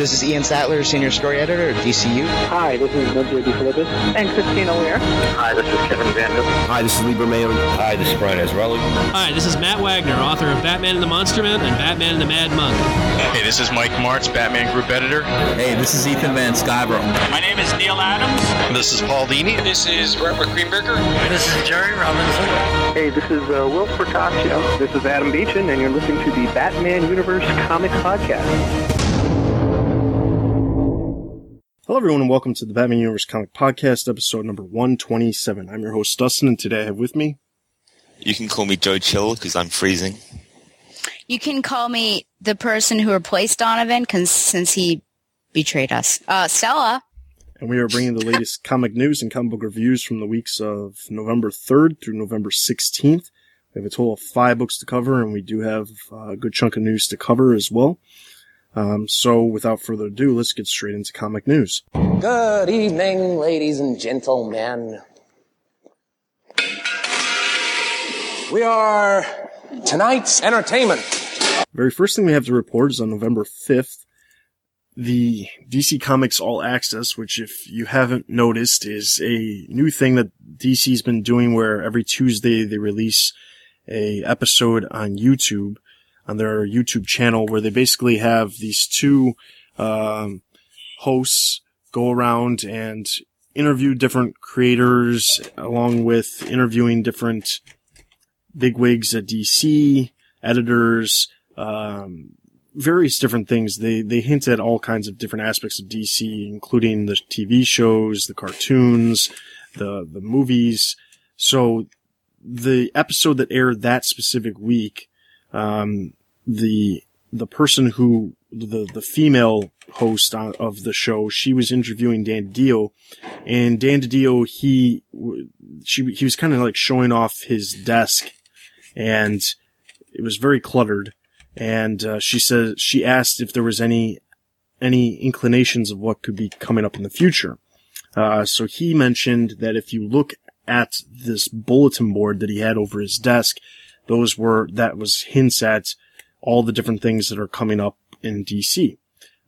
This is Ian Sattler, Senior Story Editor at DCU. Hi, this is Lindsay DeFilippis. And Christina Weir. Hi, this is Kevin Van Hi, this is Libra Mayo. Hi, this is Brian Azzarello. Hi, this is Matt Wagner, author of Batman and the Monster Man and Batman and the Mad Monk. Hey, this is Mike Marts, Batman Group Editor. Hey, this is Ethan Van Sciver. My name is Neal Adams. This is Paul Dini. This is Robert Greenberger. This is Jerry Robinson. Hey, this is uh, Whilce Portacio. This is Adam Beechen, and you're listening to the Batman Universe Comics Podcast. Everyone, and welcome to the Batman Universe Comic Podcast, episode number 127. I'm your host, Dustin, and today I have with me. You can call me Joe Chill because I'm freezing. You can call me the person who replaced Donovan cause, since he betrayed us. Uh, Stella. And we are bringing the latest comic news and comic book reviews from the weeks of November 3rd through November 16th. We have a total of five books to cover, and we do have a good chunk of news to cover as well. Um, so without further ado, let's get straight into comic news. Good evening, ladies and gentlemen. We are tonight's entertainment. Very first thing we have to report is on November 5th, the DC Comics All Access, which if you haven't noticed is a new thing that DC's been doing where every Tuesday they release a episode on YouTube, on their YouTube channel where they basically have these two, um, hosts go around and interview different creators along with interviewing different bigwigs at DC, editors, um, various different things. They they hint at all kinds of different aspects of DC, including the TV shows, the cartoons, the the movies. So the episode that aired that specific week, um, the the person who the the female host of the show, she was interviewing Dan DiDio, and Dan DiDio he she he was kind of like showing off his desk, and it was very cluttered and uh, she said she asked if there was any any inclinations of what could be coming up in the future. Uh, so he mentioned that if you look at this bulletin board that he had over his desk, those were that was hints at all the different things that are coming up in DC.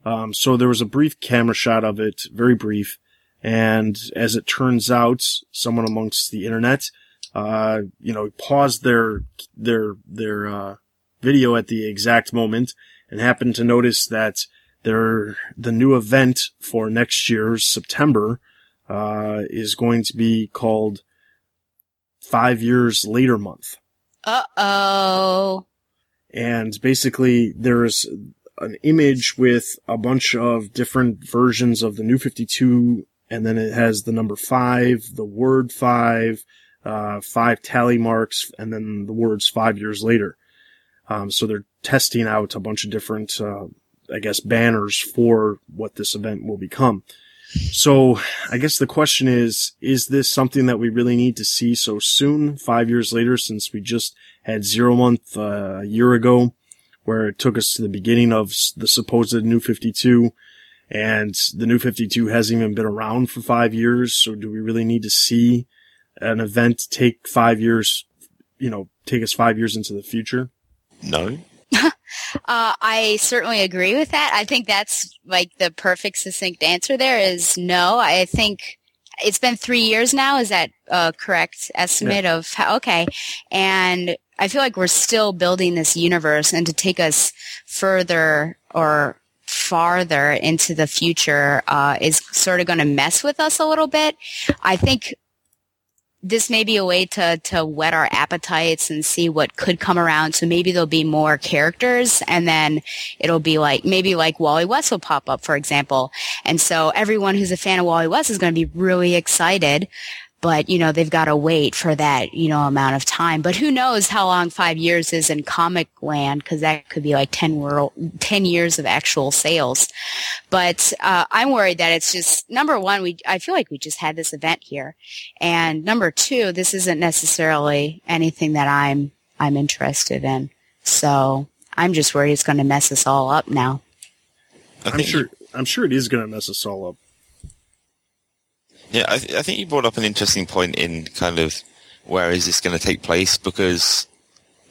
Um, so there was a brief camera shot of it, very brief, and as it turns out, someone amongst the internet, uh, you know, paused their their their uh, video at the exact moment and happened to notice that there, the new event for next year's September, uh, is going to be called Five Years Later Month. Uh oh. And basically there's an image with a bunch of different versions of the new 52 and then it has the number five, the word five, uh, five tally marks, and then the words five years later. Um, so they're testing out a bunch of different, uh, I guess, banners for what this event will become. So I guess the question is, is this something that we really need to see so soon, five years later, since we just had zero month, uh, a year ago, where it took us to the beginning of the supposed new 52 and the new 52 hasn't even been around for five years. So do we really need to see an event take five years, you know, take us five years into the future? No. uh, I certainly agree with that. I think that's like the perfect succinct answer there is no. I think it's been three years now. Is that a correct estimate yeah. of how, okay. And I feel like we're still building this universe and to take us further or farther into the future uh, is sort of going to mess with us a little bit. I think this may be a way to to whet our appetites and see what could come around. So maybe there'll be more characters, and then it'll be like maybe like Wally West will pop up, for example. And so everyone who's a fan of Wally West is going to be really excited but you know they've got to wait for that you know amount of time. But who knows how long five years is in comic land because that could be like 10 world 10 years of actual sales. But uh, i'm worried that it's just number one we i feel like we just had this event here. And number two this isn't necessarily anything that i'm i'm interested in. So i'm just worried it's going to mess us all up now. I'm sure i'm sure it is going to mess us all up yeah, I, th- I think you brought up an interesting point in kind of where is this going to take place because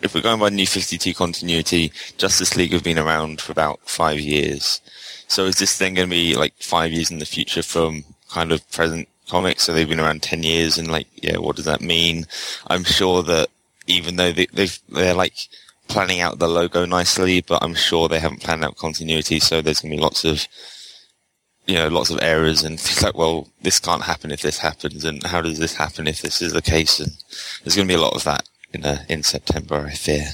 if we're going by New 52 continuity, Justice League have been around for about five years. So is this thing going to be like five years in the future from kind of present comics? So they've been around 10 years and like, yeah, what does that mean? I'm sure that even though they, they've, they're like planning out the logo nicely, but I'm sure they haven't planned out continuity. So there's going to be lots of, you know, lots of errors and things like, well, this can't happen if this happens. And how does this happen if this is the case? And there's going to be a lot of that in, uh, in September, I fear.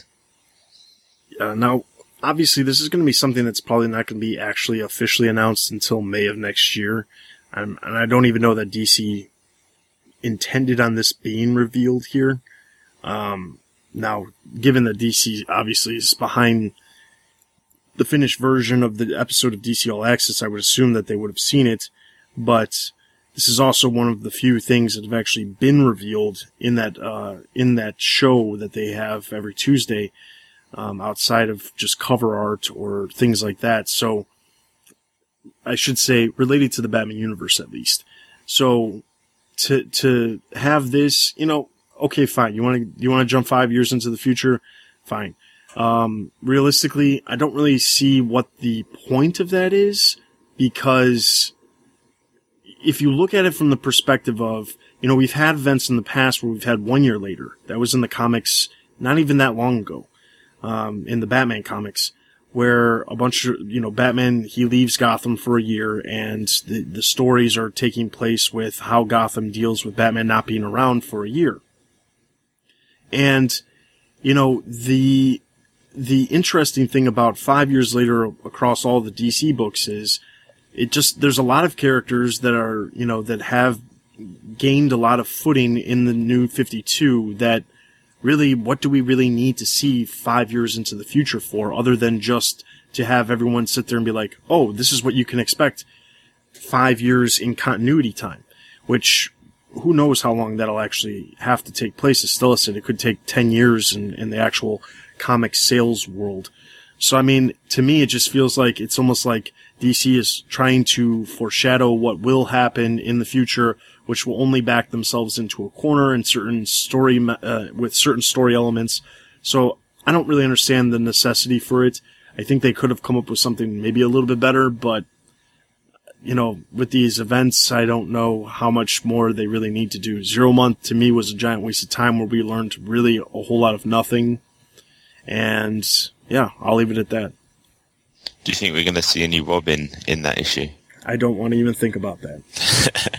Now, obviously, this is going to be something that's probably not going to be actually officially announced until May of next year. Um, and I don't even know that DC intended on this being revealed here. Um, now, given that DC obviously is behind the finished version of the episode of DC All Access, I would assume that they would have seen it. But this is also one of the few things that have actually been revealed in that uh, in that show that they have every Tuesday, um, outside of just cover art or things like that. So I should say related to the Batman universe at least. So to to have this, you know, okay, fine. You want to you want to jump five years into the future, fine. Um, realistically, I don't really see what the point of that is because if you look at it from the perspective of, you know, we've had events in the past where we've had one year later. That was in the comics not even that long ago, um, in the Batman comics, where a bunch of, you know, Batman, he leaves Gotham for a year and the, the stories are taking place with how Gotham deals with Batman not being around for a year. And, you know, the, the interesting thing about five years later across all the DC books is it just, there's a lot of characters that are, you know, that have gained a lot of footing in the new 52 that really, what do we really need to see five years into the future for other than just to have everyone sit there and be like, oh, this is what you can expect five years in continuity time, which who knows how long that'll actually have to take place. As Stella said, it could take 10 years in the actual comic sales world. So, I mean, to me, it just feels like it's almost like DC is trying to foreshadow what will happen in the future, which will only back themselves into a corner in certain story, uh, with certain story elements. So, I don't really understand the necessity for it. I think they could have come up with something maybe a little bit better, but you know, with these events, I don't know how much more they really need to do. Zero month to me was a giant waste of time where we learned really a whole lot of nothing. And yeah, I'll leave it at that. Do you think we're going to see any Robin in that issue? I don't want to even think about that.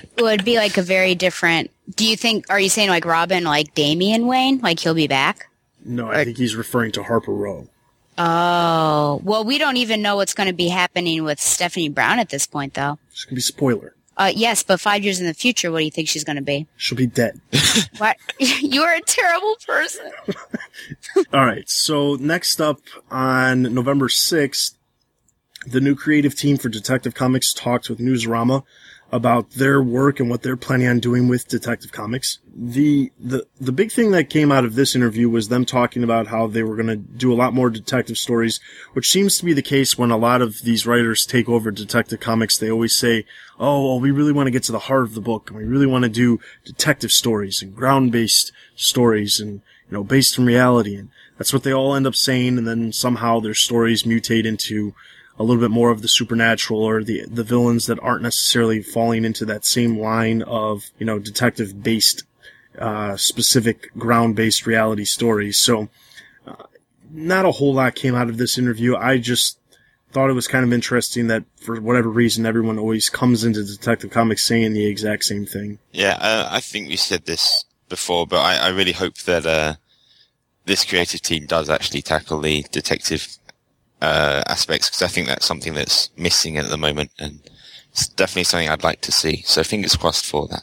it would be like a very different. Do you think? Are you saying like Robin, like Damian Wayne, like he'll be back? No, I or, think he's referring to Harper Row. Oh, well, we don't even know what's going to be happening with Stephanie Brown at this point, though. It's going to be spoiler. Uh, yes, but five years in the future, what do you think she's going to be? She'll be dead. what? you are a terrible person. All right. So next up on November 6th, the new creative team for Detective Comics talked with Newsarama about their work and what they're planning on doing with Detective Comics. The, the, the big thing that came out of this interview was them talking about how they were going to do a lot more detective stories, which seems to be the case when a lot of these writers take over Detective Comics. They always say, Oh, well, we really want to get to the heart of the book and we really want to do detective stories and ground-based stories and, you know, based in reality. And that's what they all end up saying. And then somehow their stories mutate into, a little bit more of the supernatural or the the villains that aren't necessarily falling into that same line of you know detective based uh, specific ground based reality stories. So uh, not a whole lot came out of this interview. I just thought it was kind of interesting that for whatever reason everyone always comes into Detective Comics saying the exact same thing. Yeah, uh, I think we said this before, but I, I really hope that uh, this creative team does actually tackle the detective uh, aspects because I think that's something that's missing at the moment, and it's definitely something I'd like to see. So fingers crossed for that.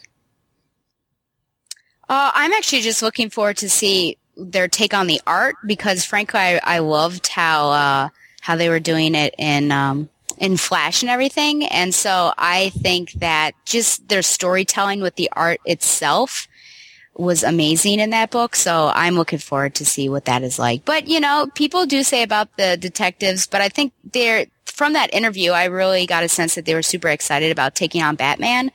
Uh, I'm actually just looking forward to see their take on the art because, frankly, I, I loved how uh, how they were doing it in um, in Flash and everything, and so I think that just their storytelling with the art itself was amazing in that book. So I'm looking forward to see what that is like. But, you know, people do say about the detectives, but I think they're, from that interview, I really got a sense that they were super excited about taking on Batman.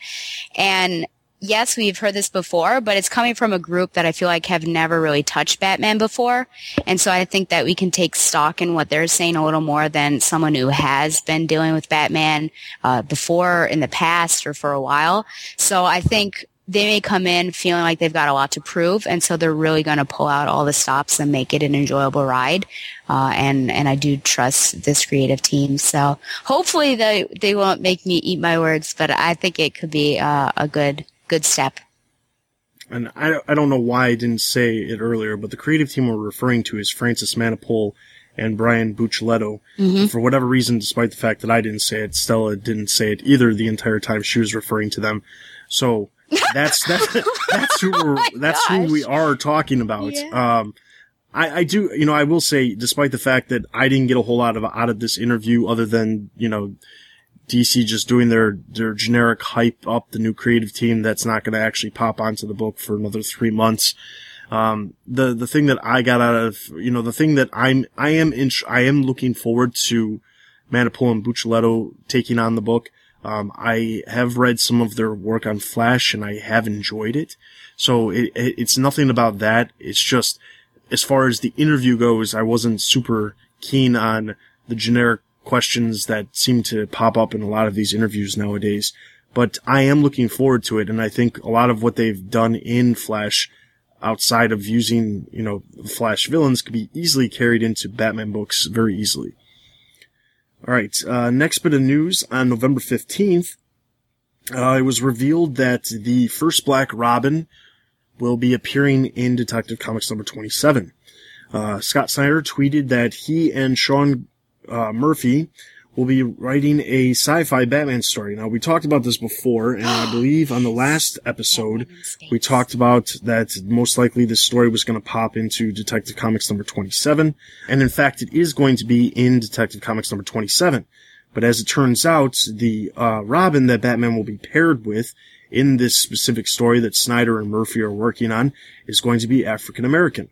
And yes, we've heard this before, but it's coming from a group that I feel like have never really touched Batman before. And so I think that we can take stock in what they're saying a little more than someone who has been dealing with Batman uh, before in the past or for a while. So I think they may come in feeling like they've got a lot to prove, and so they're really going to pull out all the stops and make it an enjoyable ride. Uh, and and I do trust this creative team. So hopefully they they won't make me eat my words, but I think it could be uh, a good good step. And I I don't know why I didn't say it earlier, but the creative team we're referring to is Francis Manapul and Brian Buccellato. Mm-hmm. For whatever reason, despite the fact that I didn't say it, Stella didn't say it either the entire time she was referring to them. So that's that's that's who we're, Oh that's who we are talking about. Yeah. Um, I, I do, you know, I will say, despite the fact that I didn't get a whole lot of out of this interview, other than you know, DC just doing their their generic hype up the new creative team that's not going to actually pop onto the book for another three months. Um, the the thing that I got out of, you know, the thing that I'm I am in, I am looking forward to Manapul and Buccellato taking on the book. Um, I have read some of their work on Flash and I have enjoyed it. So it, it, it's nothing about that. It's just, as far as the interview goes, I wasn't super keen on the generic questions that seem to pop up in a lot of these interviews nowadays. But I am looking forward to it. And I think a lot of what they've done in Flash outside of using, you know, Flash villains could be easily carried into Batman books very easily. All right. Uh, next bit of news on November 15th, uh, it was revealed that the first Black Robin will be appearing in Detective Comics number 27. Uh, Scott Snyder tweeted that he and Sean uh, Murphy will be writing a sci-fi Batman story. Now, we talked about this before, and I believe on the last episode, we talked about that most likely this story was going to pop into Detective Comics number 27. And in fact, it is going to be in Detective Comics number 27. But as it turns out, the uh, Robin that Batman will be paired with in this specific story that Snyder and Murphy are working on is going to be African American.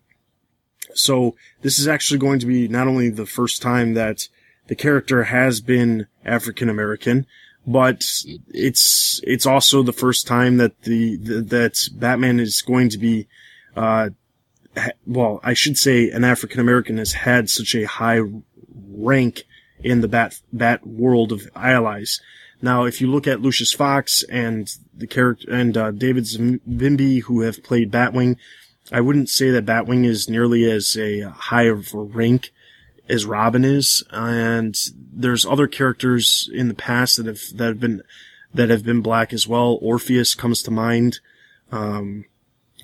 So this is actually going to be not only the first time that the character has been African American, but it's it's also the first time that the, the that Batman is going to be, uh, ha- well, I should say, an African American has had such a high rank in the Bat Bat world of allies. Now, if you look at Lucius Fox and the character and uh, David Zavimbe, who have played Batwing, I wouldn't say that Batwing is nearly as a high of a rank as Robin is, and there's other characters in the past that have that have been that have been black as well. Orpheus comes to mind, um,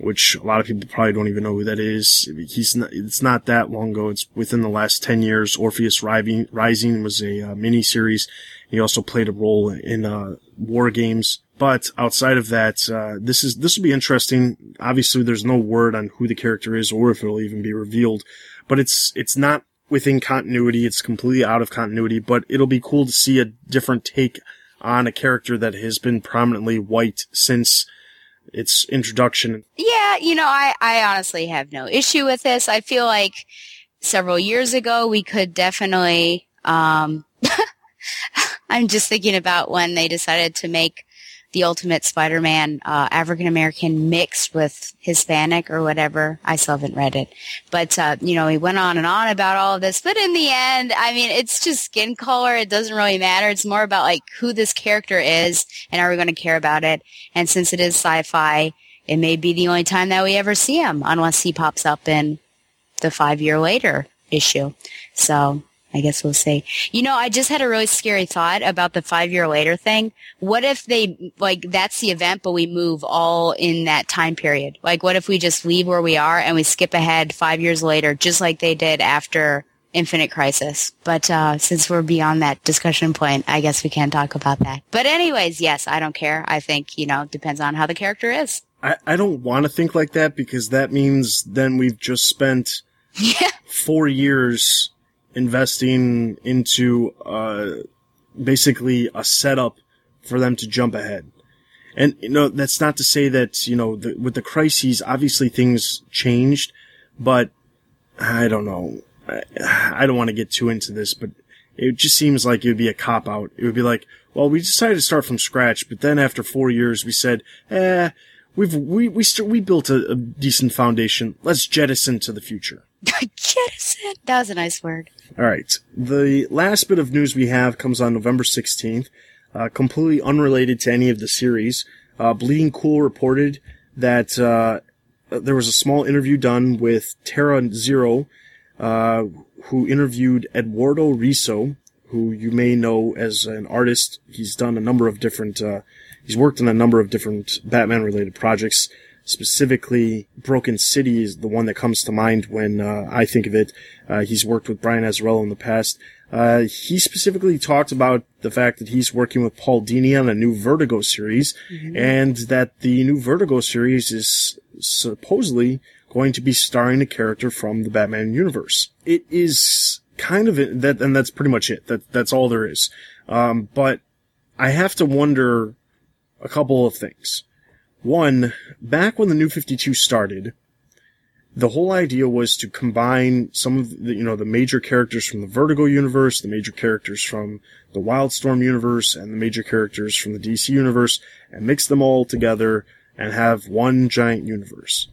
which a lot of people probably don't even know who that is. He's not, it's not that long ago. It's within the last ten years. Orpheus Rising, Rising was a uh, mini series. He also played a role in uh, War Games. But outside of that, uh, this is this will be interesting. Obviously, there's no word on who the character is or if it'll even be revealed. But it's it's not within continuity. It's completely out of continuity. But it'll be cool to see a different take on a character that has been prominently white since its introduction. Yeah, you know, I, I honestly have no issue with this. I feel like several years ago we could definitely, um, I'm just thinking about when they decided to make the Ultimate Spider-Man uh, African American mixed with Hispanic or whatever. I still haven't read it, but uh, you know, he went on and on about all of this. But in the end, I mean, it's just skin color. It doesn't really matter. It's more about like who this character is and are we going to care about it? And since it is sci-fi, it may be the only time that we ever see him, unless he pops up in the five year later issue. So I guess we'll see. You know, I just had a really scary thought about the five year later thing. What if they, like, that's the event, but we move all in that time period? Like, what if we just leave where we are and we skip ahead five years later, just like they did after Infinite Crisis? But, uh, since we're beyond that discussion point, I guess we can't talk about that. But anyways, yes, I don't care. I think, you know, depends on how the character is. I, I don't want to think like that because that means then we've just spent four years investing into uh, basically a setup for them to jump ahead. And you know that's not to say that you know the, with the crises, obviously things changed, but I don't know. I, I don't want to get too into this, but it just seems like it would be a cop out. It would be like, well, we decided to start from scratch, but then after four years, we said, eh, we've, we, we, st- we built a, a decent foundation. Let's jettison to the future. jettison. That was a nice word. All right. The last bit of news we have comes on November 16th, uh, completely unrelated to any of the series. Uh, Bleeding Cool reported that, uh, there was a small interview done with Terra Zero, uh, who interviewed Eduardo Risso, who you may know as an artist. He's done a number of different, uh, he's worked on a number of different Batman related projects. Specifically, Broken City is the one that comes to mind when uh, I think of it. Uh, he's worked with Brian Azzarello in the past. Uh, he specifically talked about the fact that he's working with Paul Dini on a new Vertigo series, mm-hmm. and that the new Vertigo series is supposedly going to be starring a character from the Batman universe. It is kind of that, and that's pretty much it. That that's all there is. Um, but I have to wonder a couple of things. One, back when the New 52 started, the whole idea was to combine some of the, you know, the major characters from the Vertigo universe, the major characters from the Wildstorm universe, and the major characters from the DC universe, and mix them all together and have one giant universe.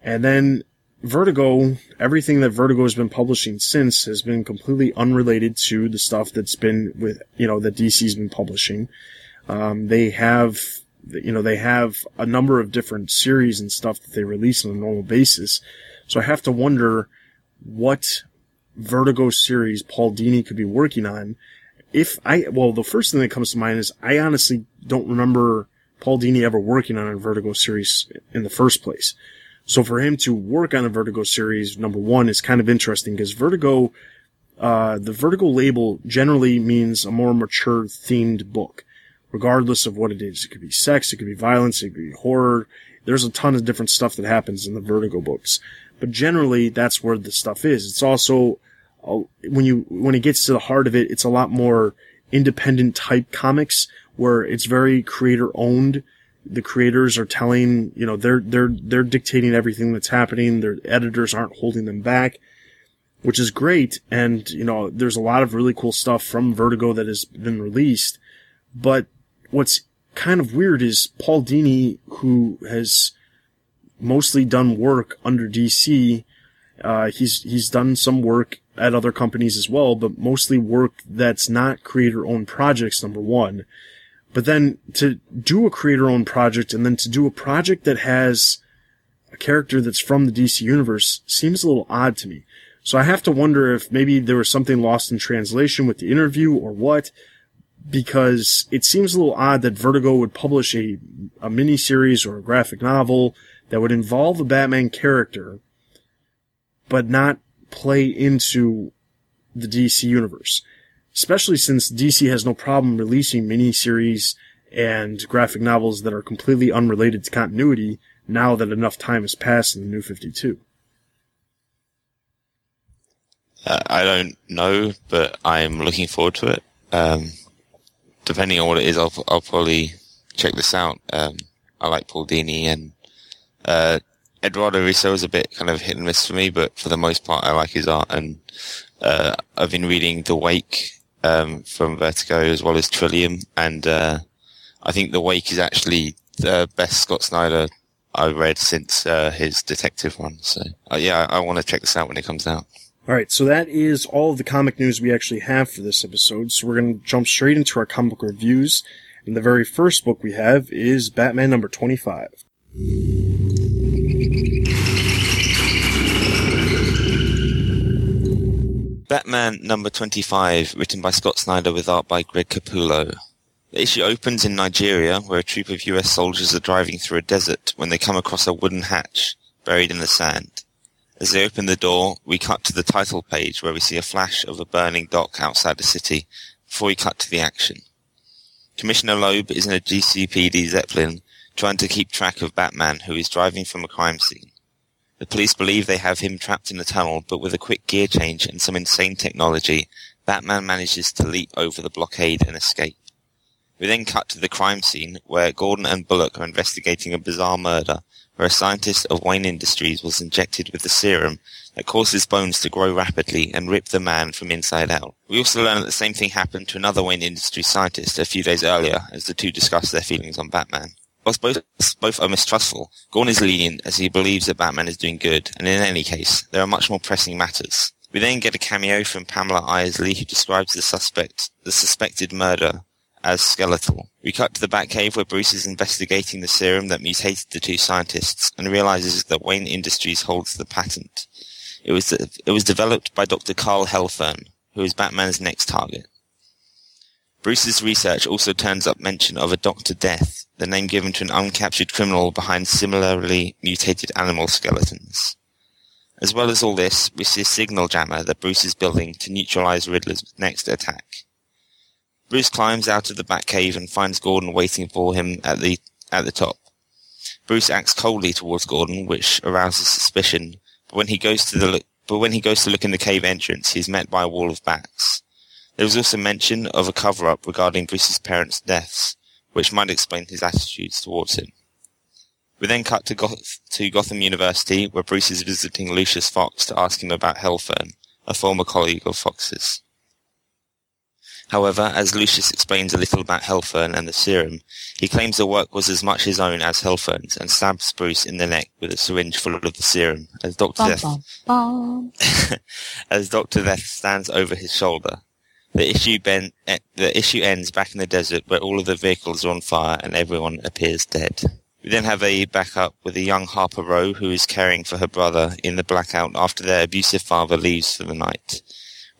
And then Vertigo, everything that Vertigo has been publishing since has been completely unrelated to the stuff that's been with, you know, that DC's been publishing. Um, they have you know, they have a number of different series and stuff that they release on a normal basis. So I have to wonder what Vertigo series Paul Dini could be working on. If I, well, the first thing that comes to mind is I honestly don't remember Paul Dini ever working on a Vertigo series in the first place. So for him to work on a Vertigo series, number one, is kind of interesting because Vertigo, uh, the Vertigo label generally means a more mature themed book regardless of what it is. It could be sex, it could be violence, it could be horror. There's a ton of different stuff that happens in the Vertigo books. But generally, that's where the stuff is. It's also, uh, when you, when it gets to the heart of it, it's a lot more independent type comics where it's very creator owned. The creators are telling, you know, they're, they're, they're dictating everything that's happening. Their editors aren't holding them back, which is great. And, you know, there's a lot of really cool stuff from Vertigo that has been released. But what's kind of weird is Paul Dini, who has mostly done work under DC. Uh, he's he's done some work at other companies as well, but mostly work that's not creator-owned projects. Number one, but then to do a creator-owned project and then to do a project that has a character that's from the DC universe seems a little odd to me. So I have to wonder if maybe there was something lost in translation with the interview or what because it seems a little odd that Vertigo would publish a, a mini series or a graphic novel that would involve a Batman character, but not play into the DC universe. Especially since DC has no problem releasing mini series and graphic novels that are completely unrelated to continuity now that enough time has passed in the new 52. Uh, I don't know, but I'm looking forward to it. Um, depending on what it is, I'll, I'll probably check this out. Um, I like Paul Dini and, uh, Eduardo Risso is a bit kind of hit and miss for me, but for the most part, I like his art. And, uh, I've been reading The Wake, um, from Vertigo as well as Trillium. And, uh, I think The Wake is actually the best Scott Snyder I've read since, uh, his detective one. So, uh, yeah, I, I want to check this out when it comes out. All right, so that is all of the comic news we actually have for this episode. So we're going to jump straight into our comic book reviews. And the very first book we have is Batman number 25. Batman number 25, written by Scott Snyder with art by Greg Capullo. The issue opens in Nigeria, where a troop of US soldiers are driving through a desert when they come across a wooden hatch buried in the sand. As they open the door, we cut to the title page where we see a flash of a burning dock outside the city before we cut to the action. Commissioner Loeb is in a GCPD Zeppelin trying to keep track of Batman who is driving from a crime scene. The police believe they have him trapped in a tunnel, but with a quick gear change and some insane technology, Batman manages to leap over the blockade and escape. We then cut to the crime scene where Gordon and Bullock are investigating a bizarre murder where a scientist of Wayne Industries was injected with the serum that causes bones to grow rapidly and rip the man from inside out. We also learn that the same thing happened to another Wayne Industries scientist a few days earlier as the two discuss their feelings on Batman. Whilst both, both are mistrustful, Gorn is lenient as he believes that Batman is doing good, and in any case, there are much more pressing matters. We then get a cameo from Pamela Isley who describes the suspect, the suspected murder as skeletal. We cut to the Batcave where Bruce is investigating the serum that mutated the two scientists and realizes that Wayne Industries holds the patent. It was, it was developed by Dr. Carl Helfern, who is Batman's next target. Bruce's research also turns up mention of a Dr. Death, the name given to an uncaptured criminal behind similarly mutated animal skeletons. As well as all this, we see a signal jammer that Bruce is building to neutralize Riddler's next attack. Bruce climbs out of the Batcave and finds Gordon waiting for him at the at the top. Bruce acts coldly towards Gordon, which arouses suspicion. But when he goes to the but when he goes to look in the cave entrance, he is met by a wall of bats. There is also mention of a cover-up regarding Bruce's parents' deaths, which might explain his attitudes towards him. We then cut to, Goth- to Gotham University, where Bruce is visiting Lucius Fox to ask him about Helfern, a former colleague of Fox's. However, as Lucius explains a little about Helfern and the serum, he claims the work was as much his own as Helfern's and stabs Bruce in the neck with a syringe full of the serum as Dr. Death, as Dr. Death stands over his shoulder. The issue, ben, eh, the issue ends back in the desert where all of the vehicles are on fire and everyone appears dead. We then have a backup with a young Harper Row who is caring for her brother in the blackout after their abusive father leaves for the night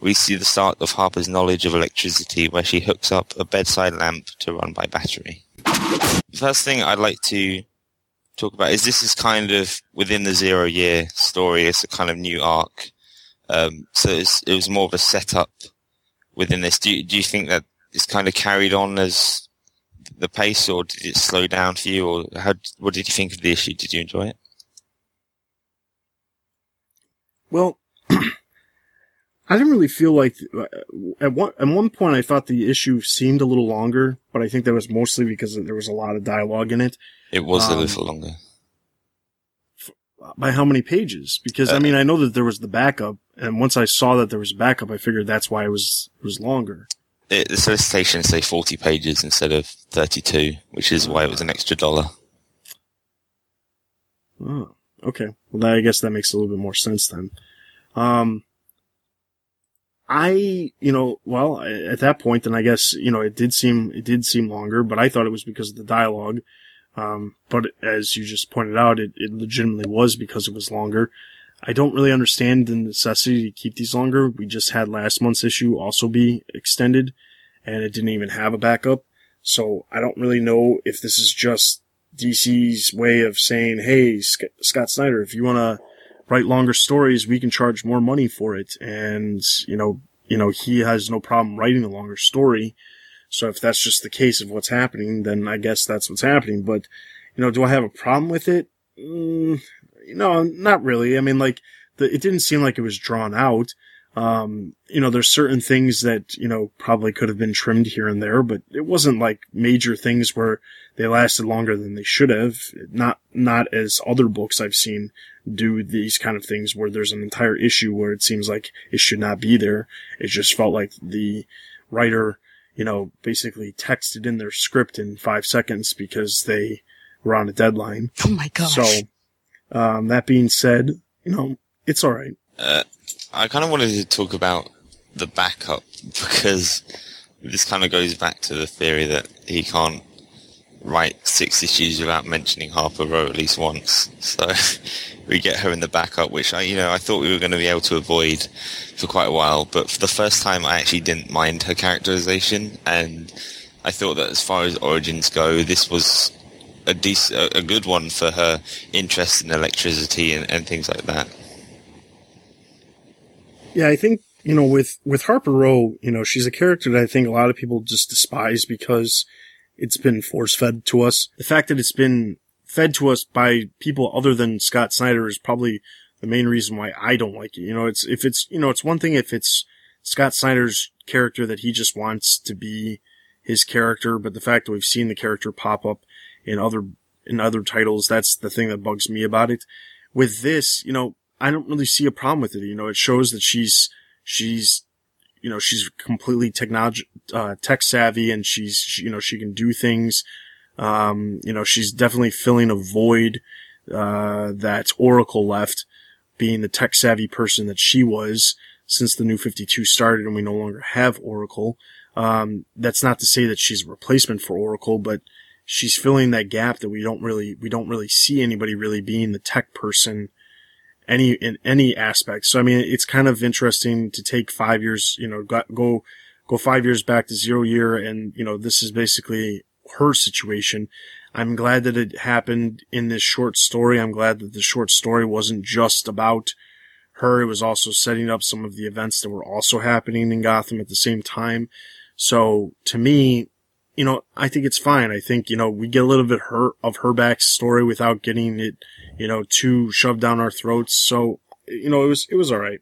we see the start of Harper's knowledge of electricity where she hooks up a bedside lamp to run by battery. The first thing I'd like to talk about is this is kind of within the zero year story. It's a kind of new arc. Um, so it was more of a setup within this. Do you, do you think that it's kind of carried on as the pace or did it slow down for you or how, what did you think of the issue? Did you enjoy it? Well, I didn't really feel like uh, at one at one point I thought the issue seemed a little longer, but I think that was mostly because there was a lot of dialogue in it. It was um, a little longer. By how many pages? Because uh, I mean, I know that there was the backup, and once I saw that there was a backup, I figured that's why it was it was longer. It, the solicitation say forty pages instead of thirty-two, which is why it was an extra dollar. Oh, okay. Well, that, I guess that makes a little bit more sense then. Um, I, you know, well, at that point, then I guess, you know, it did seem, it did seem longer, but I thought it was because of the dialogue. Um, but as you just pointed out, it, it legitimately was because it was longer. I don't really understand the necessity to keep these longer. We just had last month's issue also be extended and it didn't even have a backup. So I don't really know if this is just DC's way of saying, Hey, Scott Snyder, if you want to write longer stories, we can charge more money for it. And, you know, you know, he has no problem writing a longer story. So if that's just the case of what's happening, then I guess that's what's happening. But, you know, do I have a problem with it? Mm, no, not really. I mean, like, the, it didn't seem like it was drawn out. Um, you know, there's certain things that, you know, probably could have been trimmed here and there, but it wasn't like major things where they lasted longer than they should have. Not, not as other books I've seen do these kind of things where there's an entire issue where it seems like it should not be there. It just felt like the writer, you know, basically texted in their script in five seconds because they were on a deadline. Oh my gosh. So, um, that being said, you know, it's alright. Uh, I kind of wanted to talk about the backup because this kind of goes back to the theory that he can't write six issues without mentioning Harper Row at least once. So we get her in the backup, which I, you know, I thought we were going to be able to avoid for quite a while. But for the first time, I actually didn't mind her characterization, and I thought that as far as origins go, this was a decent, a good one for her interest in electricity and, and things like that. Yeah, I think you know with with Harper Row, you know, she's a character that I think a lot of people just despise because it's been force fed to us. The fact that it's been fed to us by people other than Scott Snyder is probably the main reason why I don't like it. You know, it's if it's you know it's one thing if it's Scott Snyder's character that he just wants to be his character, but the fact that we've seen the character pop up in other in other titles. That's the thing that bugs me about it. With this, you know, I don't really see a problem with it. You know, it shows that she's, she's, you know, she's completely technology, uh, tech savvy and she's, she, you know, she can do things. Um, you know, she's definitely filling a void, uh, that Oracle left being the tech savvy person that she was since the new 52 started and we no longer have Oracle. Um, that's not to say that she's a replacement for Oracle, but she's filling that gap that we don't really, we don't really see anybody really being the tech person any, in any aspect. So, I mean, it's kind of interesting to take five years, you know, go, go, five years back to zero year. And, you know, this is basically her situation. I'm glad that it happened in this short story. I'm glad that the short story wasn't just about her. It was also setting up some of the events that were also happening in Gotham at the same time. So to me, you know, I think it's fine. I think, you know, we get a little bit of her backstory without getting it, you know, too shoved down our throats. So, you know, it was, it was all right.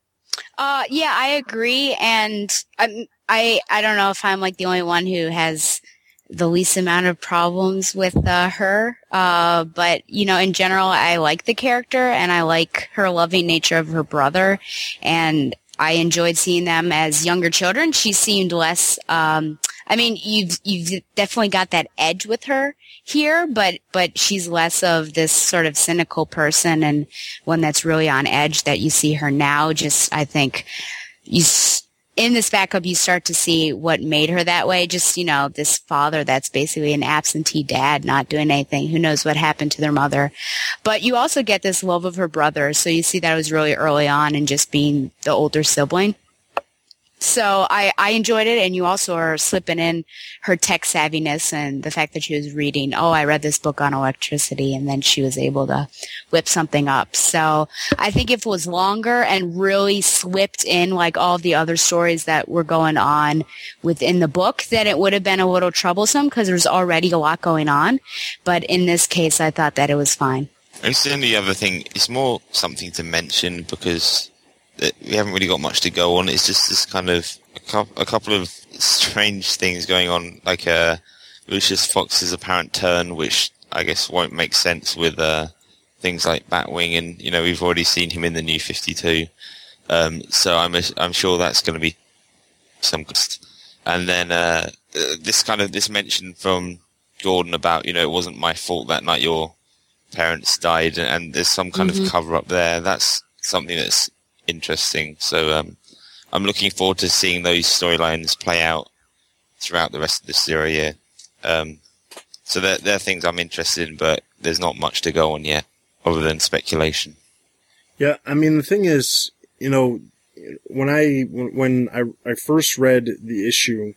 Uh, yeah, I agree. And I'm, I, I don't know if I'm like the only one who has the least amount of problems with uh, her. Uh, but you know, in general, I like the character and I like her loving nature of her brother, and I enjoyed seeing them as younger children. She seemed less. Um, I mean, you've you've definitely got that edge with her here, but but she's less of this sort of cynical person and one that's really on edge that you see her now. Just I think you in this backup, you start to see what made her that way. Just, you know, this father that's basically an absentee dad, not doing anything. Who knows what happened to their mother. But you also get this love of her brother. So you see that was really early on and just being the older sibling. So I, I enjoyed it. And you also are slipping in her tech savviness and the fact that she was reading, oh, I read this book on electricity. And then she was able to whip something up. So I think if it was longer and really slipped in like all the other stories that were going on within the book, then it would have been a little troublesome because there's already a lot going on. But in this case, I thought that it was fine. And the other thing, it's more something to mention because we haven't really got much to go on. It's just this kind of a, couple of strange things going on, like uh, Lucius Fox's apparent turn, which I guess won't make sense with uh, things like Batwing, and you know we've already seen him in the New Fifty Two. Um, so I'm I'm sure that's going to be some. And then uh, this kind of this mention from Gordon about you know it wasn't my fault that night your parents died, and there's some kind mm-hmm. of cover up there. That's something that's interesting. So um, I'm looking forward to seeing those storylines play out throughout the rest of the series. Yeah. Um, so they're, they're things I'm interested in, but there's not much to go on yet, other than speculation. Yeah, I mean the thing is, you know, when I when I I first read the issue,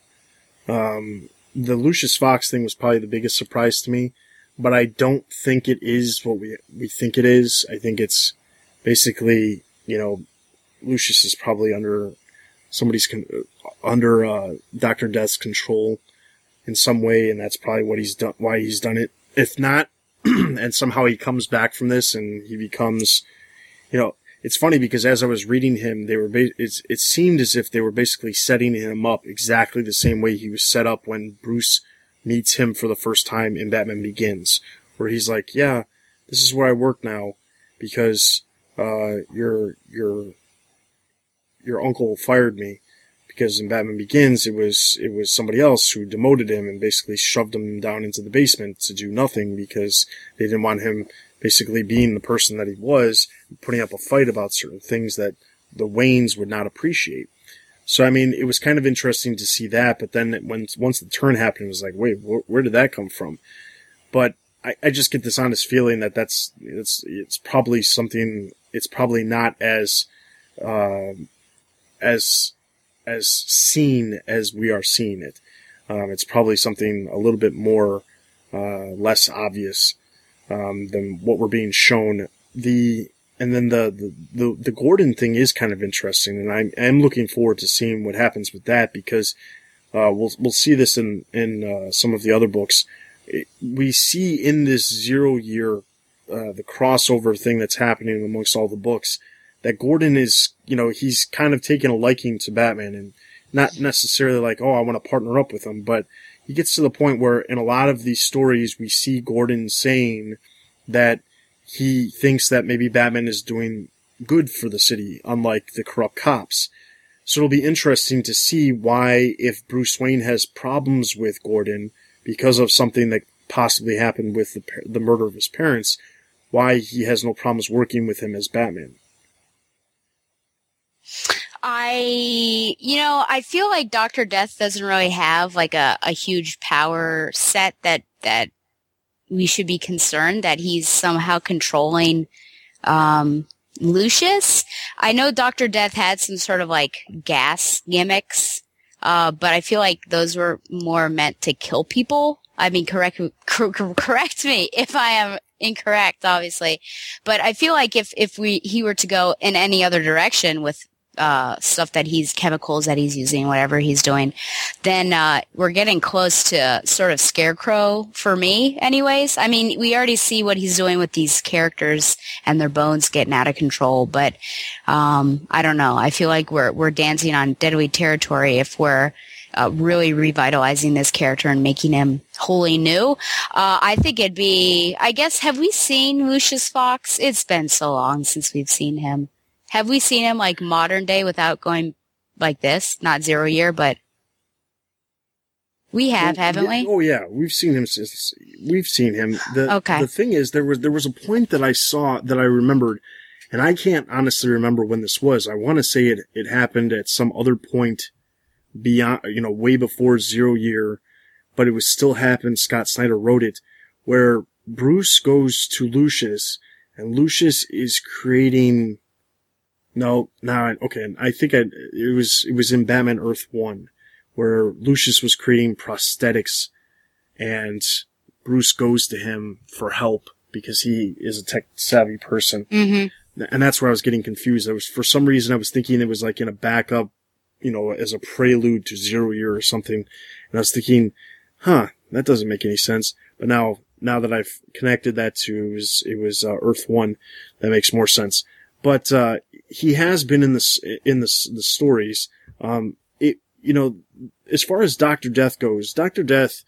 um, the Lucius Fox thing was probably the biggest surprise to me, but I don't think it is what we we think it is. I think it's basically you know Lucius is probably under somebody's con- under uh, Doctor Death's control in some way, and that's probably what he's done. Why he's done it. If not, and somehow he comes back from this and he becomes, you know, it's funny because as I was reading him, they were ba- it's, it seemed as if they were basically setting him up exactly the same way he was set up when Bruce meets him for the first time in Batman Begins, where he's like, "Yeah, this is where I work now because uh, you're you're your uncle fired me because in Batman Begins it was it was somebody else who demoted him and basically shoved him down into the basement to do nothing because they didn't want him basically being the person that he was, putting up a fight about certain things that the Waynes would not appreciate. So I mean, it was kind of interesting to see that, but then when once the turn happened, it was like, wait, wh- where did that come from? But I, I just get this honest feeling that that's it's it's probably something. It's probably not as uh, as as seen as we are seeing it. Um, it's probably something a little bit more uh, less obvious um, than what we're being shown. The and then the, the, the the Gordon thing is kind of interesting, and I'm looking forward to seeing what happens with that because uh, we'll we'll see this in in uh, some of the other books. It, we see in this zero year uh, the crossover thing that's happening amongst all the books that Gordon is, you know, he's kind of taken a liking to Batman and not necessarily like, oh, I want to partner up with him, but he gets to the point where in a lot of these stories we see Gordon saying that he thinks that maybe Batman is doing good for the city, unlike the corrupt cops. So it'll be interesting to see why, if Bruce Wayne has problems with Gordon because of something that possibly happened with the, the murder of his parents, why he has no problems working with him as Batman. I, you know, I feel like Doctor Death doesn't really have like a, a huge power set that that we should be concerned that he's somehow controlling um, Lucius. I know Doctor Death had some sort of like gas gimmicks, uh, but I feel like those were more meant to kill people. I mean, correct correct me if I am incorrect, obviously, but I feel like if if we he were to go in any other direction with uh, stuff that he's chemicals that he's using, whatever he's doing, then uh, we're getting close to sort of scarecrow for me, anyways. I mean, we already see what he's doing with these characters and their bones getting out of control, but um, I don't know. I feel like we're we're dancing on deadly territory if we're uh, really revitalizing this character and making him wholly new. Uh, I think it'd be, I guess, have we seen Lucius Fox? It's been so long since we've seen him. Have we seen him like modern day without going like this? Not zero year, but we have, well, haven't we? Oh yeah, we've seen him since we've seen him. The, okay. The thing is, there was there was a point that I saw that I remembered, and I can't honestly remember when this was. I want to say it it happened at some other point beyond, you know, way before zero year, but it was still happened. Scott Snyder wrote it, where Bruce goes to Lucius, and Lucius is creating no, now okay. I think I, it was it was in Batman Earth One, where Lucius was creating prosthetics, and Bruce goes to him for help because he is a tech savvy person, mm-hmm. and that's where I was getting confused. I was for some reason I was thinking it was like in a backup, you know, as a prelude to Zero Year or something, and I was thinking, huh, that doesn't make any sense. But now now that I've connected that to it was, it was uh, Earth One, that makes more sense but uh, he has been in this in the the stories. Um, it you know, as far as Doctor Death goes, Doctor Death,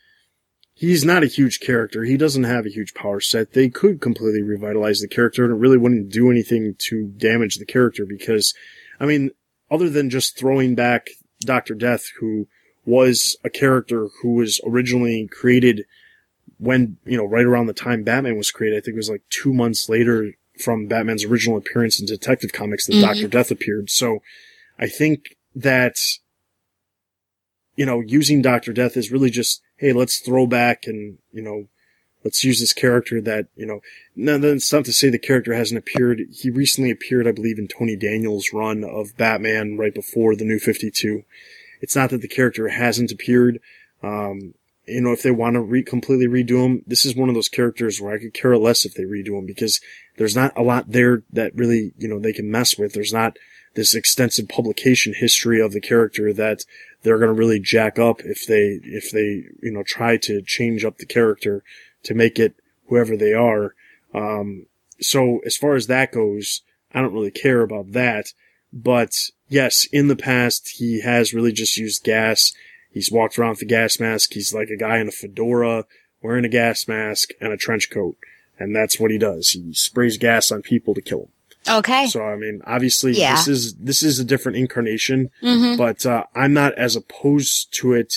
he's not a huge character. He doesn't have a huge power set. They could completely revitalize the character, and it really wouldn't do anything to damage the character because, I mean, other than just throwing back Doctor Death, who was a character who was originally created when you know right around the time Batman was created. I think it was like two months later from Batman's original appearance in Detective Comics that mm-hmm. Doctor Death appeared. So I think that you know using Doctor Death is really just hey let's throw back and you know let's use this character that you know no that's not to say the character hasn't appeared he recently appeared i believe in tony daniel's run of batman right before the new 52 it's not that the character hasn't appeared um, you know, if they want to re- completely redo him, this is one of those characters where I could care less if they redo him because there's not a lot there that really, you know, they can mess with. There's not this extensive publication history of the character that they're going to really jack up if they, if they, you know, try to change up the character to make it whoever they are. Um, so as far as that goes, I don't really care about that. But yes, in the past, he has really just used gas He's walked around with a gas mask. He's like a guy in a fedora wearing a gas mask and a trench coat. And that's what he does. He sprays gas on people to kill them. Okay. So I mean, obviously yeah. this is this is a different incarnation, mm-hmm. but uh, I'm not as opposed to it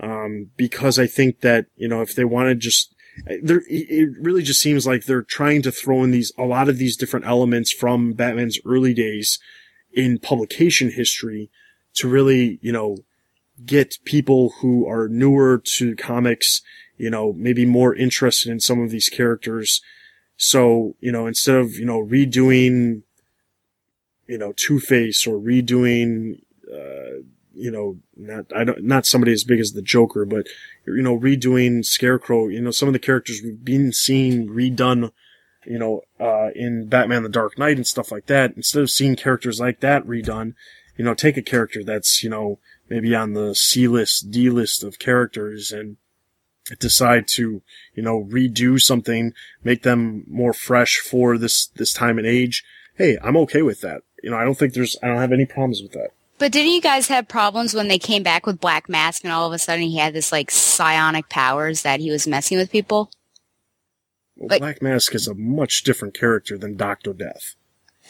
um, because I think that you know if they want to just there it really just seems like they're trying to throw in these a lot of these different elements from Batman's early days in publication history to really you know get people who are newer to comics, you know, maybe more interested in some of these characters. So, you know, instead of, you know, redoing, you know, Two-Face or redoing, uh, you know, not, I don't, not somebody as big as the Joker, but, you know, redoing Scarecrow, you know, some of the characters we've been seeing redone, you know, uh, in Batman the Dark Knight and stuff like that. Instead of seeing characters like that redone, you know, take a character that's, you know, maybe on the C list, D list of characters and decide to, you know, redo something, make them more fresh for this, this time and age. Hey, I'm okay with that. You know, I don't think there's, I don't have any problems with that. But didn't you guys have problems when they came back with Black Mask and all of a sudden he had this like psionic powers that he was messing with people? Well, Like- Black Mask is a much different character than Doctor Death.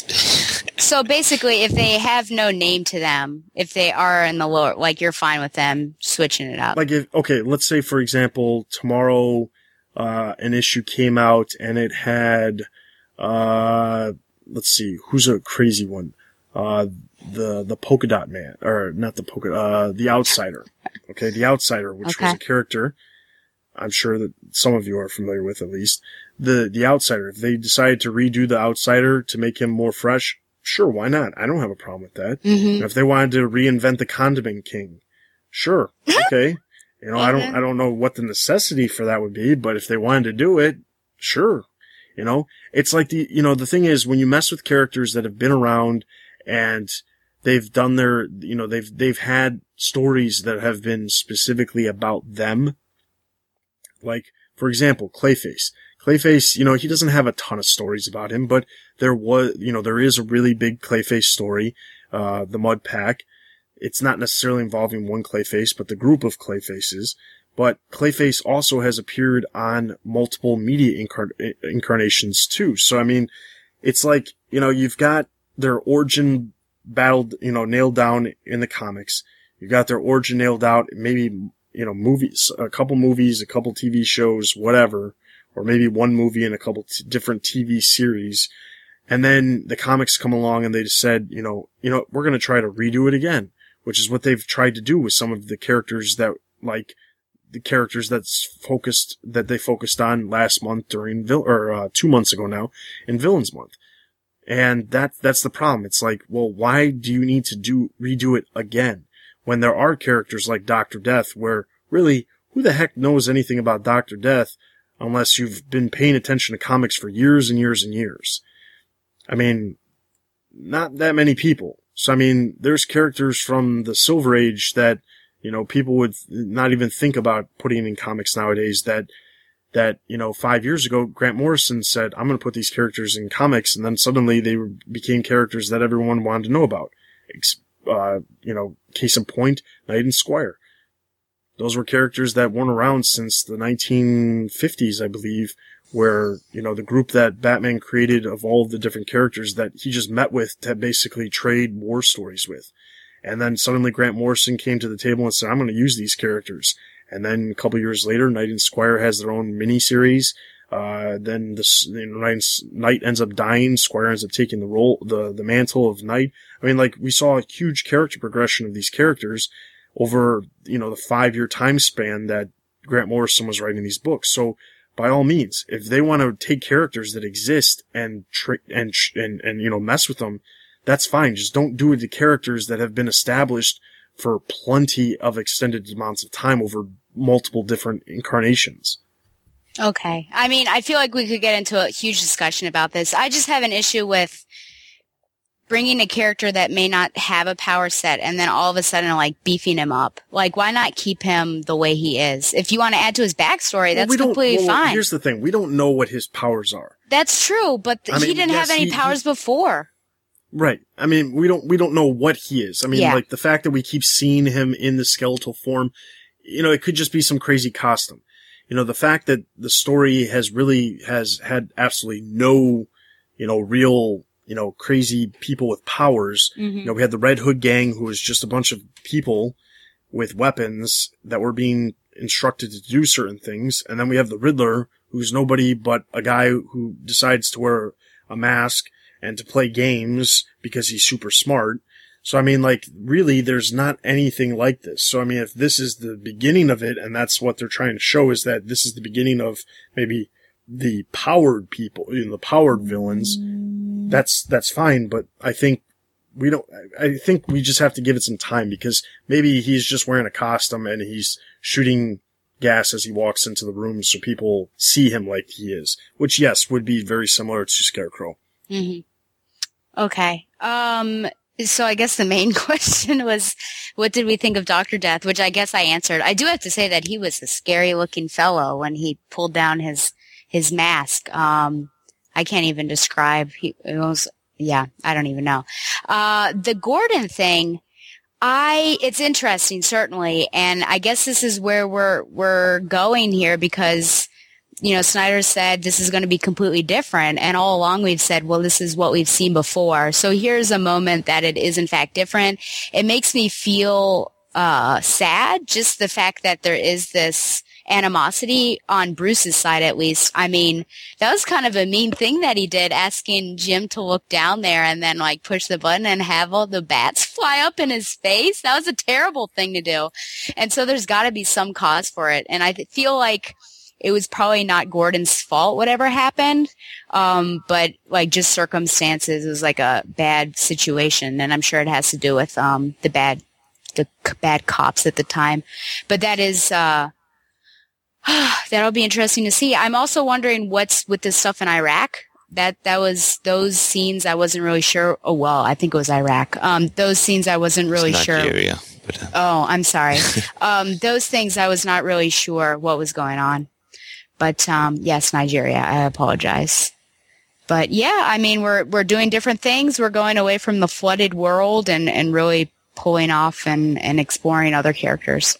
So basically, if they have no name to them, if they are in the lower, like you're fine with them switching it up. Like if okay, let's say for example, tomorrow uh an issue came out and it had uh let's see, who's a crazy one? Uh the the polka dot man or not the polka uh the outsider. Okay, the outsider, which was a character I'm sure that some of you are familiar with at least. The the outsider, if they decided to redo the outsider to make him more fresh, sure, why not? I don't have a problem with that. Mhm. And if they wanted to reinvent the condiment king, sure, okay. You know, I don't, I don't know what the necessity for that would be, but if they wanted to do it, sure. You know, it's like the, you know, the thing is when you mess with characters that have been around and they've done their, you know, they've, they've had stories that have been specifically about them. Like, for example, Clayface. Clayface, you know, he doesn't have a ton of stories about him, but there was, you know, there is a really big Clayface story, uh, the Mud Pack. It's not necessarily involving one Clayface, but the group of Clayfaces. But Clayface also has appeared on multiple media incar- incarnations too. So, I mean, it's like, you know, you've got their origin battled, you know, nailed down in the comics. You've got their origin nailed out, maybe, you know, movies, a couple movies, a couple TV shows, whatever, or maybe one movie and a couple t- different TV series. And then the comics come along and they just said, you know, you know, we're going to try to redo it again, which is what they've tried to do with some of the characters that like the characters that's focused, that they focused on last month during vil, or, uh, two months ago now in Villains Month. And that, that's the problem. It's like, well, why do you need to do, redo it again? When there are characters like Dr. Death where really, who the heck knows anything about Dr. Death unless you've been paying attention to comics for years and years and years? I mean, not that many people. So, I mean, there's characters from the Silver Age that, you know, people would not even think about putting in comics nowadays that, that, you know, five years ago, Grant Morrison said, I'm going to put these characters in comics. And then suddenly they became characters that everyone wanted to know about. Uh, you know, case in point, Knight and Squire. Those were characters that weren't around since the 1950s, I believe, where, you know, the group that Batman created of all of the different characters that he just met with to basically trade war stories with. And then suddenly Grant Morrison came to the table and said, I'm going to use these characters. And then a couple years later, Knight and Squire has their own miniseries. Uh, then this, you know, Knight, Knight ends up dying. Squire ends up taking the role, the, the mantle of Knight. I mean, like, we saw a huge character progression of these characters over, you know, the five year time span that Grant Morrison was writing these books. So, by all means, if they want to take characters that exist and and, and, and, you know, mess with them, that's fine. Just don't do it to characters that have been established for plenty of extended amounts of time over multiple different incarnations. Okay. I mean, I feel like we could get into a huge discussion about this. I just have an issue with bringing a character that may not have a power set and then all of a sudden like beefing him up. Like, why not keep him the way he is? If you want to add to his backstory, Well, that's we completely well, fine. Here's the thing. We don't know what his powers are. That's true, but th- I he didn't yes, have any he- powers before. Right. I mean, we don't, we don't know what he is. I mean, Yeah. like the fact that we keep seeing him in the skeletal form, you know, it could just be some crazy costume. You know, the fact that the story has really, has had absolutely no, you know, real, you know, crazy people with powers. Mhm. You know, we had the Red Hood gang who was just a bunch of people with weapons that were being instructed to do certain things. And then we have the Riddler who's nobody but a guy who decides to wear a mask and to play games because he's super smart. So I mean, like, really, there's not anything like this. So I mean, if this is the beginning of it, and that's what they're trying to show is that this is the beginning of maybe the powered people, you know, the powered villains, that's, that's fine. But I think we don't, I think we just have to give it some time because maybe he's just wearing a costume and he's shooting gas as he walks into the room so people see him like he is, which yes, would be very similar to Scarecrow. Mm-hmm. Okay. Um, so I guess the main question was, what did we think of Dr. Death? Which I guess I answered. I do have to say that he was a scary looking fellow when he pulled down his, his mask. Um, I can't even describe. He was, yeah, I don't even know. Uh, the Gordon thing, I it's interesting certainly and I guess this is where we're we're going here because you know Snyder said this is going to be completely different and all along we've said well this is what we've seen before. So here's a moment that it is in fact different. It makes me feel uh sad just the fact that there is this animosity on Bruce's side, at least. I mean, that was kind of a mean thing that he did, asking Jim to look down there and then like push the button and have all the bats fly up in his face. That was a terrible thing to do. And so there's got to be some cause for it. And I feel like it was probably not Gordon's fault, whatever happened. Um, but like just circumstances. It was like a bad situation. And I'm sure it has to do with, um, the bad, the bad cops at the time. But that is, uh, that'll be interesting to see. I'm also wondering what's with this stuff in Iraq. That that was those scenes I wasn't really sure. Oh well, I think it was Iraq. Um, those scenes I wasn't really sure. But, uh, oh, I'm sorry. um, those things I was not really sure what was going on. But um, yes, Nigeria. I apologize. But yeah, I mean we're we're doing different things. We're going away from the flooded world and and really pulling off and and exploring other characters.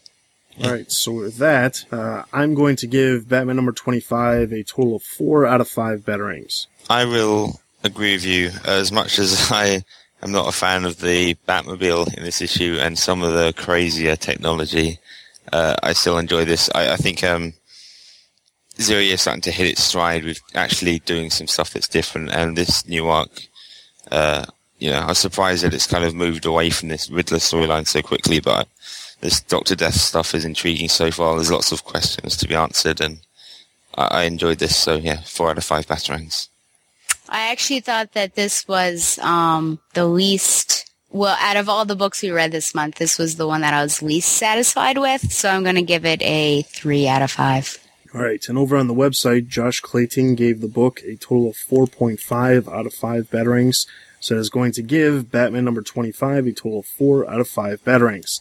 All right, so with that, uh, I'm going to give Batman number 25 a total of four out of five Batarangs. I will agree with you. As much as I am not a fan of the Batmobile in this issue and some of the crazier technology, uh, I still enjoy this. I, I think um, Zero Year starting to hit its stride with actually doing some stuff that's different, and this new arc. Uh, you know, I was surprised that it's kind of moved away from this Riddler storyline so quickly, but this Doctor Death stuff is intriguing so far. There's lots of questions to be answered, and I, I enjoyed this. So yeah, four out of five Batarangs. I actually thought that this was um, the least. Well, out of all the books we read this month, this was the one that I was least satisfied with. So I'm going to give it a three out of five. All right, and over on the website, Josh Clayton gave the book a total of 4.5 out of 5 Batarangs. So it's going to give Batman number 25 a total of 4 out of 5 Batarangs.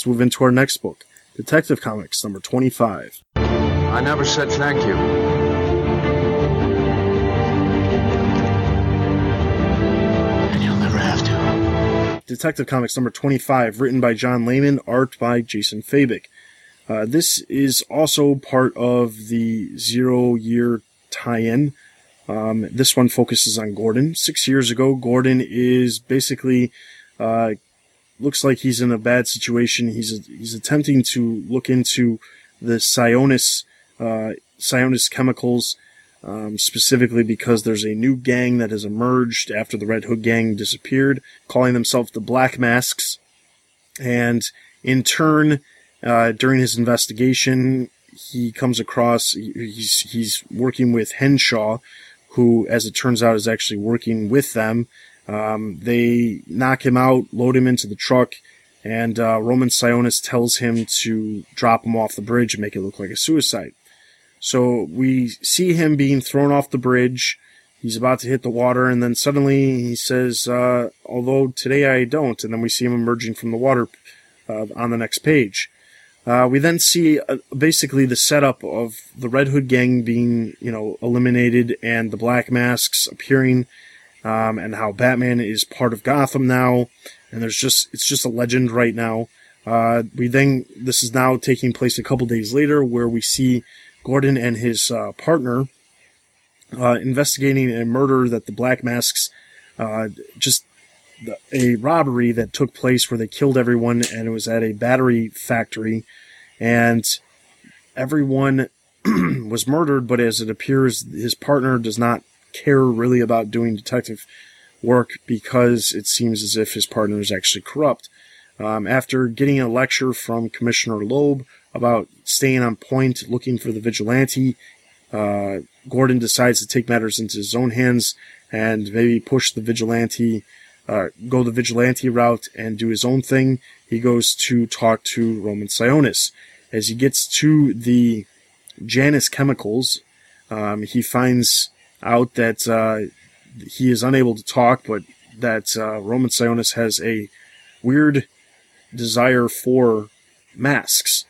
Let's move into our next book, Detective Comics number 25. I never said thank you. And you'll never have to. Detective Comics number 25, written by John Layman, art by Jason Fabok. Uh, this is also part of the zero year tie-in. Um, this one focuses on Gordon. Six years ago, Gordon is basically uh, looks like he's in a bad situation. He's he's attempting to look into the Sionis uh, Sionis chemicals, um, specifically because there's a new gang that has emerged after the Red Hood gang disappeared, calling themselves the Black Masks, and in turn, uh, during his investigation, he comes across he's he's working with Henshaw, who, as it turns out, is actually working with them um, they knock him out, load him into the truck, and uh, Roman Sionis tells him to drop him off the bridge and make it look like a suicide. So we see him being thrown off the bridge. He's about to hit the water, and then suddenly he says, uh, "Although today I don't." And then we see him emerging from the water uh, on the next page. Uh, we then see uh, basically the setup of the Red Hood gang being, you know, eliminated and the Black Masks appearing um, and how Batman is part of Gotham now, and there's just it's just a legend right now. Uh, we then this is now taking place a couple days later, where we see Gordon and his uh, partner uh, investigating a murder that the Black Masks uh, just a robbery that took place where they killed everyone, and it was at a battery factory, and everyone was murdered. But as it appears, his partner does not care really about doing detective work because it seems as if his partner is actually corrupt. Um, after getting a lecture from Commissioner Loeb about staying on point, looking for the vigilante, uh, Gordon decides to take matters into his own hands and maybe push the vigilante, uh, go the vigilante route and do his own thing. He goes to talk to Roman Sionis. As he gets to the Janus chemicals, um, he finds out that uh, he is unable to talk, but that uh, Roman Sionis has a weird desire for masks.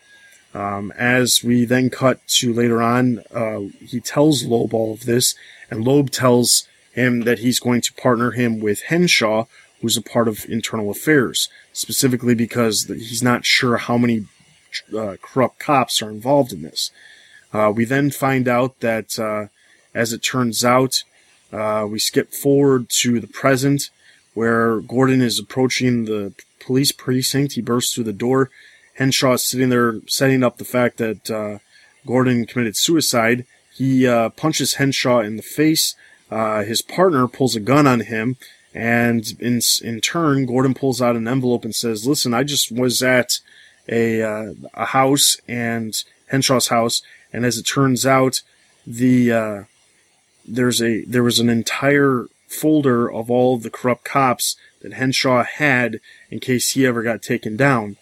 Um, as we then cut to later on, uh, he tells Loeb all of this, and Loeb tells him that he's going to partner him with Henshaw, who's a part of internal affairs, specifically because he's not sure how many uh, corrupt cops are involved in this. Uh, we then find out that, uh, as it turns out, uh, we skip forward to the present where Gordon is approaching the police precinct. He bursts through the door. Henshaw is sitting there setting up the fact that uh, Gordon committed suicide. He uh, punches Henshaw in the face. his partner pulls a gun on him. And in, in turn, Gordon pulls out an envelope and says, listen, I just was at a, uh, a house and Henshaw's house. And as it turns out, the, uh, there's a, there was an entire folder of all of the corrupt cops that Henshaw had in case he ever got taken down.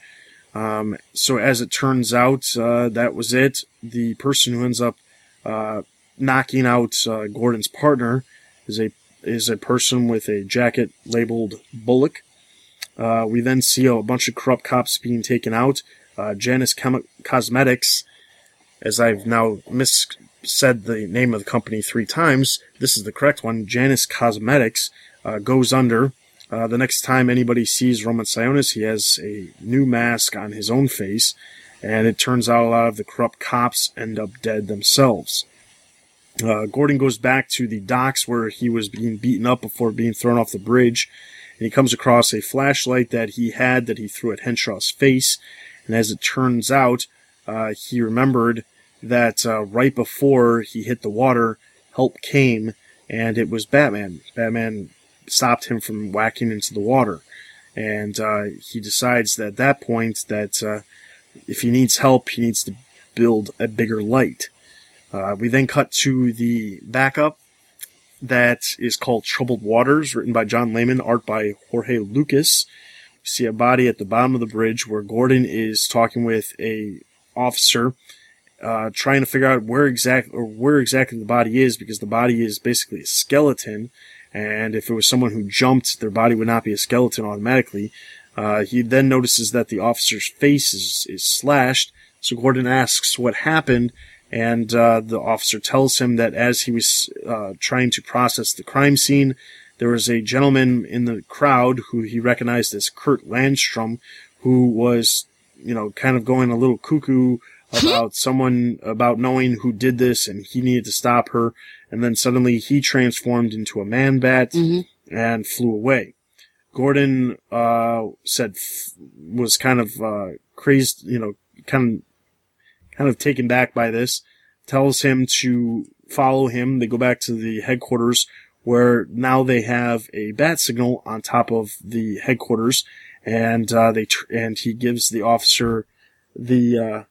Um, so as it turns out, uh, that was it. The person who ends up, uh, knocking out, uh, Gordon's partner is a, is a person with a jacket labeled Bullock. Uh, we then see a bunch of corrupt cops being taken out. Uh, Janus Chem- Cosmetics, as I've now mis said the name of the company three times, this is the correct one. Janus Cosmetics uh, goes under. Uh, the next time anybody sees Roman Sionis, he has a new mask on his own face, and it turns out a lot of the corrupt cops end up dead themselves. Uh, Gordon goes back to the docks where he was being beaten up before being thrown off the bridge and he comes across a flashlight that he had that he threw at Henshaw's face. And as it turns out, uh, he remembered that uh, right before he hit the water, help came, and it was Batman. Batman stopped him from whacking into the water, and uh, he decides that at that point that uh, if he needs help, he needs to build a bigger light. Uh, we then cut to the backup that is called Troubled Waters, written by John Layman, art by Jorge Lucas. We see a body at the bottom of the bridge where Gordon is talking with a officer, uh, trying to figure out where exact or where exactly the body is because the body is basically a skeleton. And if it was someone who jumped, their body would not be a skeleton automatically. Uh, he then notices that the officer's face is, is slashed. So Gordon asks what happened, and uh, the officer tells him that as he was uh, trying to process the crime scene, there was a gentleman in the crowd who he recognized as Kurt Langstrom, who was, you know, kind of going a little cuckoo about someone, about knowing who did this and he needed to stop her. And then suddenly he transformed into a man bat mm-hmm. and flew away. Gordon, uh, said, f- was kind of, uh, crazed, you know, kind of kind of taken back by this, tells him to follow him. They go back to the headquarters where now they have a bat signal on top of the headquarters and, uh, they, tr- and he gives the officer the, uh,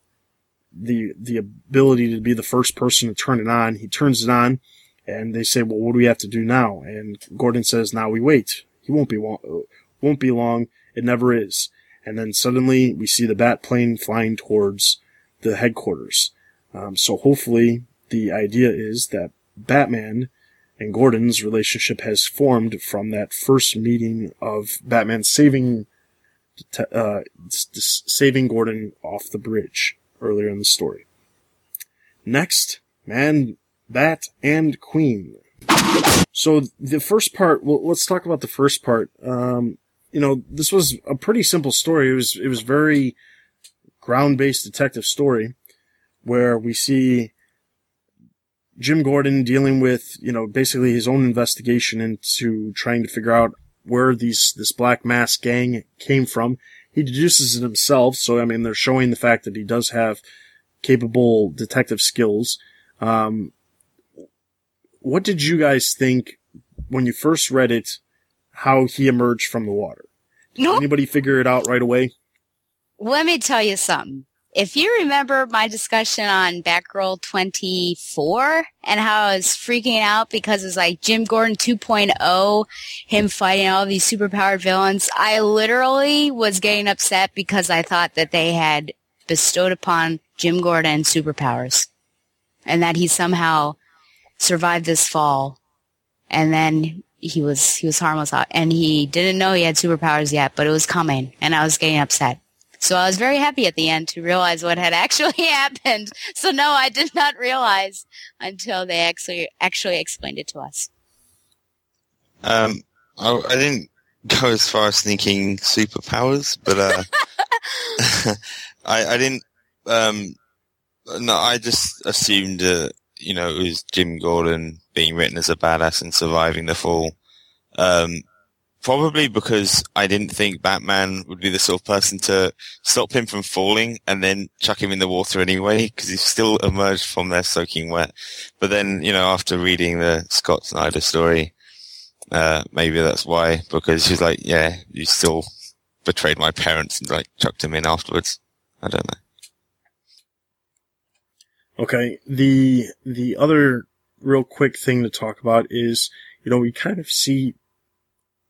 the, the ability to be the first person to turn it on. He turns it on and they say, well, what do we have to do now? And Gordon says, now we wait. He won't be long, won't be long. It never is. And then suddenly we see the bat plane flying towards the headquarters. Um, so hopefully the idea is that Batman and Gordon's relationship has formed from that first meeting of Batman saving, uh, saving Gordon off the bridge earlier in the story. Next, Man, Bat, and Queen. So the first part, well, let's talk about the first part. Um, you know, this was a pretty simple story. It was, it was very, ground-based detective story where we see Jim Gordon dealing with, you know, basically his own investigation into trying to figure out where these, this Black Mask gang came from. He deduces it himself. So, I mean, they're showing the fact that he does have capable detective skills. Um, what did you guys think when you first read it, how he emerged from the water? Did nope. anybody figure it out right away? let me tell you something. If you remember my discussion on Batgirl 24 and how I was freaking out because it's like Jim Gordon 2.0, him fighting all these superpowered villains, I literally was getting upset because I thought that they had bestowed upon Jim Gordon superpowers and that he somehow survived this fall. And then he was he was harmless. And he didn't know he had superpowers yet but it was coming and i was getting upset so I was very happy at the end to realize what had actually happened. So no, I did not realize until they actually actually explained it to us. Um, I, I didn't go as far as thinking superpowers, but uh, I, I didn't. Um, no, I just assumed uh, you know it was Jim Gordon being written as a badass and surviving the fall. Um, probably because I didn't think Batman would be the sort of person to stop him from falling and then chuck him in the water anyway, because he still emerged from there soaking wet. But then, you know, after reading the Scott Snyder story, uh, maybe that's why, because she's like, yeah, you still betrayed my parents and like chucked him in afterwards. I don't know. Okay. The, the other real quick thing to talk about is, you know, we kind of see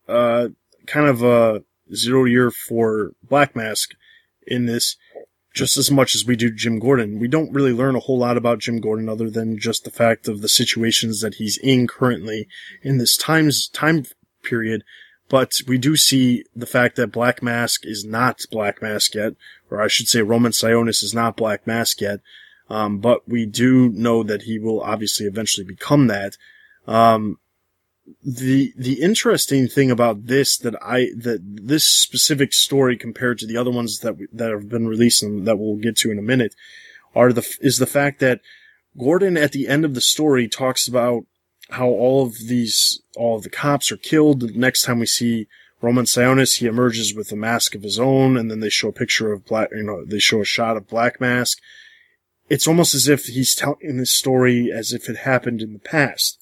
uh, kind of a zero year for Black Mask in this just as much as we do Jim Gordon. We don't really learn a whole lot about Jim Gordon other than just the fact of the situations that he's in currently in this times time period. But we do see the fact that Black Mask is not Black Mask yet, or I should say Roman Sionis is not Black Mask yet. Um, but we do know that he will obviously eventually become that. Um, the the interesting thing about this that I that this specific story compared to the other ones that that have been released and that we'll get to in a minute are the is the fact that Gordon at the end of the story talks about how all of these all of the cops are killed. The next time we see Roman Sionis, he emerges with a mask of his own, and then they show a picture of black. You know, they show a shot of Black Mask. It's almost as if he's telling this story as if it happened in the past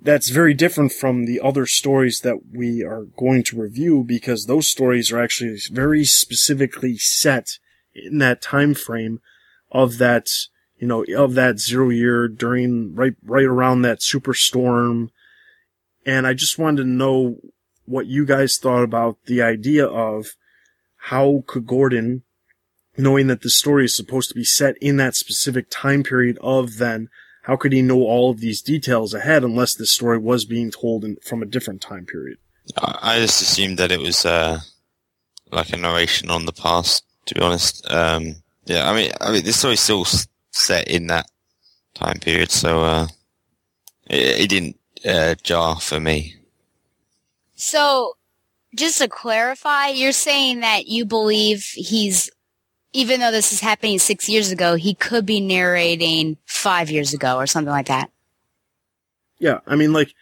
that's very different from the other stories that we are going to review because those stories are actually very specifically set in that time frame of that you know of that zero year during right right around that superstorm. And i just wanted to know what you guys thought about the idea of how could gordon knowing that the story is supposed to be set in that specific time period of then how could he know all of these details ahead unless this story was being told in, from a different time period? I just assumed that it was uh, like a narration on the past. To be honest, um, yeah, I mean, I mean, this story's still set in that time period, so uh, it, it, didn't uh, jar for me. So, just to clarify, you're saying that you believe he's even though this is happening six years ago, he could be narrating five years ago or something like that. Yeah, I mean, like,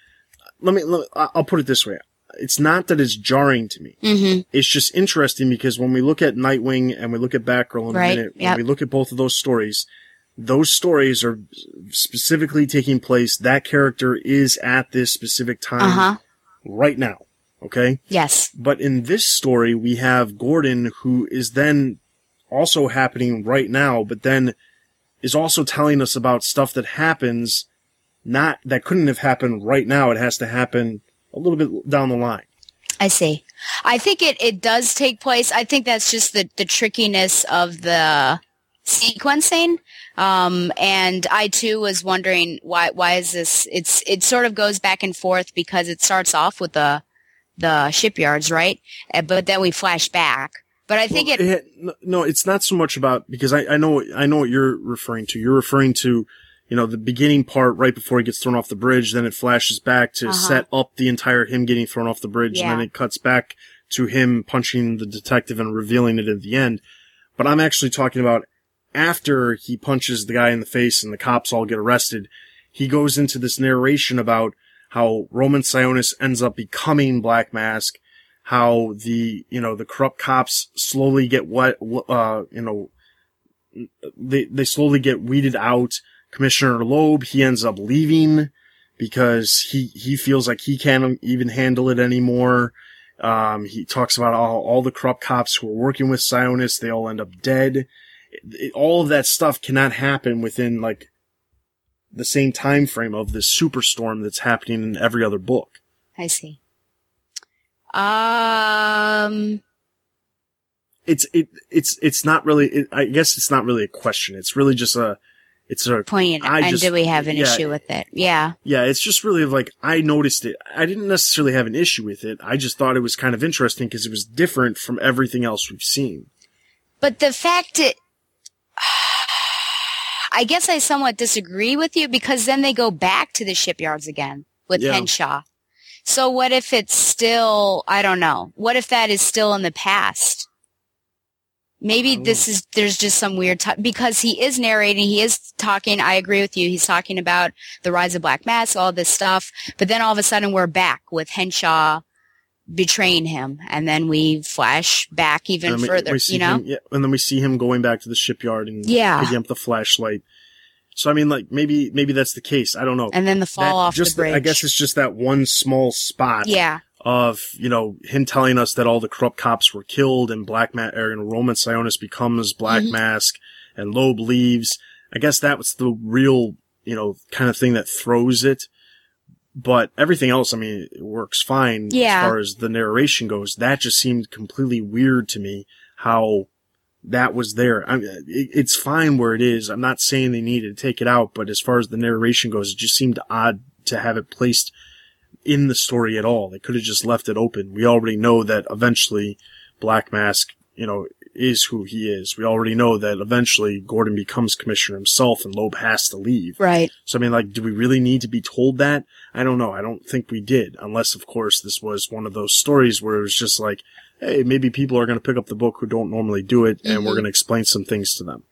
let me, let me I'll put it this way. It's not that it's jarring to me. Mm-hmm. It's just interesting because when we look at Nightwing and we look at Batgirl in right. a minute, yep. we look at both of those stories, those stories are specifically taking place. That character is at this specific time uh-huh. right now. Okay. Yes. But in this story, we have Gordon who is then also happening right now, but then is also telling us about stuff that happens not that couldn't have happened right now. It has to happen a little bit down the line. I see. I think it, it does take place. I think that's just the, the trickiness of the sequencing. Um, and I too was wondering why, why is this, it's, it sort of goes back and forth because it starts off with the, the shipyards, right? But then we flash back. But I think well, it, it, no, it's not so much about because I, I know I know what you're referring to. You're referring to, you know, the beginning part right before he gets thrown off the bridge. Then it flashes back to Uh-huh. set up the entire him getting thrown off the bridge, and then it cuts back to him punching the detective and revealing it at the end. But I'm actually talking about after he punches the guy in the face and the cops all get arrested. He goes into this narration about how Roman Sionis ends up becoming Black Mask how the you know the corrupt cops slowly get what uh you know they they slowly get weeded out. Commissioner Loeb he ends up leaving because he he feels like he can't even handle it anymore. Um, he talks about all, all the corrupt cops who are working with Sionis. They all end up dead. It, it, all of that stuff cannot happen within like the same time frame of this superstorm that's happening in every other book. I see. Um, it's it it's it's not really. It, I guess it's not really a question. It's really just a. It's a point. I and just- do we have an yeah, issue with it? Yeah. Yeah, it's just really like I noticed it. I didn't necessarily have an issue with it. I just thought it was kind of interesting because it was different from everything else we've seen. But the fact that I guess I somewhat disagree with you because then they go back to the shipyards again with Yeah. Henshaw. So what if it's still, I don't know. What if that is still in the past? Maybe um, this is, there's just some weird, t- because he is narrating, he is talking, I agree with you, he's talking about the rise of Black Mask, all this stuff, but then all of a sudden we're back with Henshaw betraying him, and then we flash back even we- further, we you know? him- yeah, and then we see him going back to the shipyard and Yeah. picking up the flashlight. So I mean, like maybe maybe that's the case. I don't know. And then the fall That- off the just I guess it's just that one small spot. Yeah. Of you know him telling us that all the corrupt cops were killed and Black Ma- or and Roman Sionis becomes Black Mhm. Mask and Loeb leaves. I guess that was the real you know kind of thing that throws it. But everything else, I mean, it works fine Yeah. as far as the narration goes. That just seemed completely weird to me. How that was there. I mean, it, it's fine where it is. I'm not saying they needed to take it out, but as far as the narration goes, it just seemed odd to have it placed in the story at all. They could have just left it open. We already know that eventually Black Mask, you know, is who he is. We already know that eventually Gordon becomes commissioner himself and Loeb has to leave. Right. So I mean, like, do we really need to be told that? I don't know. I don't think we did, unless of course this was one of those stories where it was just like, hey, maybe people are going to pick up the book who don't normally do it, and we're Mhm. going to explain some things to them.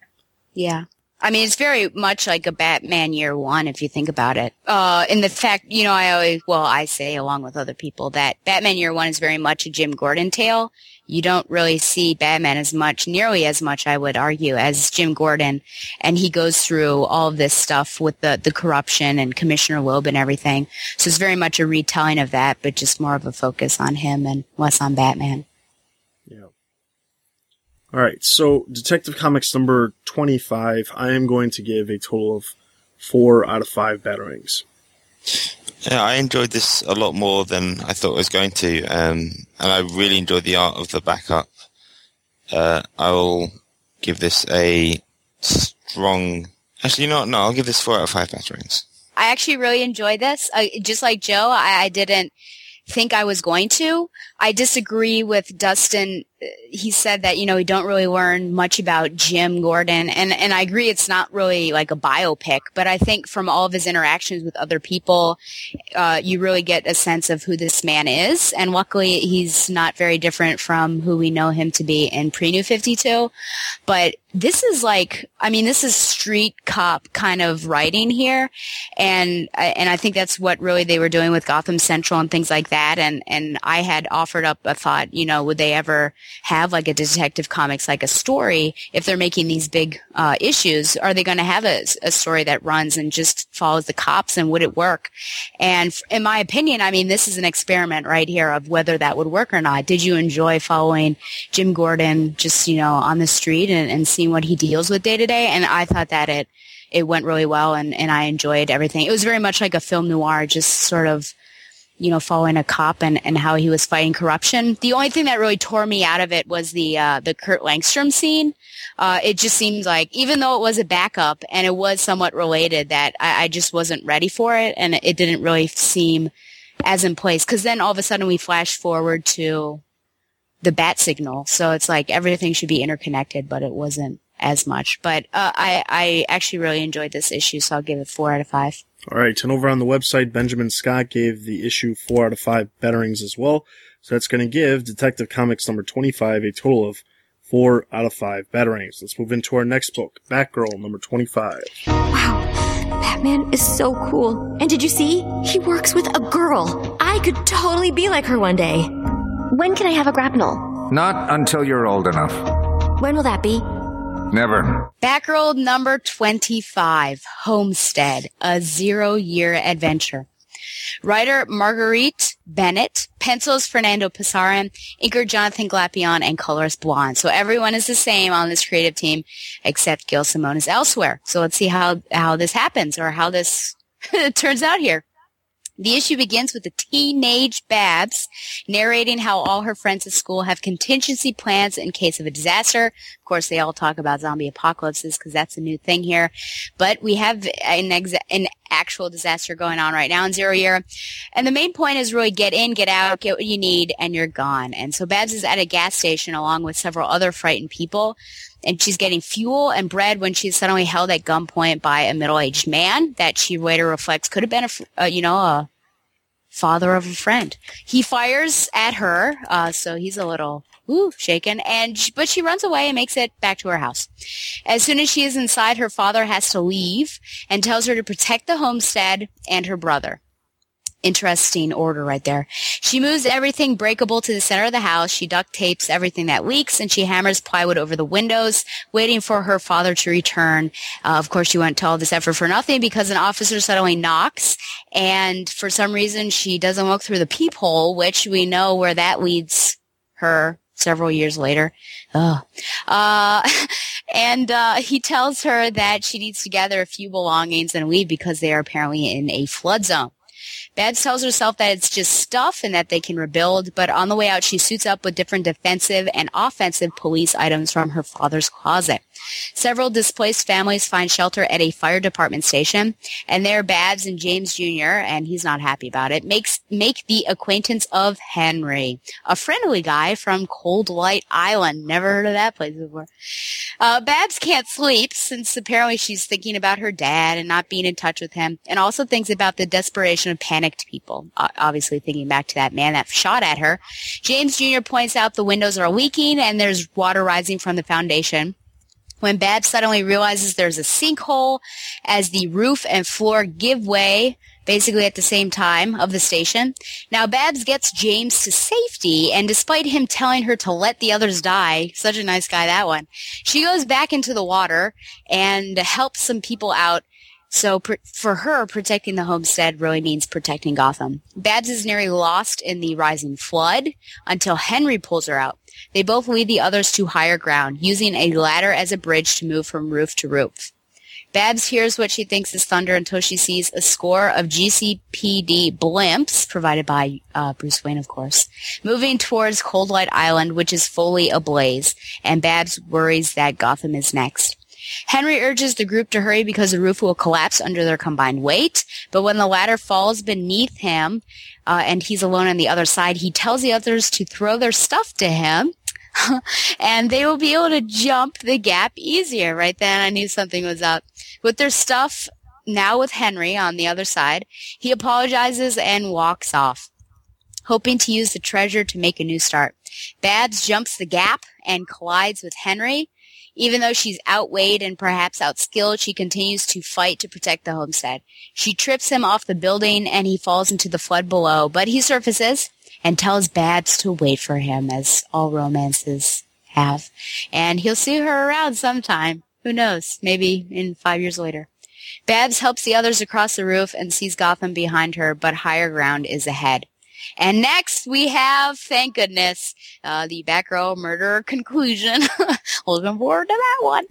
Yeah. I mean, it's very much like a Batman year one, if you think about it. Uh, in the fact, you know, I always, well, I say along with other people that Batman year one is very much a Jim Gordon tale. You don't really see Batman as much, nearly as much, I would argue, as Jim Gordon. And he goes through all of this stuff with the, the corruption and Commissioner Loeb and everything. So it's very much a retelling of that, but just more of a focus on him and less on Batman. All right, so Detective Comics number 25, I am going to give a total of four out of five batarangs. Yeah, I enjoyed this a lot more than I thought I was going to, um, and I really enjoyed the art of the backup. Uh, I will give this a strong. Actually, you know what? No, I'll give this four out of five batarangs. I actually really enjoyed this. Uh, just like Joe, I, I didn't think I was going to. I disagree with Dustin. He said that, you know, we don't really learn much about Jim Gordon. And, and I agree it's not really like a biopic, but I think from all of his interactions with other people, uh, you really get a sense of who this man is. And luckily he's not very different from who we know him to be in pre-New 52. But this is like, I mean, this is street cop kind of writing here. And, and I think that's what really they were doing with Gotham Central and things like that. And, and I had offered up a thought, you know, would they ever have like a detective comics, like a story, if they're making these big, uh, issues, are they going to have a, a story that runs and just follows the cops and would it work? And in my opinion, I mean, this is an experiment right here of whether that would work or not. Did you enjoy following Jim Gordon just, you know, on the street and, and seeing what he deals with day to day? And I thought that it, it went really well and, and I enjoyed everything. It was very much like a film noir, just sort of, you know, following a cop and, and how he was fighting corruption. The only thing that really tore me out of it was the, uh, the Kurt Langstrom scene. Uh, it just seems like, even though it was a backup and it was somewhat related, that I, I just wasn't ready for it and it didn't really seem as in place. Cause then all of a sudden we flash forward to the bat signal. So it's like everything should be interconnected, but it wasn't as much. But, uh, I, I actually really enjoyed this issue. So I'll give it four out of five. All right, and over on the website, Benjamin Scott gave the issue four out of five batarangs as well. So that's going to give Detective Comics number 25 a total of four out of five batarangs. Let's move into our next book, Batgirl number 25. Wow, Batman is so cool. And did you see? He works with a girl. I could totally be like her one day. When can I have a grapnel? Not until you're old enough. When will that be? Never. Batgirl number 25, Homestead, a zero year adventure. Writer Marguerite Bennett, pencils Fernando Pasarin, inker Jonathan Glapion, and colorist Blonde. So everyone is the same on this creative team, except Gail Simone is elsewhere. So let's see how, how this happens or how this turns out here. The issue begins with a teenage Babs narrating how all her friends at school have contingency plans in case of a disaster. Of course, they all talk about zombie apocalypses because that's a new thing here. But we have an, an actual disaster going on right now in Zero Year. And the main point is really get in, get out, get what you need, and you're gone. And so Babs is at a gas station along with several other frightened people. And she's getting fuel and bread when she's suddenly held at gunpoint by a middle-aged man that she later reflects could have been a, fr- uh, you know, a father of a friend. He fires at her, uh, so he's a little ooh, shaken, and but she runs away and makes it back to her house. As soon as she is inside, her father has to leave and tells her to protect the homestead and her brother interesting order right there. She moves everything breakable to the center of the house. She duct tapes everything that leaks and she hammers plywood over the windows, waiting for her father to return. Uh, of course, she went to all this effort for nothing because an officer suddenly knocks and for some reason she doesn't look through the peephole, which we know where that leads her several years later. Uh, and uh, he tells her that she needs to gather a few belongings and leave because they are apparently in a flood zone. Babs tells herself that it's just stuff and that they can rebuild, but on the way out, she suits up with different defensive and offensive police items from her father's closet. Several displaced families find shelter at a fire department station, and there Babs and James Jr., and he's not happy about it, makes make the acquaintance of Henry, a friendly guy from Cold Light Island. Never heard of that place before. Uh, Babs can't sleep since apparently she's thinking about her dad and not being in touch with him, and also thinks about the desperation of panicked people. Obviously, thinking back to that man that shot at her. James Jr. points out the windows are leaking and there's water rising from the foundation when Babs suddenly realizes there's a sinkhole as the roof and floor give way basically at the same time of the station. Now Babs gets James to safety and despite him telling her to let the others die, such a nice guy that one, she goes back into the water and helps some people out so pr- for her, protecting the homestead really means protecting Gotham. Babs is nearly lost in the rising flood until Henry pulls her out. They both lead the others to higher ground, using a ladder as a bridge to move from roof to roof. Babs hears what she thinks is thunder until she sees a score of GCPD blimps, provided by uh, Bruce Wayne, of course, moving towards Cold Light Island, which is fully ablaze, and Babs worries that Gotham is next. Henry urges the group to hurry because the roof will collapse under their combined weight. But when the ladder falls beneath him, uh, and he's alone on the other side, he tells the others to throw their stuff to him. and they will be able to jump the gap easier. Right then, I knew something was up. With their stuff now with Henry on the other side, he apologizes and walks off, hoping to use the treasure to make a new start. Babs jumps the gap and collides with Henry, even though she's outweighed and perhaps outskilled, she continues to fight to protect the homestead. She trips him off the building and he falls into the flood below, but he surfaces and tells Babs to wait for him, as all romances have. And he'll see her around sometime. Who knows? Maybe in five years later. Babs helps the others across the roof and sees Gotham behind her, but higher ground is ahead. And next we have, thank goodness, uh, the Batgirl murder conclusion. Looking forward to that one.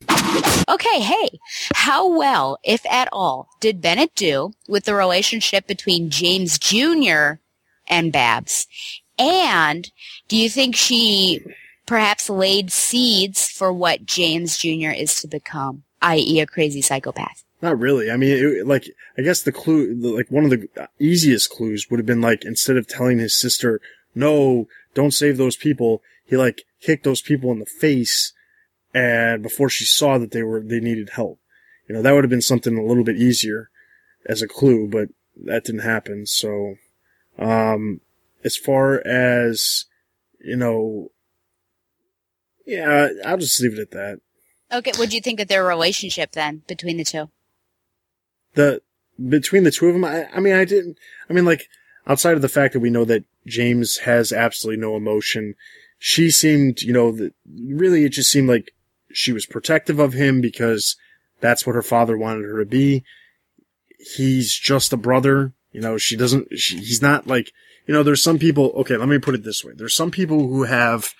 Okay, hey, how well, if at all, did Bennett do with the relationship between James Jr. and Babs? And do you think she perhaps laid seeds for what James Jr. is to become, i.e. a crazy psychopath? Not really. I mean, it, like, I guess the clue, like, one of the easiest clues would have been like, instead of telling his sister, no, don't save those people, he like kicked those people in the face and before she saw that they were, they needed help. You know, that would have been something a little bit easier as a clue, but that didn't happen. So, um, as far as, you know, yeah, I'll just leave it at that. Okay, what do you think of their relationship then between the two? The between the two of them, I, I mean, I didn't. I mean, like outside of the fact that we know that James has absolutely no emotion, she seemed, you know, really it just seemed like she was protective of him because that's what her father wanted her to be. He's just a brother, you know. She doesn't. She, he's not like, you know. There's some people. Okay, let me put it this way. There's some people who have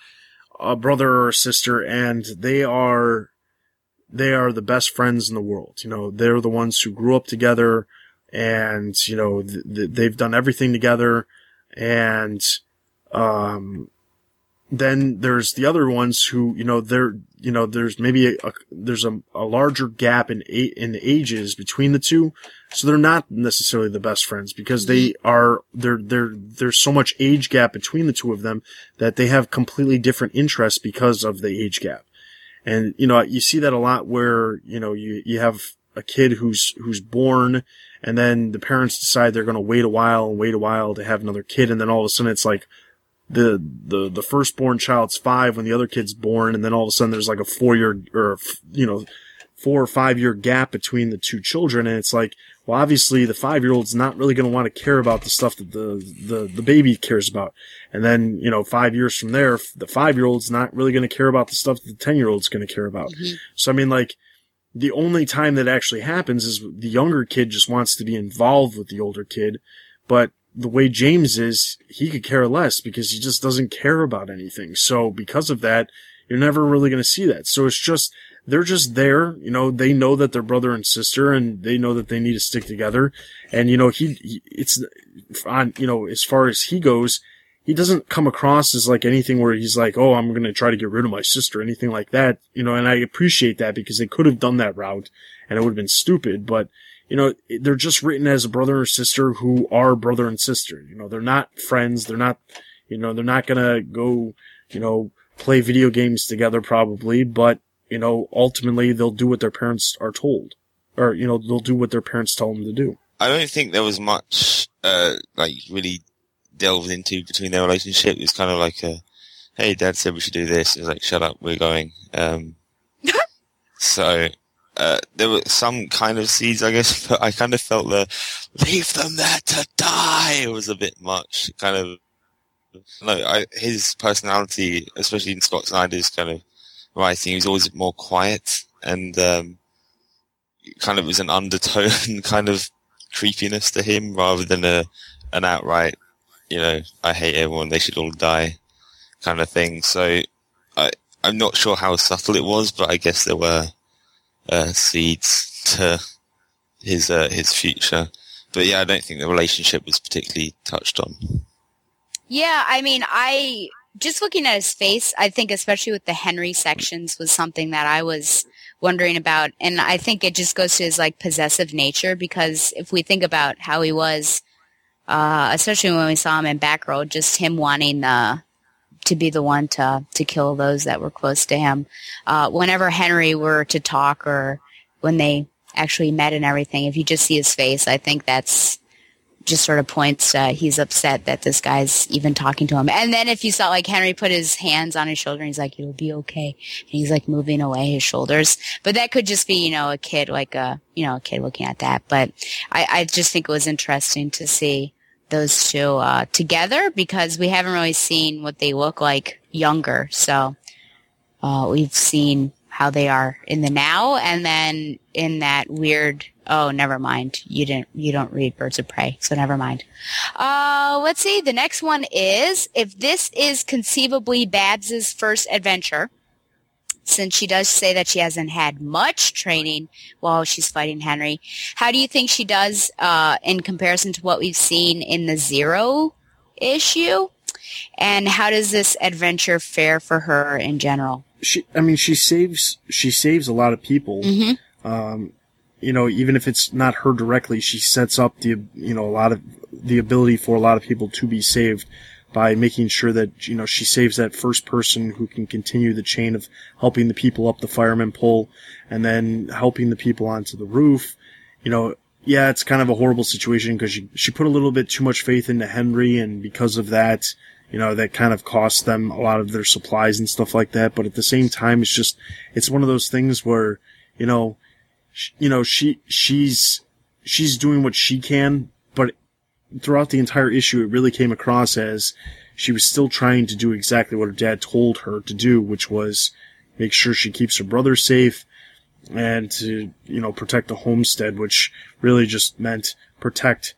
a brother or a sister, and they are they are the best friends in the world. You know, they're the ones who grew up together and, you know, th- th- they've done everything together. And, um, then there's the other ones who, you know, they're, you know, there's maybe a, a there's a, a larger gap in a, in ages between the two. So they're not necessarily the best friends because they are, they're, they're, there's so much age gap between the two of them that they have completely different interests because of the age gap. And, you know, you see that a lot where, you know, you, you have a kid who's who's born and then the parents decide they're going to wait a while and wait a while to have another kid. And then all of a sudden it's like the the the firstborn child's 5 when the other kid's born. And then all of a sudden there's like a 4 year or you know 4 or 5 year gap between the two children. And it's like well obviously the 5 year old's not really going to want to care about the stuff that the the the baby cares about and then you know 5 years from there the 5 year old's not really going to care about the stuff that the 10 year old's going to care about Mm-hmm. so I mean like the only time that actually happens is the younger kid just wants to be involved with the older kid. But the way James is, he could care less because he just doesn't care about anything. So because of that, you're never really going to see that. So it's just, they're just there. You know, they know that they're brother and sister and they know that they need to stick together. And, you know, he, he it's on, you know, as far as he goes, he doesn't come across as like anything where he's like, oh, I'm going to try to get rid of my sister, anything like that, you know, and I appreciate that because they could have done that route and it would have been stupid, but, you know, they're just written as a brother or sister who are brother and sister. You know, they're not friends. They're not, you know, they're not going to go, you know, play video games together probably, but, you know, ultimately they'll do what their parents are told or, you know, they'll do what their parents tell them to do. I don't think there was much, uh, like really delved into between their relationship. It was kind of like a, hey, dad said we should do this. It was like, shut up, we're going. Um, so, uh, there were some kind of seeds, I guess, but I kind of felt the, leave them there to die. It was a bit much. Kind of, no, I, his personality, especially in Scott Snyder's kind of writing, he was always more quiet and, um, kind of was an undertone kind of creepiness to him rather than a, an outright, you know, I hate everyone, they should all die kind of thing. So I, I'm not sure how subtle it was, but I guess there were, uh, seeds to his, uh, his future. But yeah, I don't think the relationship was particularly touched on. Yeah, I mean, I just looking at his face, I think especially with the Henry sections was something that I was wondering about. And I think it just goes to his like possessive nature because if we think about how he was, uh, especially when we saw him in Back Row, just him wanting the, to be the one to, to kill those that were close to him. Uh, whenever Henry were to talk or when they actually met and everything, if you just see his face, I think that's, just sort of points uh, he's upset that this guy's even talking to him. And then if you saw like Henry put his hands on his shoulder, he's like, "It'll be okay," and he's like moving away his shoulders. But that could just be you know a kid like a you know a kid looking at that. But I, I just think it was interesting to see those two uh, together because we haven't really seen what they look like younger. So uh, we've seen how they are in the now, and then in that weird Oh, never mind. You didn't, you don't read Birds of Prey, so never mind. Uh, let's see. The next one is, if this is conceivably Babs's first adventure, since she does say that she hasn't had much training while she's fighting Henry, how do you think she does, uh, in comparison to what we've seen in the Zero issue? And how does this adventure fare for her in general? She, I mean, she saves, she saves a lot of people. Mm-hmm. Um, you know, even if it's not her directly, she sets up the, you know, a lot of the ability for a lot of people to be saved by making sure that, you know, she saves that first person who can continue the chain of helping the people up the fireman pole and then helping the people onto the roof. You know, yeah, it's kind of a horrible situation because she, she put a little bit too much faith into Henry and because of that, you know, that kind of cost them a lot of their supplies and stuff like that. But at the same time, it's just, it's one of those things where, you know, you know, she, she's, she's doing what she can, but throughout the entire issue, it really came across as she was still trying to do exactly what her dad told her to do, which was make sure she keeps her brother safe and to, you know, protect the homestead, which really just meant protect,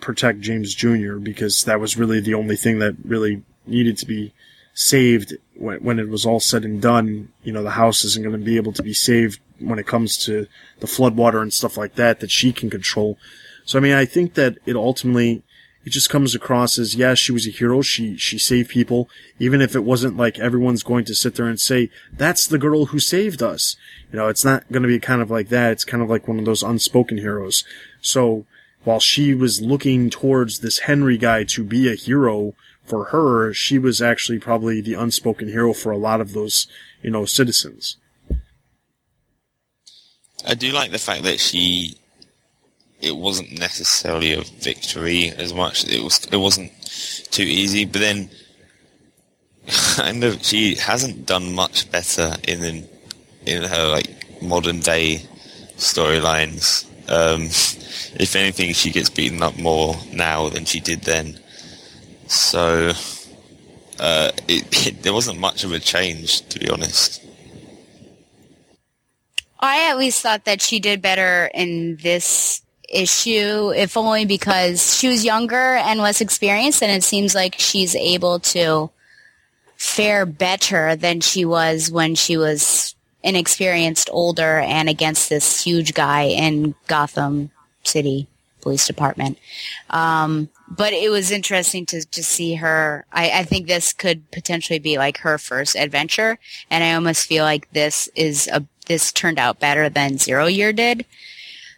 protect James Jr. because that was really the only thing that really needed to be saved when, when it was all said and done. You know, the house isn't going to be able to be saved when it comes to the floodwater and stuff like that that she can control. So I mean, I think that it ultimately it just comes across as yeah, she was a hero. She she saved people, even if it wasn't like everyone's going to sit there and say that's the girl who saved us. You know, it's not going to be kind of like that. It's kind of like one of those unspoken heroes. So while she was looking towards this Henry guy to be a hero for her, she was actually probably the unspoken hero for a lot of those you know citizens. I do like the fact that she. It wasn't necessarily a victory as much. It was. It wasn't too easy, but then kind of she hasn't done much better in in her like modern day storylines. Um, if anything, she gets beaten up more now than she did then. So uh, it, it, there wasn't much of a change, to be honest. I at least thought that she did better in this issue, if only because she was younger and less experienced, and it seems like she's able to fare better than she was when she was inexperienced, older, and against this huge guy in Gotham City Police Department. Um, but it was interesting to to see her. I, I think this could potentially be like her first adventure, and I almost feel like this is a this turned out better than Zero Year did.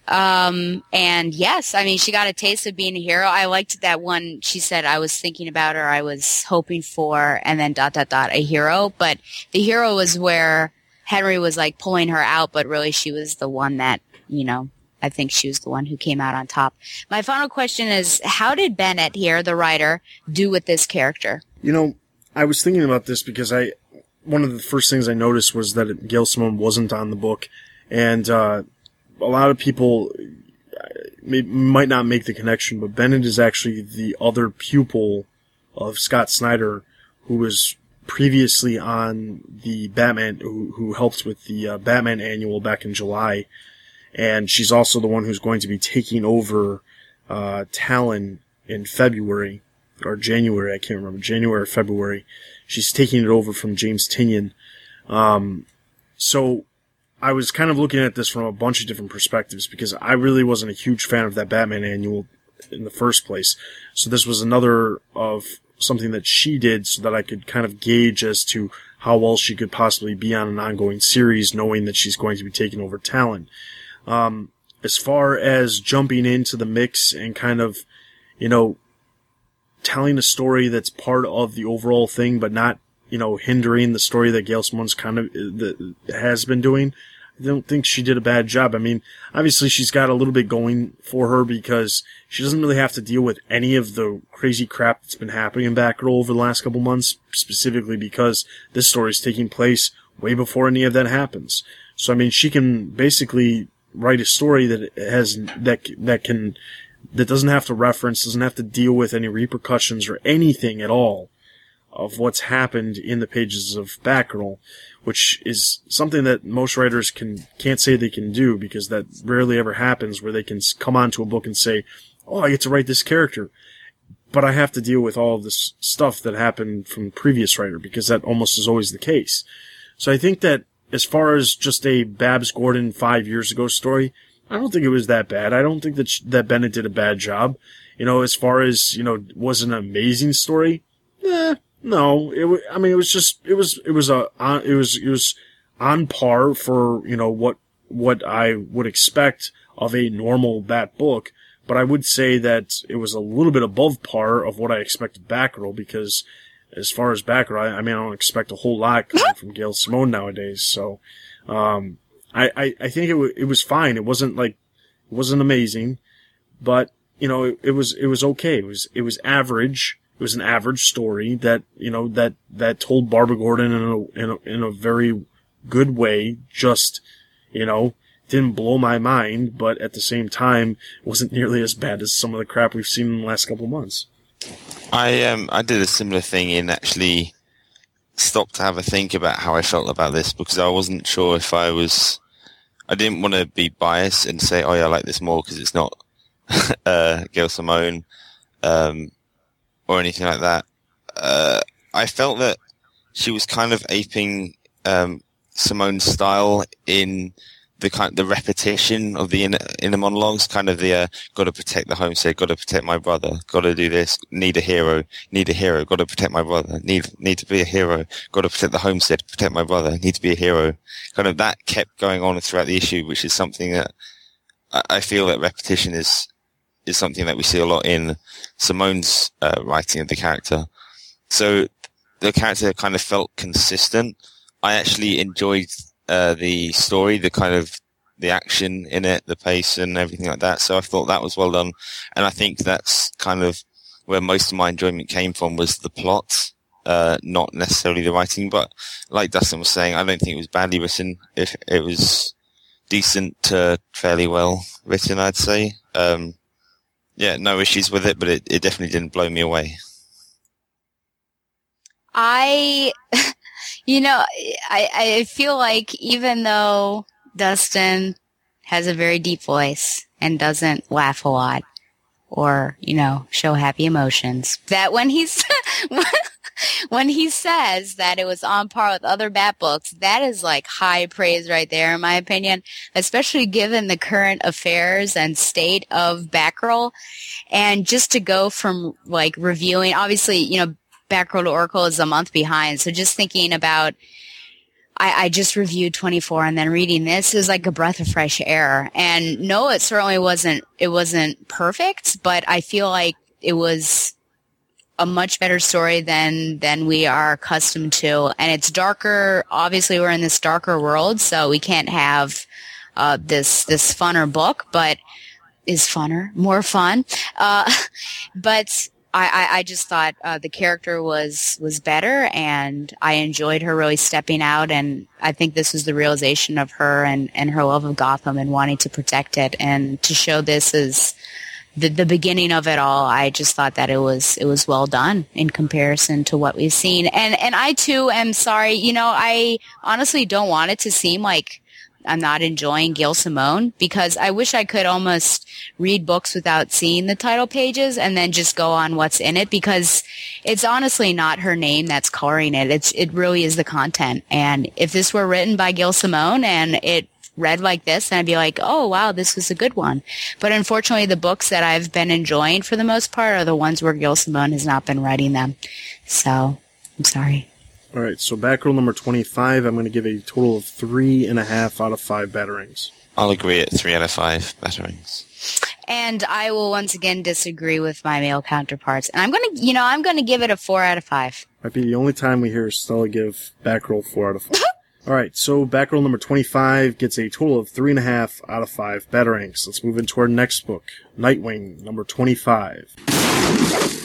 Um, and yes, I mean, she got a taste of being a hero. I liked that one. She said, I was thinking about her. I was hoping for, and then dot, dot, dot, a hero. But the hero was where Henry was like pulling her out, but really she was the one that, you know, I think she was the one who came out on top. My final question is, how did Bennett here, the writer, do with this character? You know, I was thinking about this because I, one of the first things I noticed was that Gail Simone wasn't on the book. And, uh, a lot of people may, might not make the connection, but Bennett is actually the other pupil of Scott Snyder, who was previously on the Batman, who, who helped with the uh, Batman annual back in July. And she's also the one who's going to be taking over uh, Talon in February or January. I can't remember January or February. She's taking it over from James Tynion. Um, so I was kind of looking at this from a bunch of different perspectives because I really wasn't a huge fan of that Batman annual in the first place. So this was another of something that she did so that I could kind of gauge as to how well she could possibly be on an ongoing series, knowing that she's going to be taking over Talon. Um, as far as jumping into the mix and kind of, you know, telling a story that's part of the overall thing, but not, you know, hindering the story that Gail Simone's kind of uh, that has been doing. I don't think she did a bad job. I mean, obviously she's got a little bit going for her because she doesn't really have to deal with any of the crazy crap that's been happening in Batgirl over the last couple months, specifically because this story is taking place way before any of that happens. So I mean, she can basically write a story that has that that can that doesn't have to reference, doesn't have to deal with any repercussions or anything at all of what's happened in the pages of Batgirl, which is something that most writers can can't say they can do because that rarely ever happens where they can come onto a book and say, "Oh, I get to write this character." But I have to deal with all this stuff that happened from previous writer because that almost is always the case. So I think that as far as just a Babs Gordon five years ago story, I don't think it was that bad. I don't think that that Bennett did a bad job. You know, as far as you know, was an amazing story. Eh, no, it was, I mean, it was just, it was, it was a, it was, it was on par for, you know, what, what I would expect of a normal Bat book. But I would say that it was a little bit above par of what I expected Batgirl because as far as Batgirl, I, I mean, I don't expect a whole lot coming from Gail Simone nowadays. So, um, I, I, I think it, w- it was fine. It wasn't like, it wasn't amazing, but, you know, it, it was, it was okay. It was, it was average it was an average story that you know that that told Barbara Gordon in a in a, in a very good way. Just you know didn't blow my mind, but at the same time wasn't nearly as bad as some of the crap we've seen in the last couple of months. I um I did a similar thing in actually stopped to have a think about how I felt about this because I wasn't sure if I was I didn't want to be biased and say oh yeah I like this more because it's not uh, Gail Simone um, or anything like that. Uh, I felt that she was kind of aping um, Simone's style in the kind the repetition of the inner, inner monologues, kind of the uh, got to protect the homestead, got to protect my brother, got to do this, need a hero, need a hero, got to protect my brother, need need to be a hero, got to protect the homestead, protect my brother, need to be a hero. Kind of that kept going on throughout the issue, which is something that I, I feel that repetition is is something that we see a lot in Simone's uh, writing of the character. So the character kind of felt consistent. I actually enjoyed uh, the story, the kind of the action in it, the pace and everything like that. So I thought that was well done. And I think that's kind of where most of my enjoyment came from was the plot, uh, not necessarily the writing. But like Dustin was saying, I don't think it was badly written. If it was decent to fairly well written, I'd say. Um, yeah, no issues with it, but it, it definitely didn't blow me away. I, you know, I, I feel like even though Dustin has a very deep voice and doesn't laugh a lot or, you know, show happy emotions, that when he's, when he says that it was on par with other Bat books, that is like high praise right there, in my opinion, especially given the current affairs and state of Batgirl. And just to go from like reviewing, obviously, you know, To Oracle is a month behind. So just thinking about, I, I just reviewed 24 and then reading this is like a breath of fresh air. And no, it certainly wasn't, it wasn't perfect, but I feel like it was a much better story than than we are accustomed to and it's darker obviously we're in this darker world so we can't have uh, this this funner book but is funner more fun uh, but I, I, I, just thought uh, the character was was better and I enjoyed her really stepping out and I think this was the realization of her and, and her love of Gotham and wanting to protect it and to show this as the, the beginning of it all, I just thought that it was it was well done in comparison to what we've seen. And and I too am sorry. You know, I honestly don't want it to seem like I'm not enjoying Gail Simone because I wish I could almost read books without seeing the title pages and then just go on what's in it because it's honestly not her name that's coloring it. It's it really is the content. And if this were written by Gail Simone and it read like this and I'd be like, oh wow, this was a good one. But unfortunately, the books that I've been enjoying for the most part are the ones where Gail Simone has not been writing them. So I'm sorry. All right, so Batgirl number 25, I'm going to give a total of three and a half out of five batarangs. I'll agree at three out of five batarangs. And I will once again disagree with my male counterparts. And I'm going to, you know, I'm going to give it a four out of five. Might be the only time we hear Stella give Batgirl four out of five. All right, so Batgirl number 25 gets a total of 3.5 out of 5 batarangs. Let's move into our next book, Nightwing number 25.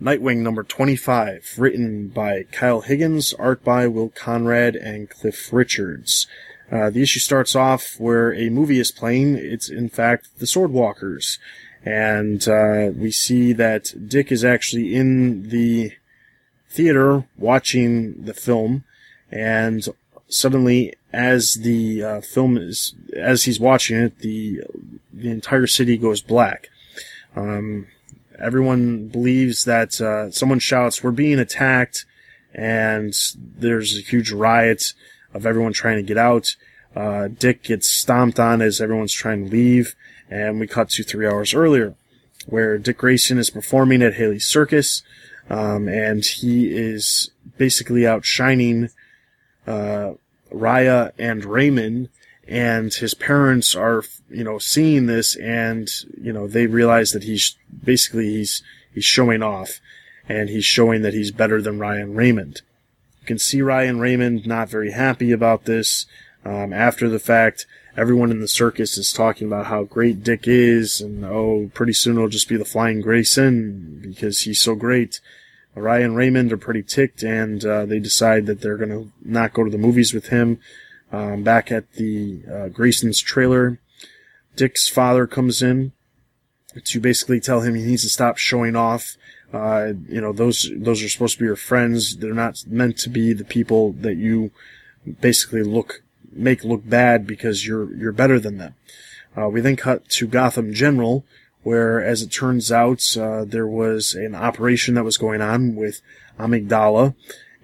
Nightwing number 25, written by Kyle Higgins, art by Will Conrad and Cliff Richards. Uh, the issue starts off where a movie is playing. It's in fact The Swordwalkers. And uh, we see that Dick is actually in the theater watching the film and suddenly as the uh, film is as he's watching it the the entire city goes black um, everyone believes that uh, someone shouts we're being attacked and there's a huge riot of everyone trying to get out. Uh, dick gets stomped on as everyone's trying to leave and we cut to three hours earlier where dick grayson is performing at haly's circus um, and he is basically outshining uh, Raya and Raymond, and his parents are, you know, seeing this, and you know, they realize that he's basically he's he's showing off, and he's showing that he's better than Ryan Raymond. You can see Ryan Raymond not very happy about this. Um, after the fact, everyone in the circus is talking about how great Dick is, and oh, pretty soon it'll just be the Flying Grayson because he's so great. Ryan Raymond are pretty ticked, and uh, they decide that they're going to not go to the movies with him. Um, back at the uh, Grayson's trailer, Dick's father comes in to basically tell him he needs to stop showing off. Uh, you know, those those are supposed to be your friends. They're not meant to be the people that you basically look make look bad because you're you're better than them. Uh, we then cut to Gotham General, where, as it turns out, uh, there was an operation that was going on with Amygdala,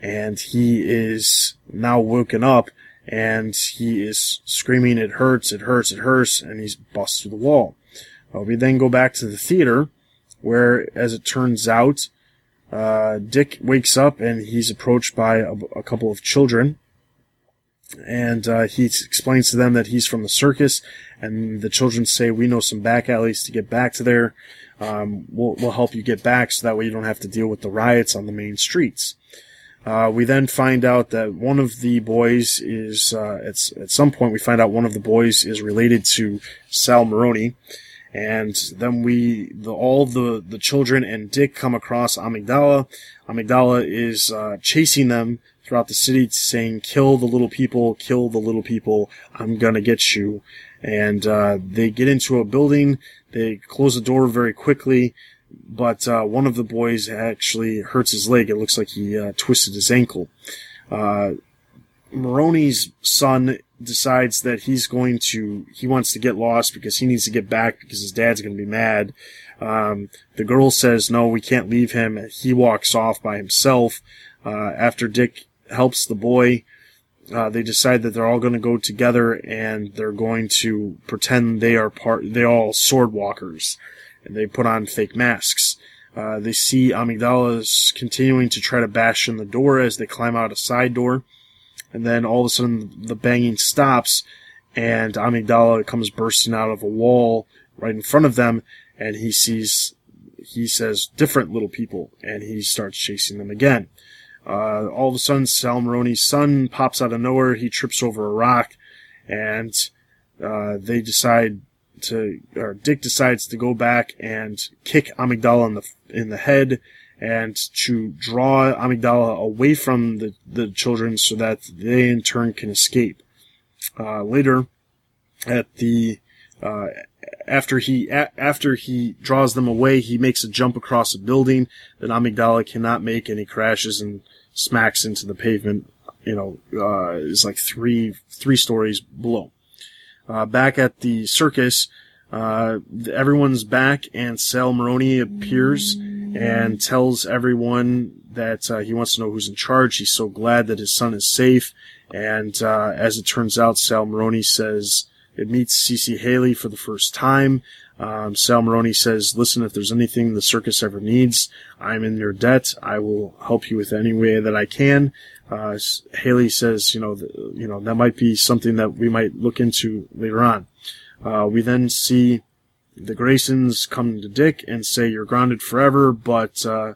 and he is now woken up, and he is screaming, "It hurts! It hurts! It hurts!" and he's busted through the wall. Uh, we then go back to the theater, where, as it turns out, uh, Dick wakes up and he's approached by a, a couple of children and uh, he explains to them that he's from the circus, and the children say, "We know some back alleys to get back to there. Um, we'll we'll help you get back, so that way you don't have to deal with the riots on the main streets." Uh, we then find out that one of the boys is, uh, at, at some point we find out one of the boys is related to Sal Maroni. And then we, the, all the, the children and Dick come across Amygdala. Amygdala is, uh, chasing them throughout the city saying, kill the little people, kill the little people, I'm gonna get you. And, uh, they get into a building, they close the door very quickly, but uh, one of the boys actually hurts his leg. It looks like he uh, twisted his ankle. Uh, Maroni's son decides that he's going to, he wants to get lost because he needs to get back because his dad's going to be mad. Um, the girl says, no, we can't leave him. He walks off by himself. Uh, after Dick helps the boy, uh, they decide that they're all going to go together and they're going to pretend they are part, they all sword walkers and they put on fake masks. Uh, they see Amygdala's continuing to try to bash in the door as they climb out a side door. And then all of a sudden the banging stops and Amygdala comes bursting out of a wall right in front of them and he sees, he says, different little people and he starts chasing them again. Uh, all of a sudden Sal Maroni's son pops out of nowhere. He trips over a rock and, uh, they decide to, or Dick decides to go back and kick Amygdala in the, in the head and to draw Amygdala away from the, the children so that they in turn can escape. Uh, later, at the, uh, after he, a- after he draws them away, he makes a jump across a building that Amygdala cannot make and he crashes and smacks into the pavement, you know, uh, is like three, three stories below. Uh, back at the circus, uh, everyone's back and Sal Maroni appears and tells everyone that uh, he wants to know who's in charge. He's so glad that his son is safe. And uh, as it turns out, Sal Maroni says it meets C.C. Haly for the first time. Um, Sal Maroni says, listen, if there's anything the circus ever needs, I'm in your debt. I will help you with any way that I can. Uh, Haly says, you know, you know, that might be something that we might look into later on. Uh, we then see the Graysons come to Dick and say, you're grounded forever, but, uh,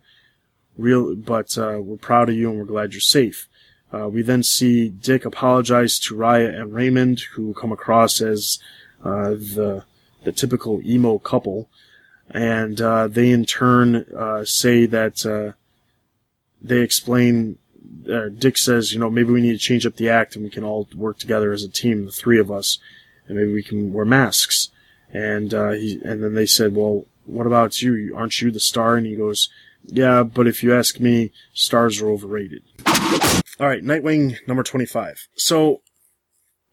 real, but, uh, we're proud of you and we're glad you're safe. Uh, we then see Dick apologize to Raya and Raymond, who come across as, uh, the, the typical emo couple. And, they in turn, say that, they explain, uh, Dick says, you know, maybe we need to change up the act and we can all work together as a team, the three of us, and maybe we can wear masks. And, uh, he, and then they said, well, what about you? Aren't you the star? And he goes, yeah, but if you ask me, stars are overrated. All right, Nightwing number 25. So,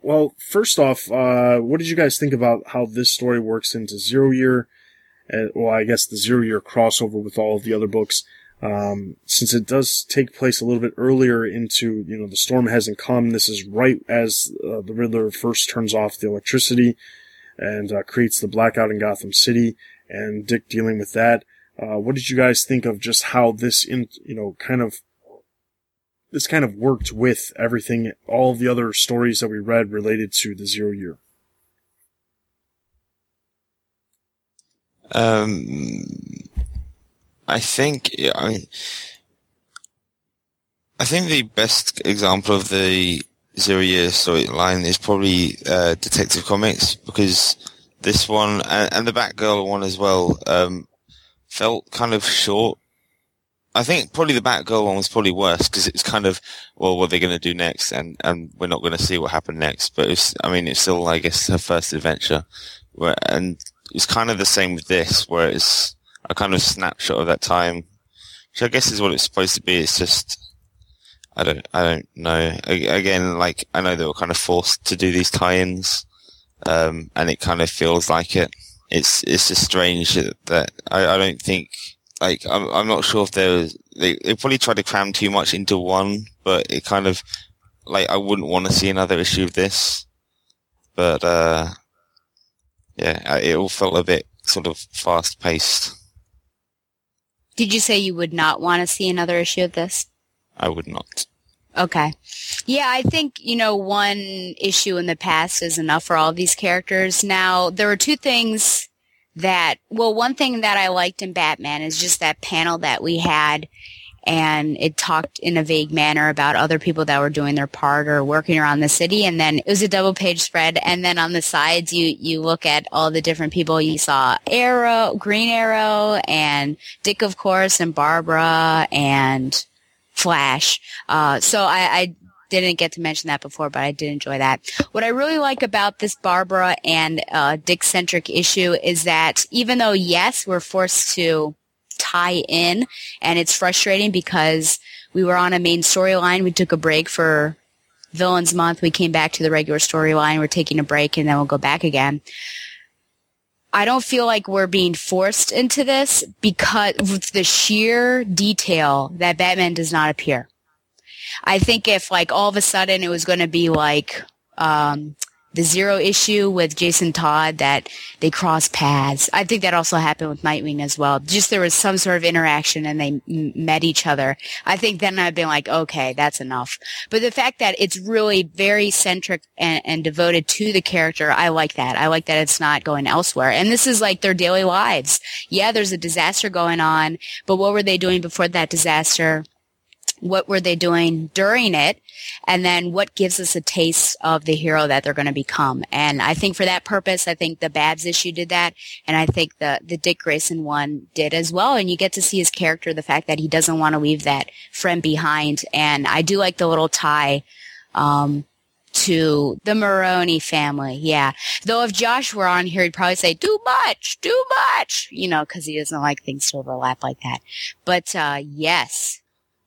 well, first off, uh, what did you guys think about how this story works into Zero Year? Uh, well, I guess the Zero Year crossover with all of the other books. Um, since it does take place a little bit earlier into, you know, the storm hasn't come. This is right as uh, the Riddler first turns off the electricity and uh, creates the blackout in Gotham City and Dick dealing with that. Uh, what did you guys think of just how this, in, you know, kind of, this kind of worked with everything, all the other stories that we read related to the zero year? Um, I think, I mean, I think the best example of the zero year storyline is probably uh, Detective Comics because this one and, and the Batgirl one as well um, felt kind of short. I think probably the Batgirl one was probably worse because it's kind of well, what are they going to do next, and and we're not going to see what happened next. But it's, I mean, it's still, I guess, her first adventure, where and it's kind of the same with this, where it's a kind of snapshot of that time, which I guess is what it's supposed to be. It's just I don't, I don't know. Again, like I know they were kind of forced to do these tie-ins, um, and it kind of feels like it. It's it's just strange that I, I don't think like I'm I'm not sure if there was they they probably tried to cram too much into one, but it kind of like I wouldn't want to see another issue of this, but uh, yeah, it all felt a bit sort of fast paced. Did you say you would not want to see another issue of this? I would not. Okay. Yeah, I think, you know, one issue in the past is enough for all of these characters. Now, there were two things that, well, one thing that I liked in Batman is just that panel that we had. And it talked in a vague manner about other people that were doing their part or working around the city. And then it was a double page spread. And then on the sides, you, you look at all the different people. You saw Arrow, Green Arrow and Dick, of course, and Barbara and Flash. Uh, so I, I didn't get to mention that before, but I did enjoy that. What I really like about this Barbara and uh, Dick centric issue is that even though yes, we're forced to tie in, and it's frustrating because we were on a main storyline, we took a break for Villains Month, we came back to the regular storyline, we're taking a break, and then we'll go back again. I don't feel like we're being forced into this because of the sheer detail that Batman does not appear. I think if like all of a sudden it was going to be like um, the zero issue with Jason Todd that they cross paths. I think that also happened with Nightwing as well. Just there was some sort of interaction and they m- met each other. I think then I'd been like, okay, that's enough. But the fact that it's really very centric and, and devoted to the character, I like that. I like that it's not going elsewhere. And this is like their daily lives. Yeah, there's a disaster going on, but what were they doing before that disaster? What were they doing during it and then what gives us a taste of the hero that they're going to become and i think for that purpose i think the babs issue did that and i think the the dick grayson one did as well and you get to see his character the fact that he doesn't want to leave that friend behind and i do like the little tie um, to the Maroni family. Yeah. Though if Josh were on here, he'd probably say, too much, too much, you know, cause he doesn't like things to overlap like that. But, uh, yes,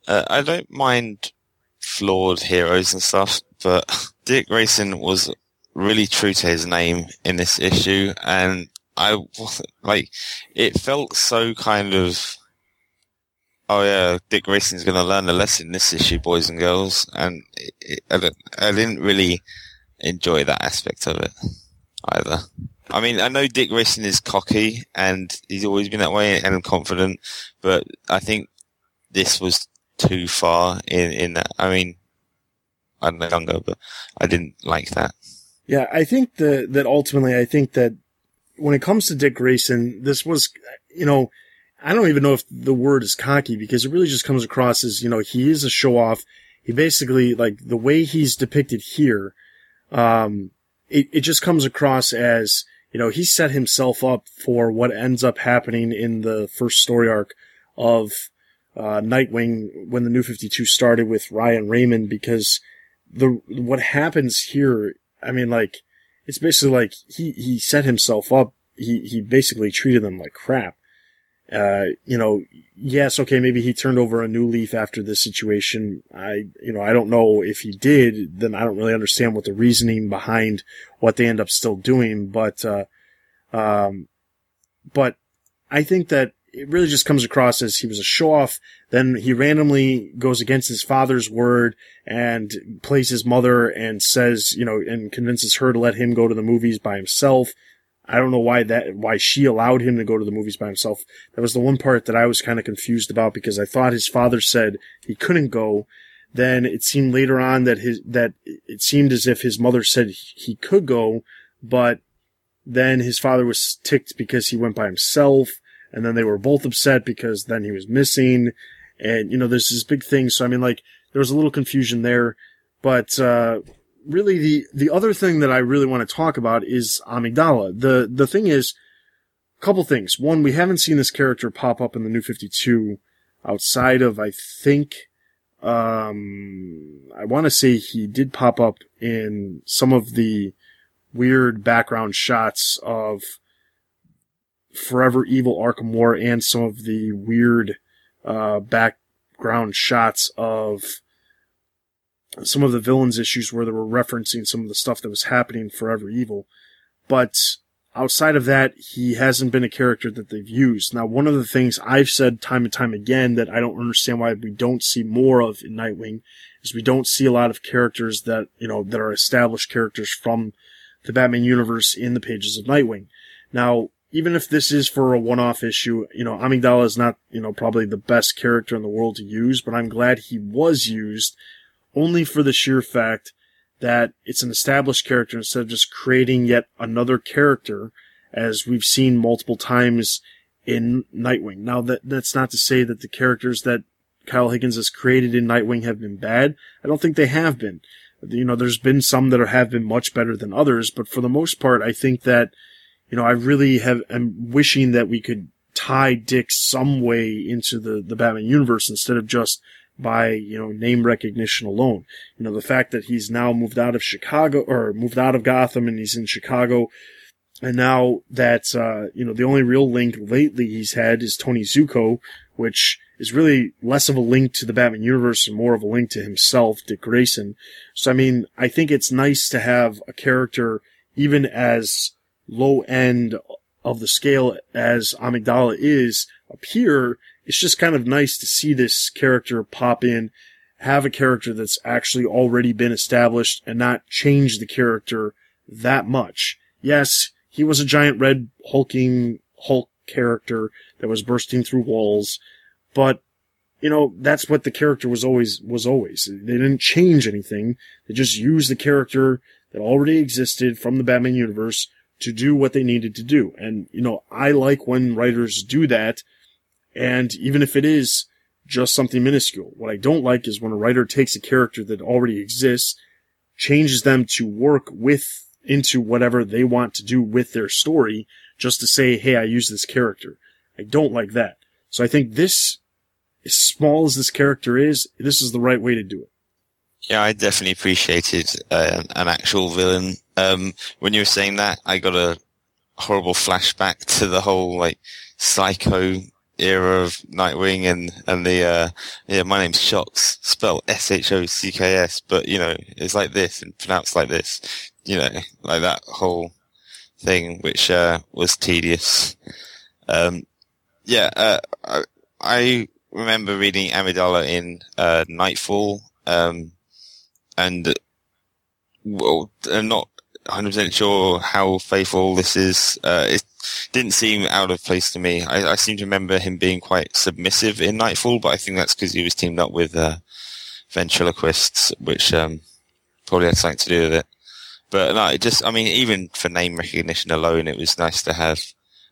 uh, I don't mind flawed heroes and stuff, but Dick Grayson was really true to his name in this issue, and I like it felt so kind of. Oh yeah, Dick Grayson's going to learn a lesson this issue, boys and girls, and it, it, I, I didn't really enjoy that aspect of it either. I mean, I know Dick Grayson is cocky and he's always been that way and confident, but I think this was too far in, in that. I mean, I'm younger, but I didn't like that. Yeah, I think that, that ultimately, I think that when it comes to Dick Grayson, this was, you know, I don't even know if the word is cocky because it really just comes across as, you know, he is a show off. He basically, like, the way he's depicted here, um, it, it just comes across as, you know, he set himself up for what ends up happening in the first story arc of uh, Nightwing when the New 52 started with Ryan Raymond because the, what happens here, I mean, like, it's basically like he, he set himself up. He, he basically treated them like crap. Uh, you know, yes, okay, maybe he turned over a new leaf after this situation. I, you know, I don't know if he did, then I don't really understand what the reasoning behind what they end up still doing, but, uh, um, but I think that it really just comes across as he was a show off. Then he randomly goes against his father's word and plays his mother and says, you know, and convinces her to let him go to the movies by himself. I don't know why that, why she allowed him to go to the movies by himself. That was the one part that I was kind of confused about because I thought his father said he couldn't go. Then it seemed later on that his, that it seemed as if his mother said he could go, but then his father was ticked because he went by himself and then they were both upset because then he was missing, and you know there's this big thing. So I mean, like there was a little confusion there, but uh, really the the other thing that I really want to talk about is Amygdala. The the thing is, a couple things. One, we haven't seen this character pop up in the New Fifty Two outside of I think. Um, I want to say he did pop up in some of the weird background shots of Forever Evil Arkham War and some of the weird uh, background shots of some of the villains issues where they were referencing some of the stuff that was happening Forever Evil. But outside of that, he hasn't been a character that they've used. Now, one of the things I've said time and time again that I don't understand why we don't see more of in Nightwing is we don't see a lot of characters that, you know, that are established characters from the Batman universe in the pages of Nightwing. Now, even if this is for a one-off issue, you know, Amygdala is not, you know, probably the best character in the world to use, but I'm glad he was used only for the sheer fact that it's an established character instead of just creating yet another character as we've seen multiple times in Nightwing. Now that, that's not to say that the characters that Kyle Higgins has created in Nightwing have been bad. I don't think they have been. You know, there's been some that have been much better than others, but for the most part, I think that, you know, I really have, am wishing that we could tie Dick some way into the, the Batman universe instead of just by, you know, name recognition alone. You know, the fact that he's now moved out of Chicago or moved out of Gotham and he's in Chicago. And now that, uh, you know, the only real link lately he's had is Tony Zucco, which is really less of a link to the Batman universe and more of a link to himself, Dick Grayson. So, I mean, I think it's nice to have a character even as low end of the scale as Amygdala is appear it's just kind of nice to see this character pop in, have a character that's actually already been established and not change the character that much. Yes, he was a giant red hulking Hulk character that was bursting through walls, but you know, that's what the character was always, was always. They didn't change anything. They just used the character that already existed from the Batman universe to do what they needed to do. And, you know, I like when writers do that and even if it is just something minuscule, what I don't like is when a writer takes a character that already exists, changes them to work with into whatever they want to do with their story just to say, Hey, I use this character. I don't like that. So I think this, as small as this character is, this is the right way to do it. Yeah, I definitely appreciated uh, an actual villain. Um, when you were saying that, I got a horrible flashback to the whole like psycho era of Nightwing and, and the, uh, yeah, my name's Shocks, spelled S-H-O-C-K-S, but, you know, it's like this and pronounced like this, you know, like that whole thing, which, uh, was tedious. Um, yeah, uh, I, I remember reading Amygdala in, uh, Knightfall, um, and, well, not 100% sure how faithful this is. Uh, it didn't seem out of place to me. I, I, seem to remember him being quite submissive in Knightfall, but I think that's because he was teamed up with uh, ventriloquists, which um, probably had something to do with it. But no, it just, I mean, even for name recognition alone, it was nice to have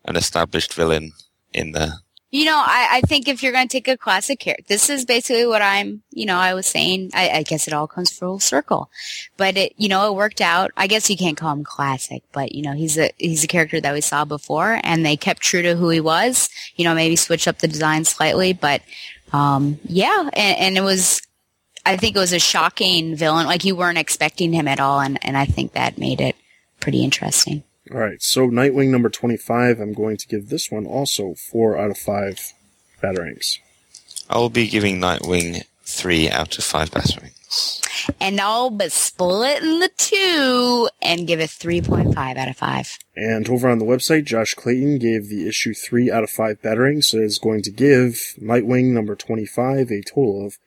an established villain in there. You know, I, I think if you're going to take a classic character, this is basically what I'm, you know, I was saying. I, I guess it all comes full circle, but it, you know, it worked out. I guess you can't call him classic, but you know, he's a he's a character that we saw before, and they kept true to who he was. You know, maybe switch up the design slightly, but um, yeah, and, and it was I think it was a shocking villain. Like you weren't expecting him at all, and, and I think that made it pretty interesting. All right, so Nightwing number 25, I'm going to give this one also 4 out of 5 batarangs. I'll be giving Nightwing 3 out of 5 batarangs. And I'll be splitting the two and give it 3.5 out of 5. And over on the website, Josh Clayton gave the issue 3 out of 5 batarangs, so is going to give Nightwing number 25 a total of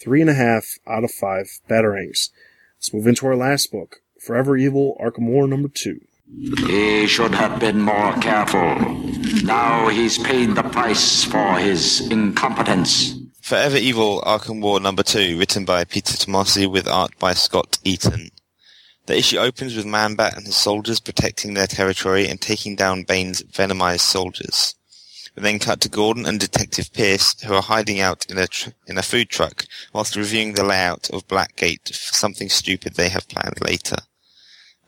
3.5 out of 5 batarangs. Let's move into our last book, Forever Evil Arkham War number 2. He should have been more careful. Now he's paid the price for his incompetence. Forever Evil Arkham War number 2, written by Peter Tomasi with art by Scott Eaton. The issue opens with Man-Bat and his soldiers protecting their territory and taking down Bane's venomized soldiers. We then cut to Gordon and Detective Pierce, who are hiding out in a tr- in a food truck whilst reviewing the layout of Blackgate for something stupid they have planned later.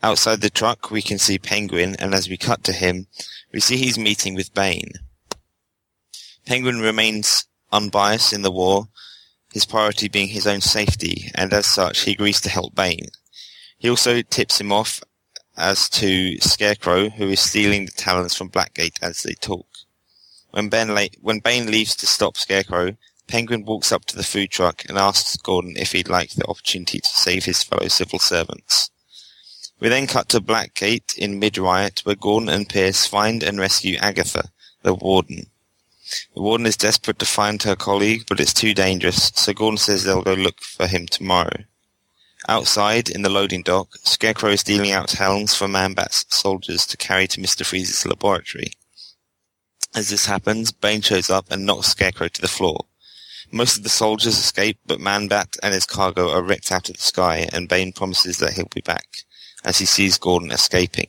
Outside the truck, we can see Penguin, and as we cut to him, we see he's meeting with Bane. Penguin remains unbiased in the war, his priority being his own safety, and as such, he agrees to help Bane. He also tips him off as to Scarecrow, who is stealing the talons from Blackgate as they talk. When, ben la- when Bane leaves to stop Scarecrow, Penguin walks up to the food truck and asks Gordon if he'd like the opportunity to save his fellow civil servants. We then cut to Blackgate in mid-riot where Gordon and Pierce find and rescue Agatha, the warden. The warden is desperate to find her colleague, but it's too dangerous, so Gordon says they'll go look for him tomorrow. Outside, in the loading dock, Scarecrow is dealing out helms for Man-Bat's soldiers to carry to Mr. Freeze's laboratory. As this happens, Bane shows up and knocks Scarecrow to the floor. Most of the soldiers escape, but Man-Bat and his cargo are ripped out of the sky, and Bane promises that he'll be back as he sees Gordon escaping.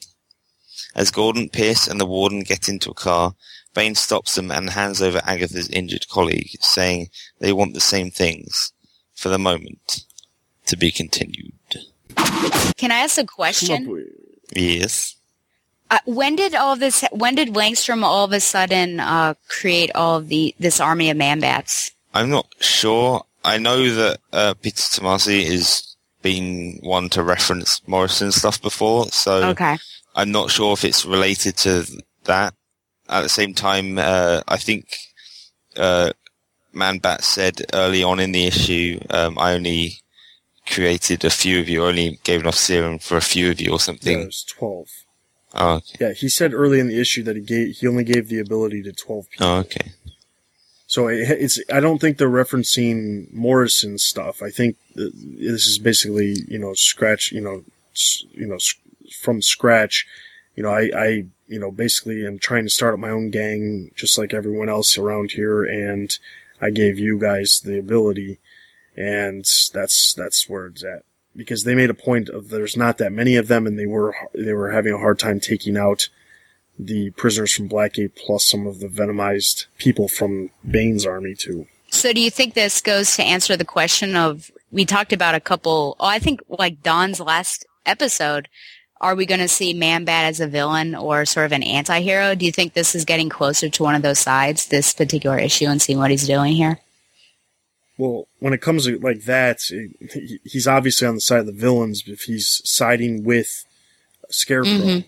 As Gordon, Pierce, and the warden get into a car, Bane stops them and hands over Agatha's injured colleague, saying they want the same things for the moment to be continued. Can I ask a question? Yes. Uh, when did all this? When did Langstrom all of a sudden uh, create all of the this army of man bats? I'm not sure. I know that uh, Peter Tomasi has been one to reference Morrison stuff before, so Okay. I'm not sure if it's related to that. At the same time, uh, I think uh, Manbat said early on in the issue, um, I only created a few of you, only gave enough serum for a few of you or Yeah, something. it was 12. Oh, okay. Yeah, he said early in the issue that he gave he only gave the ability to 12 people. Oh, okay. So it, it's I don't think they're referencing Morrison stuff. I think this is basically you know scratch you know you know from scratch. You know I I you know basically am trying to start up my own gang just like everyone else around here, and I gave you guys the ability, and that's that's where it's at because they made a point of there's not that many of them, and they were they were having a hard time taking out the prisoners from Blackgate plus some of the venomized people from Bane's army too. So do you think this goes to answer the question of we talked about a couple oh I think like Don's last episode are we going to see Man-Bat as a villain or sort of an anti-hero? Do you think this is getting closer to one of those sides this particular issue and seeing what he's doing here? Well, when it comes to like that, he's obviously on the side of the villains if he's siding with Scarecrow, Mhm.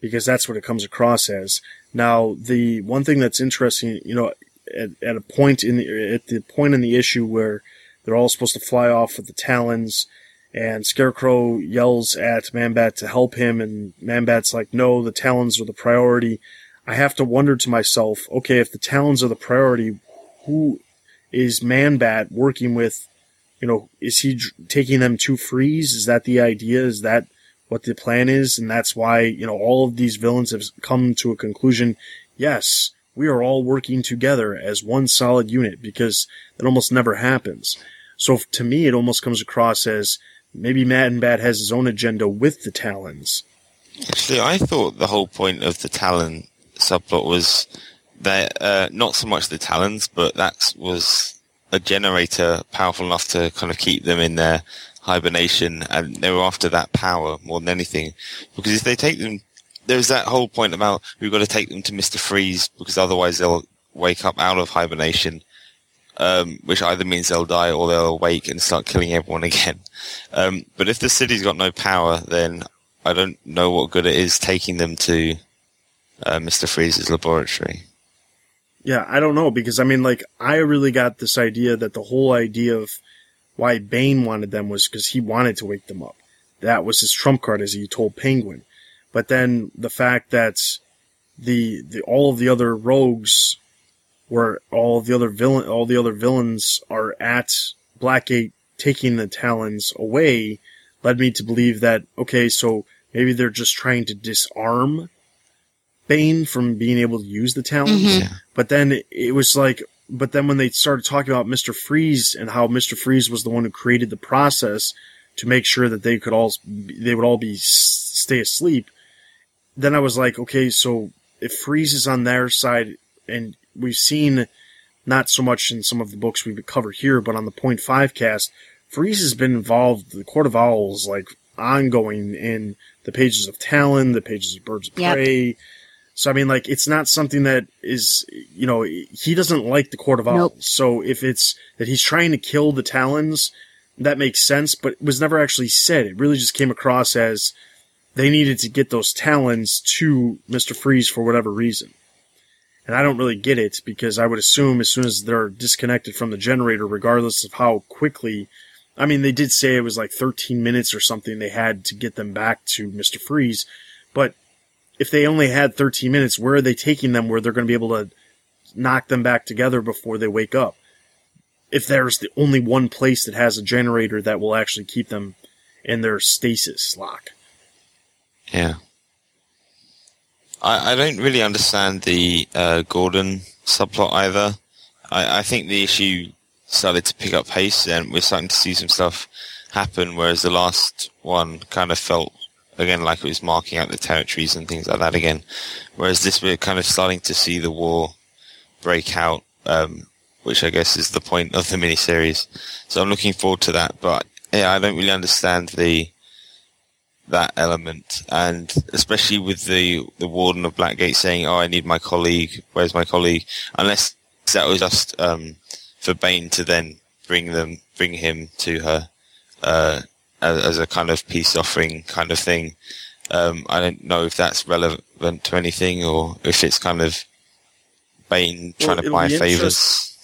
Because that's what it comes across as. Now, the one thing that's interesting, you know, at, at a point in the at the point in the issue where they're all supposed to fly off with the Talons, and Scarecrow yells at Manbat to help him, and Manbat's like, "No, the Talons are the priority." I have to wonder to myself, okay, if the Talons are the priority, who is Manbat working with? You know, is he taking them to freeze? Is that the idea? Is that what the plan is? And that's why, you know, all of these villains have come to a conclusion. Yes, we are all working together as one solid unit because that almost never happens. So to me, it almost comes across as maybe Man-Bat has his own agenda with the Talons. Actually, I thought the whole point of the Talon subplot was that uh, not so much the Talons, but that was a generator powerful enough to kind of keep them in their hibernation, and they were after that power more than anything. Because if they take them, there's that whole point about we've got to take them to Mister Freeze because otherwise they'll wake up out of hibernation. Um, which either means they'll die or they'll awake and start killing everyone again. Um, but if the city's got no power, then I don't know what good it is taking them to uh, Mr. Freeze's laboratory. Yeah, I don't know because I mean, like, I really got this idea that the whole idea of why Bane wanted them was because he wanted to wake them up. That was his trump card, as he told Penguin. But then the fact that the the all of the other rogues were all of the other villain all the other villains are at Blackgate taking the talons away led me to believe that okay, so maybe they're just trying to disarm Bane from being able to use the talons. Mhm. But then it- it was like, but then when they started talking about Mr. Freeze and how Mr. Freeze was the one who created the process to make sure that they could all, they would all be, stay asleep. Then I was like, okay, so if Freeze is on their side and we've seen not so much in some of the books we've covered here, but on the point five cast, Freeze has been involved, the Court of Owls, like ongoing in the pages of Talon, the pages of Birds of Yep. So I mean, like, it's not something that is, you know, he doesn't like the Court of Owls. Nope. So if it's that he's trying to kill the Talons, that makes sense, but it was never actually said. It really just came across as they needed to get those Talons to Mr. Freeze for whatever reason. And I don't really get it because I would assume as soon as they're disconnected from the generator, regardless of how quickly, I mean, they did say it was like 13 minutes or something they had to get them back to Mr. Freeze, if they only had 13 minutes, where are they taking them where they're going to be able to knock them back together before they wake up? If there's the only one place that has a generator that will actually keep them in their stasis lock. Yeah. I, I don't really understand the uh, Gordon subplot either. I, I think the issue started to pick up pace and we're starting to see some stuff happen, whereas the last one kind of felt again, like it was marking out the territories and things like that again. Whereas this, we're kind of starting to see the war break out, um, which I guess is the point of the miniseries. So I'm looking forward to that. But yeah, I don't really understand the that element, and especially with the the warden of Blackgate saying, "Oh, I need my colleague. Where's my colleague?" Unless that was just um, for Bane to then bring them, bring him to her uh, as, as, a kind of peace offering kind of thing. Um, I don't know if that's relevant to anything or if it's kind of Bane trying well, to buy favors.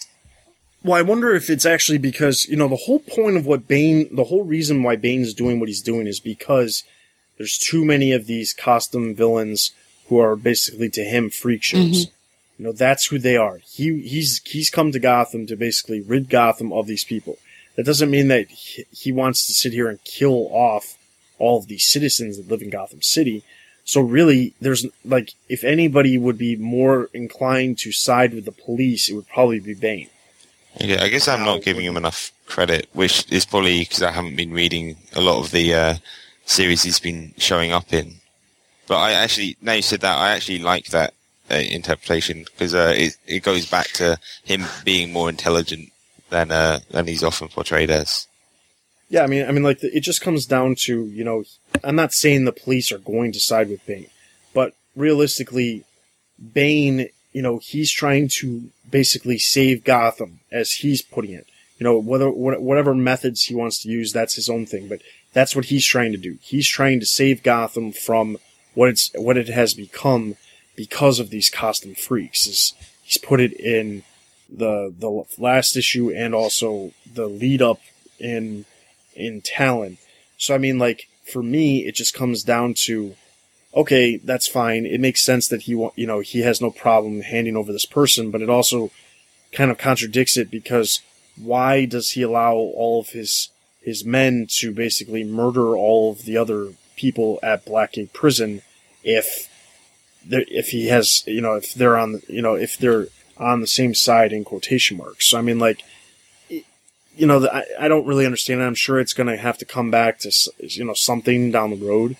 Well, I wonder if it's actually because, you know, the whole point of what Bane, the whole reason why Bane's doing what he's doing is because there's too many of these costume villains who are basically to him freak shows. Mm-hmm. You know, that's who they are. He, he's, he's come to Gotham to basically rid Gotham of these people. That doesn't mean that he, wants to sit here and kill off all of these citizens that live in Gotham City. So really, there's like, if anybody would be more inclined to side with the police, it would probably be Bane. Yeah, I guess I'm not giving him enough credit, which is probably because I haven't been reading a lot of the uh, series he's been showing up in. But I actually, now you said that, I actually like that uh, interpretation because uh, it, it goes back to him being more intelligent than uh, than he's often portrayed as. Yeah, I mean, I mean, like the, it just comes down to you know, I'm not saying the police are going to side with Bane, but realistically, Bane, you know, he's trying to basically save Gotham as he's putting it. You know, whether whatever methods he wants to use, that's his own thing. But that's what he's trying to do. He's trying to save Gotham from what it's what it has become because of these costume freaks. Is he's put it in the the last issue and also the lead up in in Talon. So I mean, like for me, it just comes down to okay, that's fine. It makes sense that he want you know he has no problem handing over this person, but it also kind of contradicts it because why does he allow all of his his men to basically murder all of the other people at Blackgate Prison if if he has you know if they're on you know if they're on the same side in quotation marks. So I mean like you know I, I don't really understand. I'm sure it's going to have to come back to you know something down the road,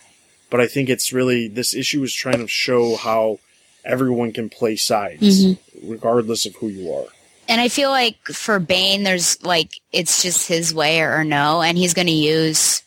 but I think it's really this issue is trying to show how everyone can play sides mm-hmm. regardless of who you are. And I feel like for Bane, there's like, it's just his way or, or no, and he's going to use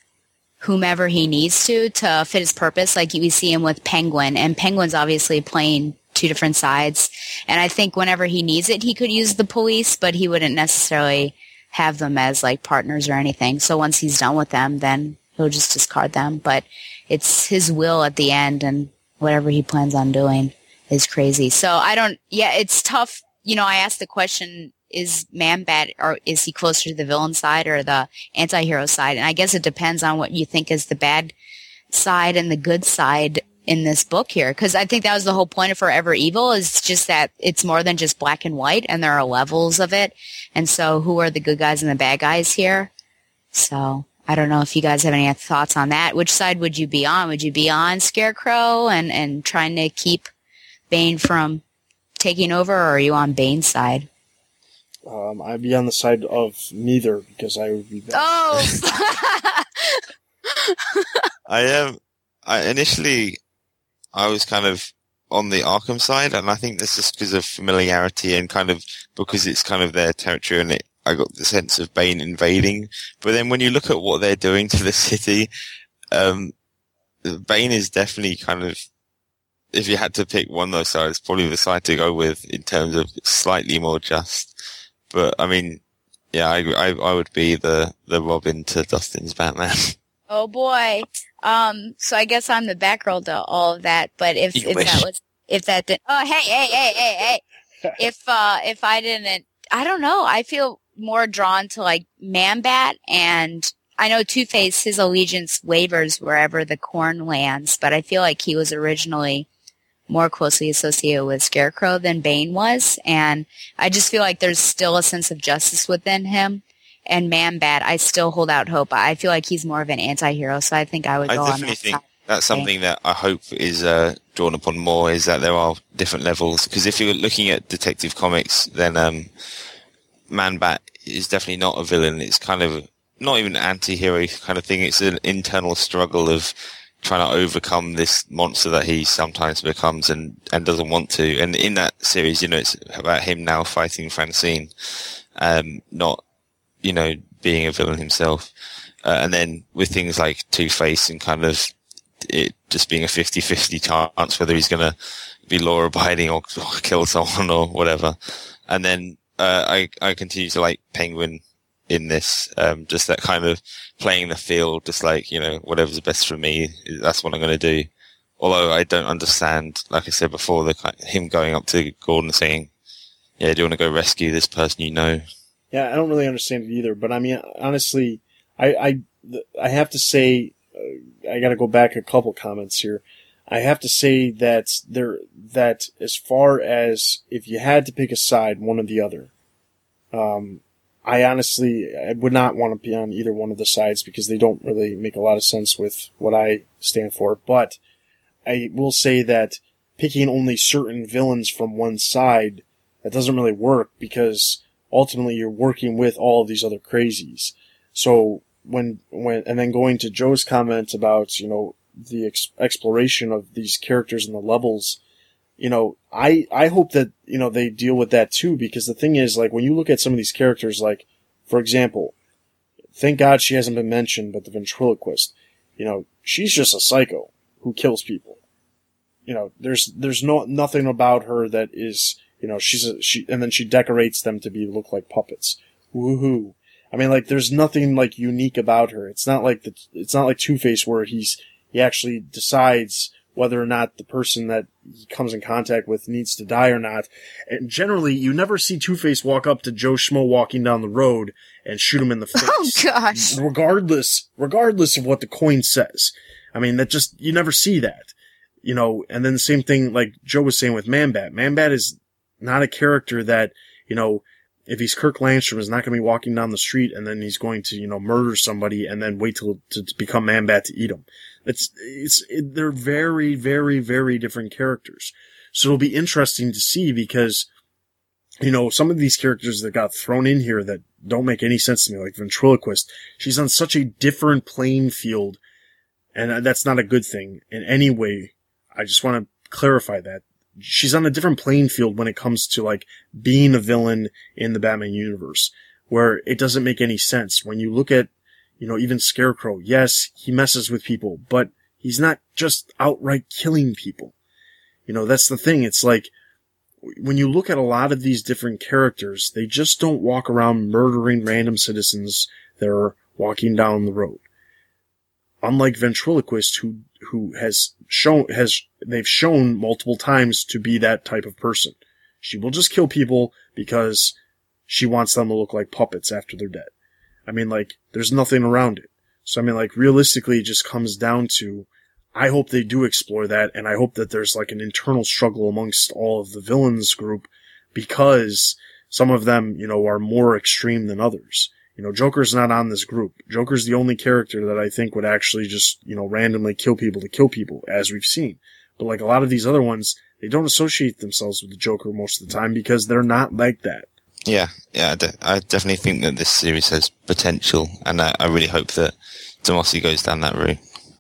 whomever he needs to to fit his purpose. Like we see him with Penguin, and Penguin's obviously playing two different sides. And I think whenever he needs it, he could use the police, but he wouldn't necessarily have them as like partners or anything. So once he's done with them, then he'll just discard them. But it's his will at the end, and whatever he plans on doing is crazy. So I don't, yeah, it's tough you know, I asked the question, is man bad or is he closer to the villain side or the anti-hero side? And I guess it depends on what you think is the bad side and the good side in this book here. Cause I think that was the whole point of Forever Evil is just that it's more than just black and white and there are levels of it. And so who are the good guys and the bad guys here? So I don't know if you guys have any thoughts on that. Which side would you be on? Would you be on Scarecrow and, and trying to keep Bane from taking over, or are you on Bane's side? Um, I'd be on the side of neither because I would be. Bad. Oh. I am. I initially, I was kind of on the Arkham side, and I think this is because of familiarity and kind of because it's kind of their territory, and it, I got the sense of Bane invading. But then when you look at what they're doing to the city, um, Bane is definitely kind of if you had to pick one of those sides, probably the side to go with in terms of slightly more just. But I mean, yeah, I, I, I would be the, the Robin to Dustin's Batman. Oh boy. Um, so I guess I'm the back row to all of that, but if, if that was, if that did, oh, hey, hey, hey, hey, hey. if, uh, if I didn't, I don't know. I feel more drawn to like Man Bat and I know Two Face, his allegiance wavers wherever the corn lands, but I feel like he was originally more closely associated with Scarecrow than Bane was. And I just feel like there's still a sense of justice within him. And Man Bat, I still hold out hope. I feel like he's more of an anti-hero, so I think I would go I definitely that think side. that's something that I hope is uh, drawn upon more is that there are different levels. Because if you're looking at Detective Comics, then um, Man Bat is definitely not a villain. It's kind of not even an anti-hero kind of thing. It's an internal struggle of trying to overcome this monster that he sometimes becomes and, and doesn't want to. And in that series, you know, it's about him now fighting Francine, um, not, you know, being a villain himself. Uh, and then with things like Two Face and kind of it just being a 50-50 chance whether he's going to be law abiding or, or, kill someone or whatever. And then, uh, I, I continue to like Penguin in this, um, just that kind of playing the field, just like, you know, whatever's best for me, that's what I'm going to do. Although I don't understand, like I said before, the him going up to Gordon saying, yeah, do you want to go rescue this person you know? Yeah, I don't really understand it either, but I mean, honestly, I, I, I have to say, uh, I got to go back a couple comments here. I have to say that there, that as far as if you had to pick a side, one or the other, um, I honestly, I would not want to be on either one of the sides because they don't really make a lot of sense with what I stand for. But I will say that picking only certain villains from one side, that doesn't really work because ultimately you're working with all of these other crazies. So when, when, and then going to Joe's comment about, you know, the ex- exploration of these characters and the levels, you know, I, I hope that, you know, they deal with that too, because the thing is, like, when you look at some of these characters, like, for example, thank God she hasn't been mentioned, but the ventriloquist, you know, she's just a psycho who kills people. You know, there's, there's no, nothing about her that is, you know, she's a, she, and then she decorates them to be, look like puppets. Woohoo. I mean, like, there's nothing, like, unique about her. It's not like the, it's not like Two-Face where he's, he actually decides whether or not the person that he comes in contact with needs to die or not. And generally, you never see Two-Face walk up to Joe Schmo walking down the road and shoot him in the face. Oh gosh. Regardless, regardless of what the coin says. I mean, that just, you never see that. You know, and then the same thing like Joe was saying with Man-Bat. Man-Bat is not a character that, you know, if he's Kirk Langstrom, is not going to be walking down the street and then he's going to, you know, murder somebody and then wait till to, to become Man-Bat to eat him. It's, it's, it, they're very, very, very different characters. So it'll be interesting to see because, you know, some of these characters that got thrown in here that don't make any sense to me, like Ventriloquist, she's on such a different playing field. And uh, that's not a good thing in any way. I just want to clarify that. She's on a different playing field when it comes to like being a villain in the Batman universe, where it doesn't make any sense. When you look at you know, even Scarecrow, yes, he messes with people, but he's not just outright killing people. You know, that's the thing. It's like, when you look at a lot of these different characters, they just don't walk around murdering random citizens that are walking down the road. Unlike Ventriloquist, who, who has shown, has, they've shown multiple times to be that type of person. She will just kill people because she wants them to look like puppets after they're dead. I mean, like, there's nothing around it. So I mean, like, realistically, it just comes down to, I hope they do explore that, and I hope that there's like an internal struggle amongst all of the villains group, because some of them, you know, are more extreme than others. You know, Joker's not on this group. Joker's the only character that I think would actually just, you know, randomly kill people to kill people, as we've seen. But like a lot of these other ones, they don't associate themselves with the Joker most of the time because they're not like that. Yeah, yeah, I, de- I definitely think that this series has potential, and I, I really hope that Tomasi goes down that route.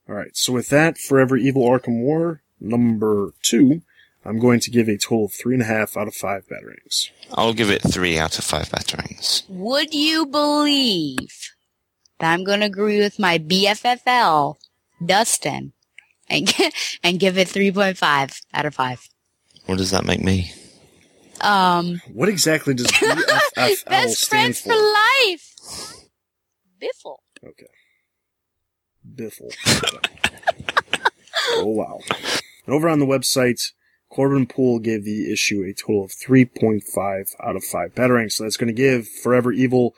All right, so with that, Forever Evil Arkham War number two, I'm going to give a total of three and a half out of five batarangs. I'll give it three out of five batarangs. Would you believe that I'm going to agree with my BFFL, Dustin, and and give it 3.5 out of five? What does that make me? Um, what exactly does BFFL Best stand friends for? for life. Biffle. Okay. Biffle. oh wow. And over on the website, Corbin Poole gave the issue a total of 3.5 out of 5 batarangs. So that's going to give Forever Evil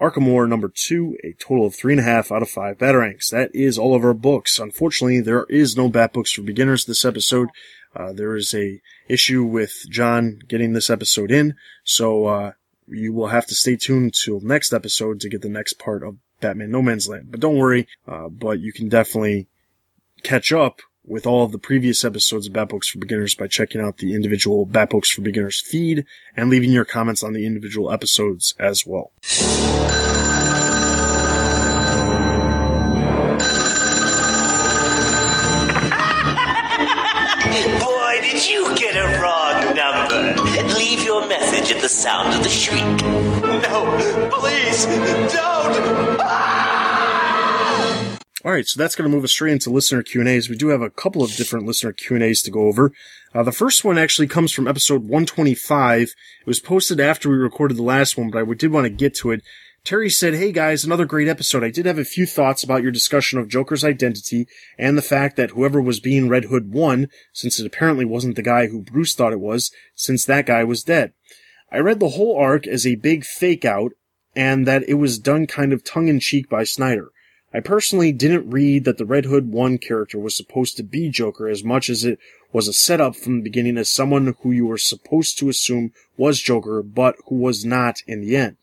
Arkham War number 2 a total of 3.5 out of 5 batarangs. That is all of our books. Unfortunately, there is no Bat Books for Beginners this episode. Uh, there is a issue with John getting this episode in, so uh, you will have to stay tuned till next episode to get the next part of Batman No Man's Land. But don't worry, uh, but you can definitely catch up with all of the previous episodes of Bat Books for Beginners by checking out the individual Bat Books for Beginners feed and leaving your comments on the individual episodes as well. Boy, did you get a wrong number. Leave your message at the sound of the shriek. No, please, don't! Ah! All right, so that's going to move us straight into listener Q and A's. We do have a couple of different listener Q and A's to go over. Uh, the first one actually comes from episode 125. It was posted after we recorded the last one, but I did want to get to it. Terry said, Hey guys, another great episode. I did have a few thoughts about your discussion of Joker's identity and the fact that whoever was being Red Hood won, since it apparently wasn't the guy who Bruce thought it was, since that guy was dead. I read the whole arc as a big fake out and that it was done kind of tongue in cheek by Snyder. I personally didn't read that the Red Hood 1 character was supposed to be Joker as much as it was a setup from the beginning as someone who you were supposed to assume was Joker, but who was not in the end.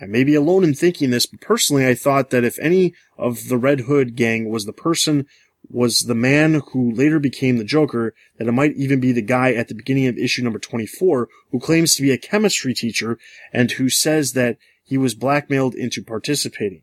I may be alone in thinking this, but personally I thought that if any of the Red Hood gang was the person was the man who later became the Joker, that it might even be the guy at the beginning of issue number 24 who claims to be a chemistry teacher and who says that he was blackmailed into participating.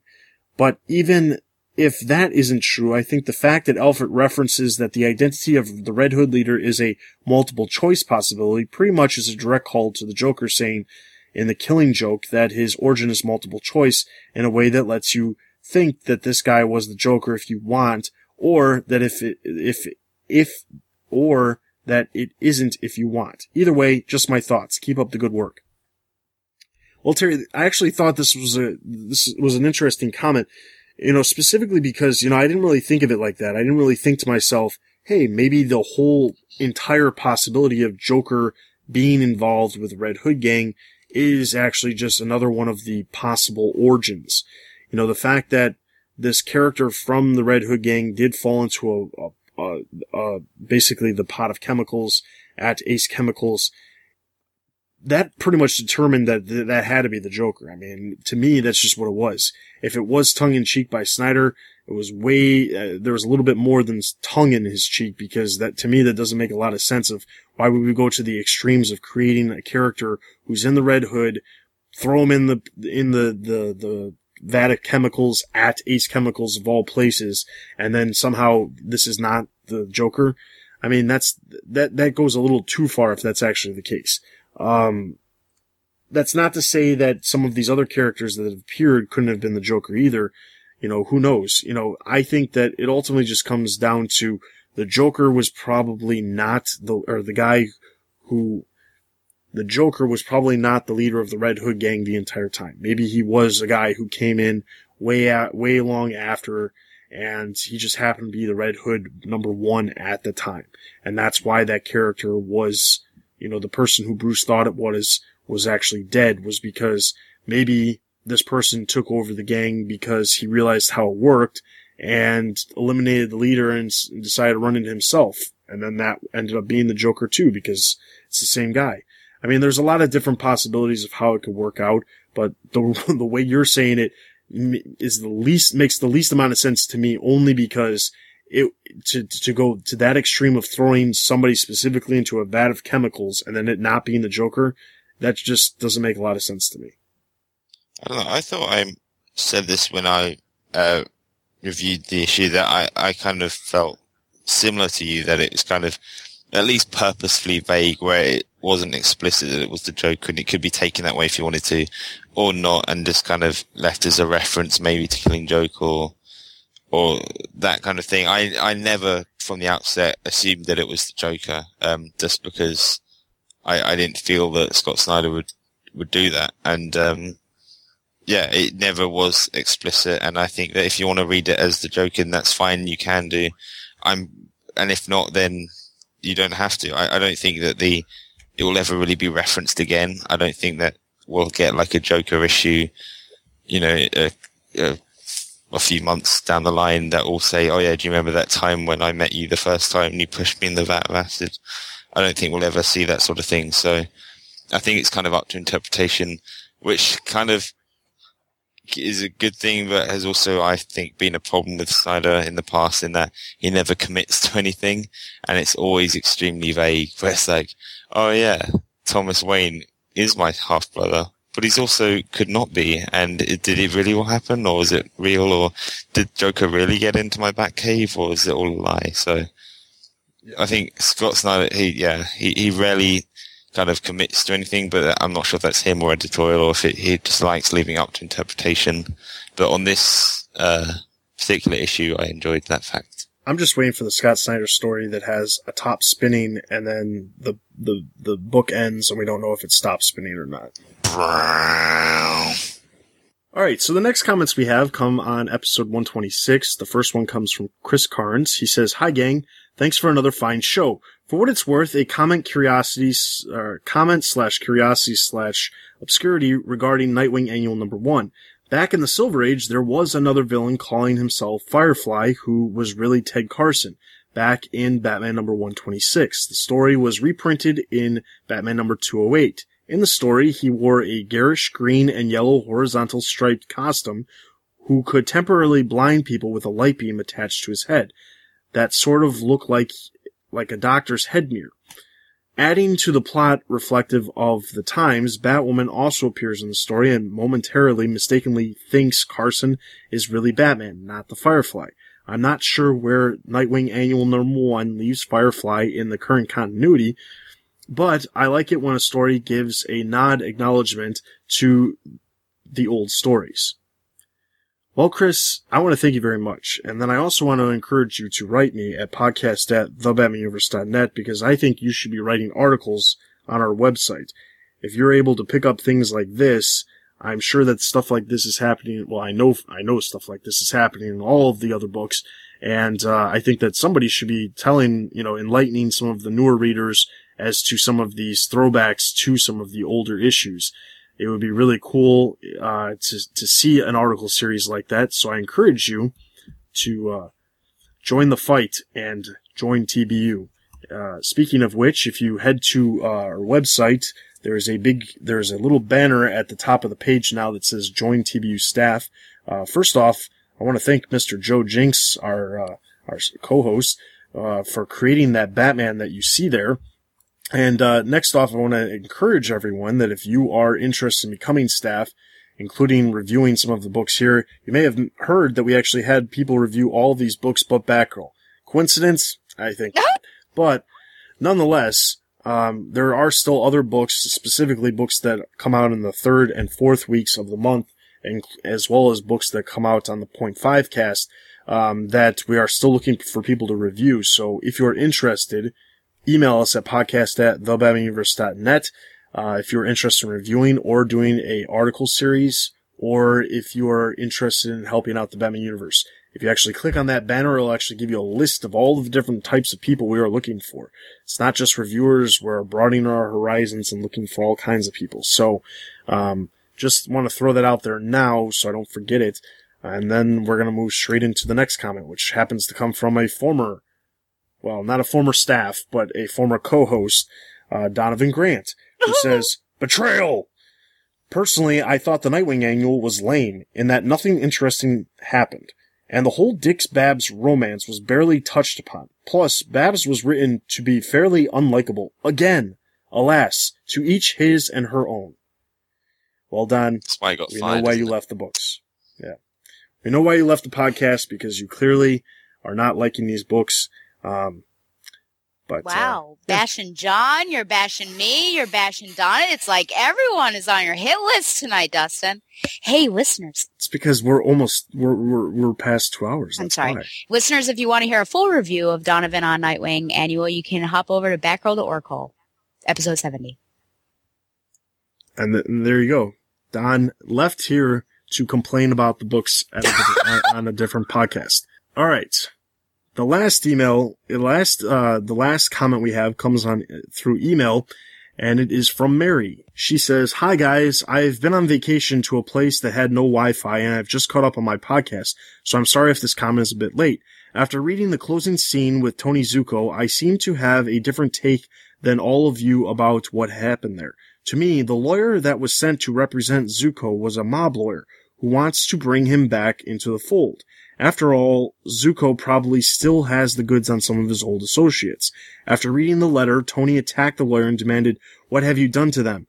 But even if that isn't true, I think the fact that Alfred references that the identity of the Red Hood leader is a multiple choice possibility pretty much is a direct call to the Joker saying in the killing joke that his origin is multiple choice in a way that lets you think that this guy was the Joker if you want, or that if it, if, if, or that it isn't if you want. Either way, just my thoughts. Keep up the good work. Well, Terry, I actually thought this was a, this was an interesting comment you know, specifically because, you know, I didn't really think of it like that. I didn't really think to myself, hey, maybe the whole entire possibility of Joker being involved with Red Hood Gang is actually just another one of the possible origins. You know, the fact that this character from the Red Hood Gang did fall into a, a, a, a basically the pot of chemicals at Ace Chemicals that pretty much determined that th- that had to be the Joker. I mean, to me, that's just what it was. If it was tongue in cheek by Snyder, it was way, uh, there was a little bit more than tongue in his cheek because that, to me, that doesn't make a lot of sense of why would we go to the extremes of creating a character who's in the Red Hood, throw him in the, in the, the, the, vat of chemicals at Ace Chemicals of all places, and then somehow this is not the Joker. I mean, that's, that, that goes a little too far if that's actually the case. Um, that's not to say that some of these other characters that have appeared couldn't have been the Joker either. You know, who knows? You know, I think that it ultimately just comes down to the Joker was probably not the, or the guy who, the Joker was probably not the leader of the Red Hood gang the entire time. Maybe he was a guy who came in way at, way long after and he just happened to be the Red Hood number one at the time. And that's why that character was you know, the person who Bruce thought it was, was actually dead was because maybe this person took over the gang because he realized how it worked and eliminated the leader and decided to run it himself. And then that ended up being the Joker too because it's the same guy. I mean, there's a lot of different possibilities of how it could work out, but the, the way you're saying it is the least, makes the least amount of sense to me only because it to to go to that extreme of throwing somebody specifically into a vat of chemicals and then it not being the Joker, that just doesn't make a lot of sense to me. I don't know. I thought I said this when I uh, reviewed the issue that I I kind of felt similar to you that it's kind of at least purposefully vague where it wasn't explicit that it was the Joker and it could be taken that way if you wanted to or not and just kind of left as a reference maybe to Killing Joke or or that kind of thing. I, I never from the outset assumed that it was the Joker, um, just because I, I didn't feel that Scott Snyder would, would do that. And, um, yeah, it never was explicit. And I think that if you want to read it as the Joker, that's fine. You can do. I'm, and if not, then you don't have to. I, I don't think that the, it will ever really be referenced again. I don't think that we'll get like a Joker issue, you know, a, a a few months down the line that will say, "Oh yeah, do you remember that time when I met you the first time and you pushed me in the vat of acid?" I don't think we'll ever see that sort of thing. So I think it's kind of up to interpretation, which kind of is a good thing, but has also, I think, been a problem with Snyder in the past in that he never commits to anything and it's always extremely vague. Where it's like, "Oh yeah, Thomas Wayne is my half brother." But he's also could not be. And it, did it really all happen, or was it real, or did Joker really get into my Batcave, or is it all a lie? So. I think Scott Snyder, he yeah, he he rarely kind of commits to anything, but I'm not sure if that's him or editorial or if it, he just likes leaving up to interpretation. But on this uh, particular issue, I enjoyed that fact. I'm just waiting for the Scott Snyder story that has a top spinning and then the the the book ends and we don't know if it stops spinning or not. All right, so the next comments we have come on episode 126. The first one comes from Chris Carnes. He says, "Hi gang, thanks for another fine show. For what it's worth, a comment curiosity or comment slash curiosity slash obscurity regarding Nightwing Annual Number One. Back in the Silver Age, there was another villain calling himself Firefly, who was really Ted Carson." Back in Batman number 126. The story was reprinted in Batman number 208. In the story, he wore a garish green and yellow horizontal striped costume who could temporarily blind people with a light beam attached to his head. That sort of looked like, like a doctor's head mirror. Adding to the plot reflective of the times, Batwoman also appears in the story and momentarily mistakenly thinks Carson is really Batman, not the Firefly. I'm not sure where Nightwing Annual Number 1 leaves Firefly in the current continuity, but I like it when a story gives a nod acknowledgement to the old stories. Well, Chris, I want to thank you very much. And then I also want to encourage you to write me at podcast at thebatmanuniverse.net because I think you should be writing articles on our website. If you're able to pick up things like this, I'm sure that stuff like this is happening. Well, I know, I know stuff like this is happening in all of the other books. And, uh, I think that somebody should be telling, you know, enlightening some of the newer readers as to some of these throwbacks to some of the older issues. It would be really cool, uh, to, to see an article series like that. So I encourage you to, uh, join the fight and join TBU. Uh, speaking of which, if you head to uh, our website, there is a big, there's a little banner at the top of the page now that says join TBU staff. Uh, first off, I want to thank Mr. Joe Jinks, our, uh, our co-host, uh, for creating that Batman that you see there. And, uh, next off, I want to encourage everyone that if you are interested in becoming staff, including reviewing some of the books here, you may have heard that we actually had people review all of these books but Batgirl. Coincidence? I think. but nonetheless, um, there are still other books, specifically books that come out in the third and fourth weeks of the month, and as well as books that come out on the point five cast, um, that we are still looking for people to review. So if you're interested, email us at podcast at thebatmanuniverse.net. Uh, if you're interested in reviewing or doing a article series, or if you are interested in helping out the Batman universe. If you actually click on that banner, it'll actually give you a list of all the different types of people we are looking for. It's not just reviewers. We're broadening our horizons and looking for all kinds of people. So, um, just want to throw that out there now so I don't forget it. And then we're going to move straight into the next comment, which happens to come from a former, well, not a former staff, but a former co-host, uh, Donovan Grant, who says, betrayal! Personally, I thought the Nightwing annual was lame in that nothing interesting happened and the whole Dix Babs romance was barely touched upon. Plus, Babs was written to be fairly unlikable. Again, alas, to each his and her own. Well done. we know why you it? left the books. Yeah. We know why you left the podcast because you clearly are not liking these books. Um, but, wow, uh, bashing John, you're bashing me, you're bashing Donna. It's like everyone is on your hit list tonight, Dustin. Hey, listeners. It's because we're almost we're we're, we're past two hours. I'm sorry, why. listeners. If you want to hear a full review of Donovan on Nightwing Annual, you can hop over to Batgirl to Oracle, episode seventy. And, th- and there you go. Don left here to complain about the books a on, on a different podcast. All right the last email, the last, uh, the last comment we have comes on through email and it is from Mary. She says, Hi guys, I've been on vacation to a place that had no Wi-Fi and I've just caught up on my podcast, so I'm sorry if this comment is a bit late. After reading the closing scene with Tony Zucco, I seem to have a different take than all of you about what happened there. To me, the lawyer that was sent to represent Zucco was a mob lawyer who wants to bring him back into the fold. After all, Zucco probably still has the goods on some of his old associates. After reading the letter, Tony attacked the lawyer and demanded, What have you done to them?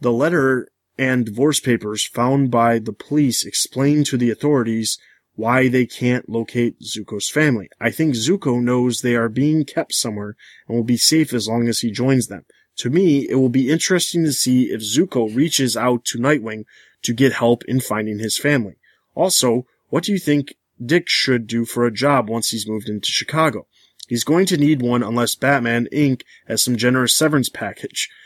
The letter and divorce papers found by the police explain to the authorities why they can't locate Zucco's family. I think Zucco knows they are being kept somewhere and will be safe as long as he joins them. To me, it will be interesting to see if Zucco reaches out to Nightwing to get help in finding his family. Also, what do you think Dick should do for a job once he's moved into Chicago? He's going to need one unless Batman Inc. has some generous severance package.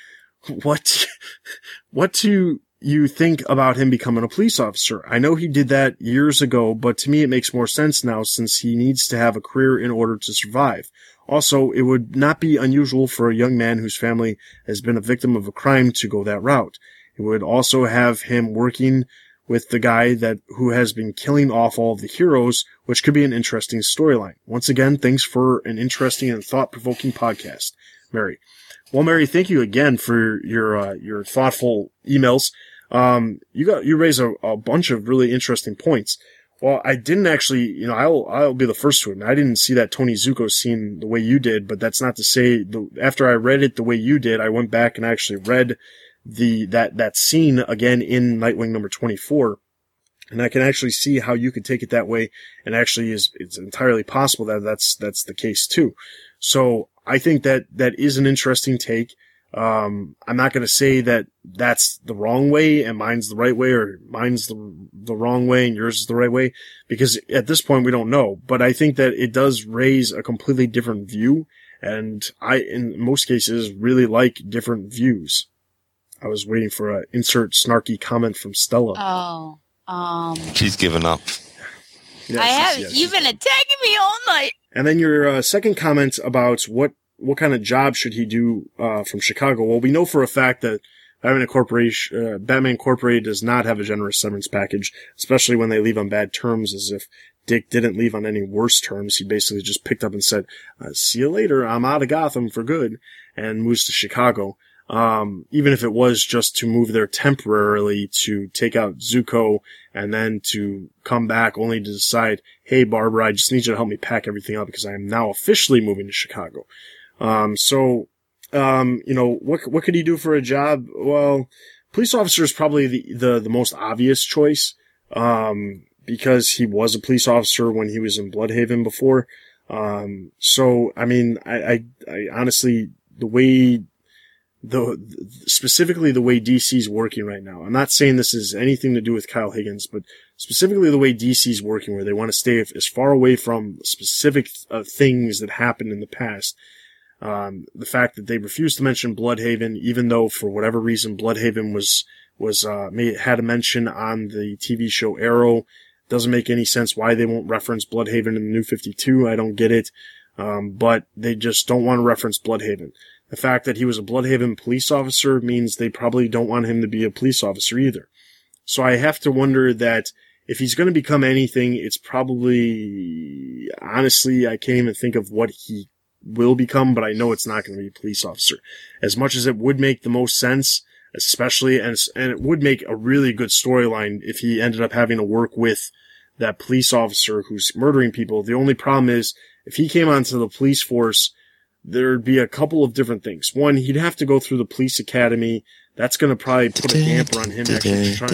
What, what do you think about him becoming a police officer? I know he did that years ago, but to me it makes more sense now since he needs to have a career in order to survive. Also, it would not be unusual for a young man whose family has been a victim of a crime to go that route. It would also have him working with the guy that who has been killing off all of the heroes, which could be an interesting storyline. Once again, thanks for an interesting and thought-provoking podcast, Mary. Well, Mary, thank you again for your uh, your thoughtful emails. Um, you got you raise a, a bunch of really interesting points. Well, I didn't actually, you know, I'll I'll be the first to admit I didn't see that Tony Zucco scene the way you did, but that's not to say the, after I read it the way you did, I went back and actually read the that that scene again in Nightwing number 24 and I can actually see how you could take it that way and actually is it's entirely possible that that's that's the case too. So I think that that is an interesting take. Um, I'm not going to say that that's the wrong way and mine's the right way or mine's the, the wrong way and yours is the right way because at this point we don't know. But I think that it does raise a completely different view. And I, in most cases, really like different views. I was waiting for a insert snarky comment from Stella. Oh, um, she's given up. Yes, I have. Yes. You've been attacking me all night. And then your uh, second comment about what what kind of job should he do uh, from Chicago? Well, we know for a fact that Batman Corporation, uh, Batman Incorporated does not have a generous severance package, especially when they leave on bad terms, as if Dick didn't leave on any worse terms. He basically just picked up and said, uh, "See you later. I'm out of Gotham for good," and moves to Chicago. Um, even if it was just to move there temporarily to take out Zucco and then to come back only to decide, hey, Barbara, I just need you to help me pack everything up because I am now officially moving to Chicago. Um, so, um, you know, what, what could he do for a job? Well, police officer is probably the, the, the most obvious choice, um, because he was a police officer when he was in Blüdhaven before. Um, so, I mean, I, I, I honestly, the way the specifically the way DC's working right now. I'm not saying this is anything to do with Kyle Higgins, but specifically the way DC's working, where they want to stay as far away from specific uh, things that happened in the past. Um, the fact that they refused to mention Blüdhaven, even though for whatever reason Blüdhaven was was uh, made, had a mention on the TV show Arrow, doesn't make any sense why they won't reference Blüdhaven in the New 52. I don't get it. Um, but they just don't want to reference Blüdhaven. The fact that he was a Blüdhaven police officer means they probably don't want him to be a police officer either. So I have to wonder that if he's going to become anything, it's probably, honestly, I can't even think of what he will become, but I know it's not going to be a police officer. As much as it would make the most sense, especially, and, and it would make a really good storyline if he ended up having to work with that police officer who's murdering people. The only problem is if he came onto the police force there'd be a couple of different things. One, he'd have to go through the police academy. That's going to probably put a damper on him actually trying.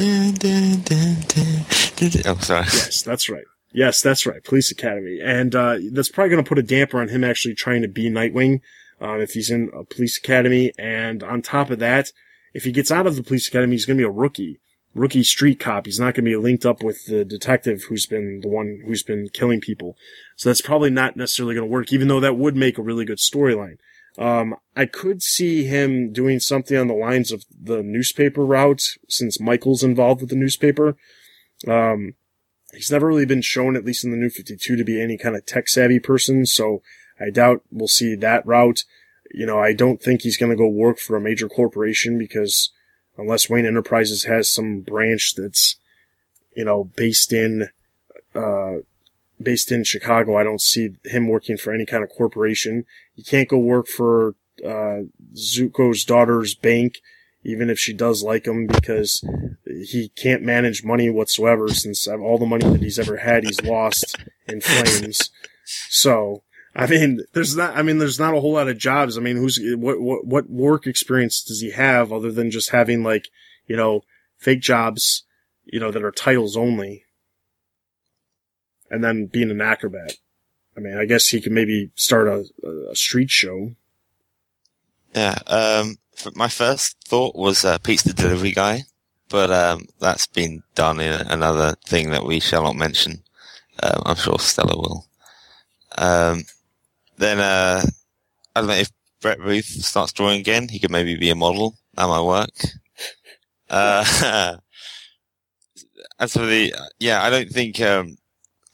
Oh, sorry. Yes, that's right. Yes, that's right. Police academy, and uh, that's probably going to put a damper on him actually trying to be Nightwing uh, if he's in a police academy. And on top of that, if he gets out of the police academy, he's going to be a rookie rookie street cop. He's not going to be linked up with the detective who's been the one who's been killing people. So that's probably not necessarily going to work, even though that would make a really good storyline. Um, I could see him doing something on the lines of the newspaper route since Michael's involved with the newspaper. Um, he's never really been shown, at least in the New 52, to be any kind of tech savvy person. So I doubt we'll see that route. You know, I don't think he's going to go work for a major corporation because unless Wayne Enterprises has some branch that's, you know, based in, uh, based in Chicago. I don't see him working for any kind of corporation. He can't go work for, uh, Zucco's daughter's bank, even if she does like him, because he can't manage money whatsoever since all the money that he's ever had, he's lost in flames. So, I mean, there's not, I mean, there's not a whole lot of jobs. I mean, who's, what, what, what work experience does he have other than just having like, you know, fake jobs, you know, that are titles only? And then being an acrobat. I mean, I guess he could maybe start a, a street show. Yeah. Um, my first thought was uh, pizza delivery guy, but um, that's been done in another thing that we shall not mention. Um, I'm sure Stella will. Um, then uh, I don't know if Brett Booth starts drawing again, he could maybe be a model. That might work. Uh, as for the, yeah, I don't think um,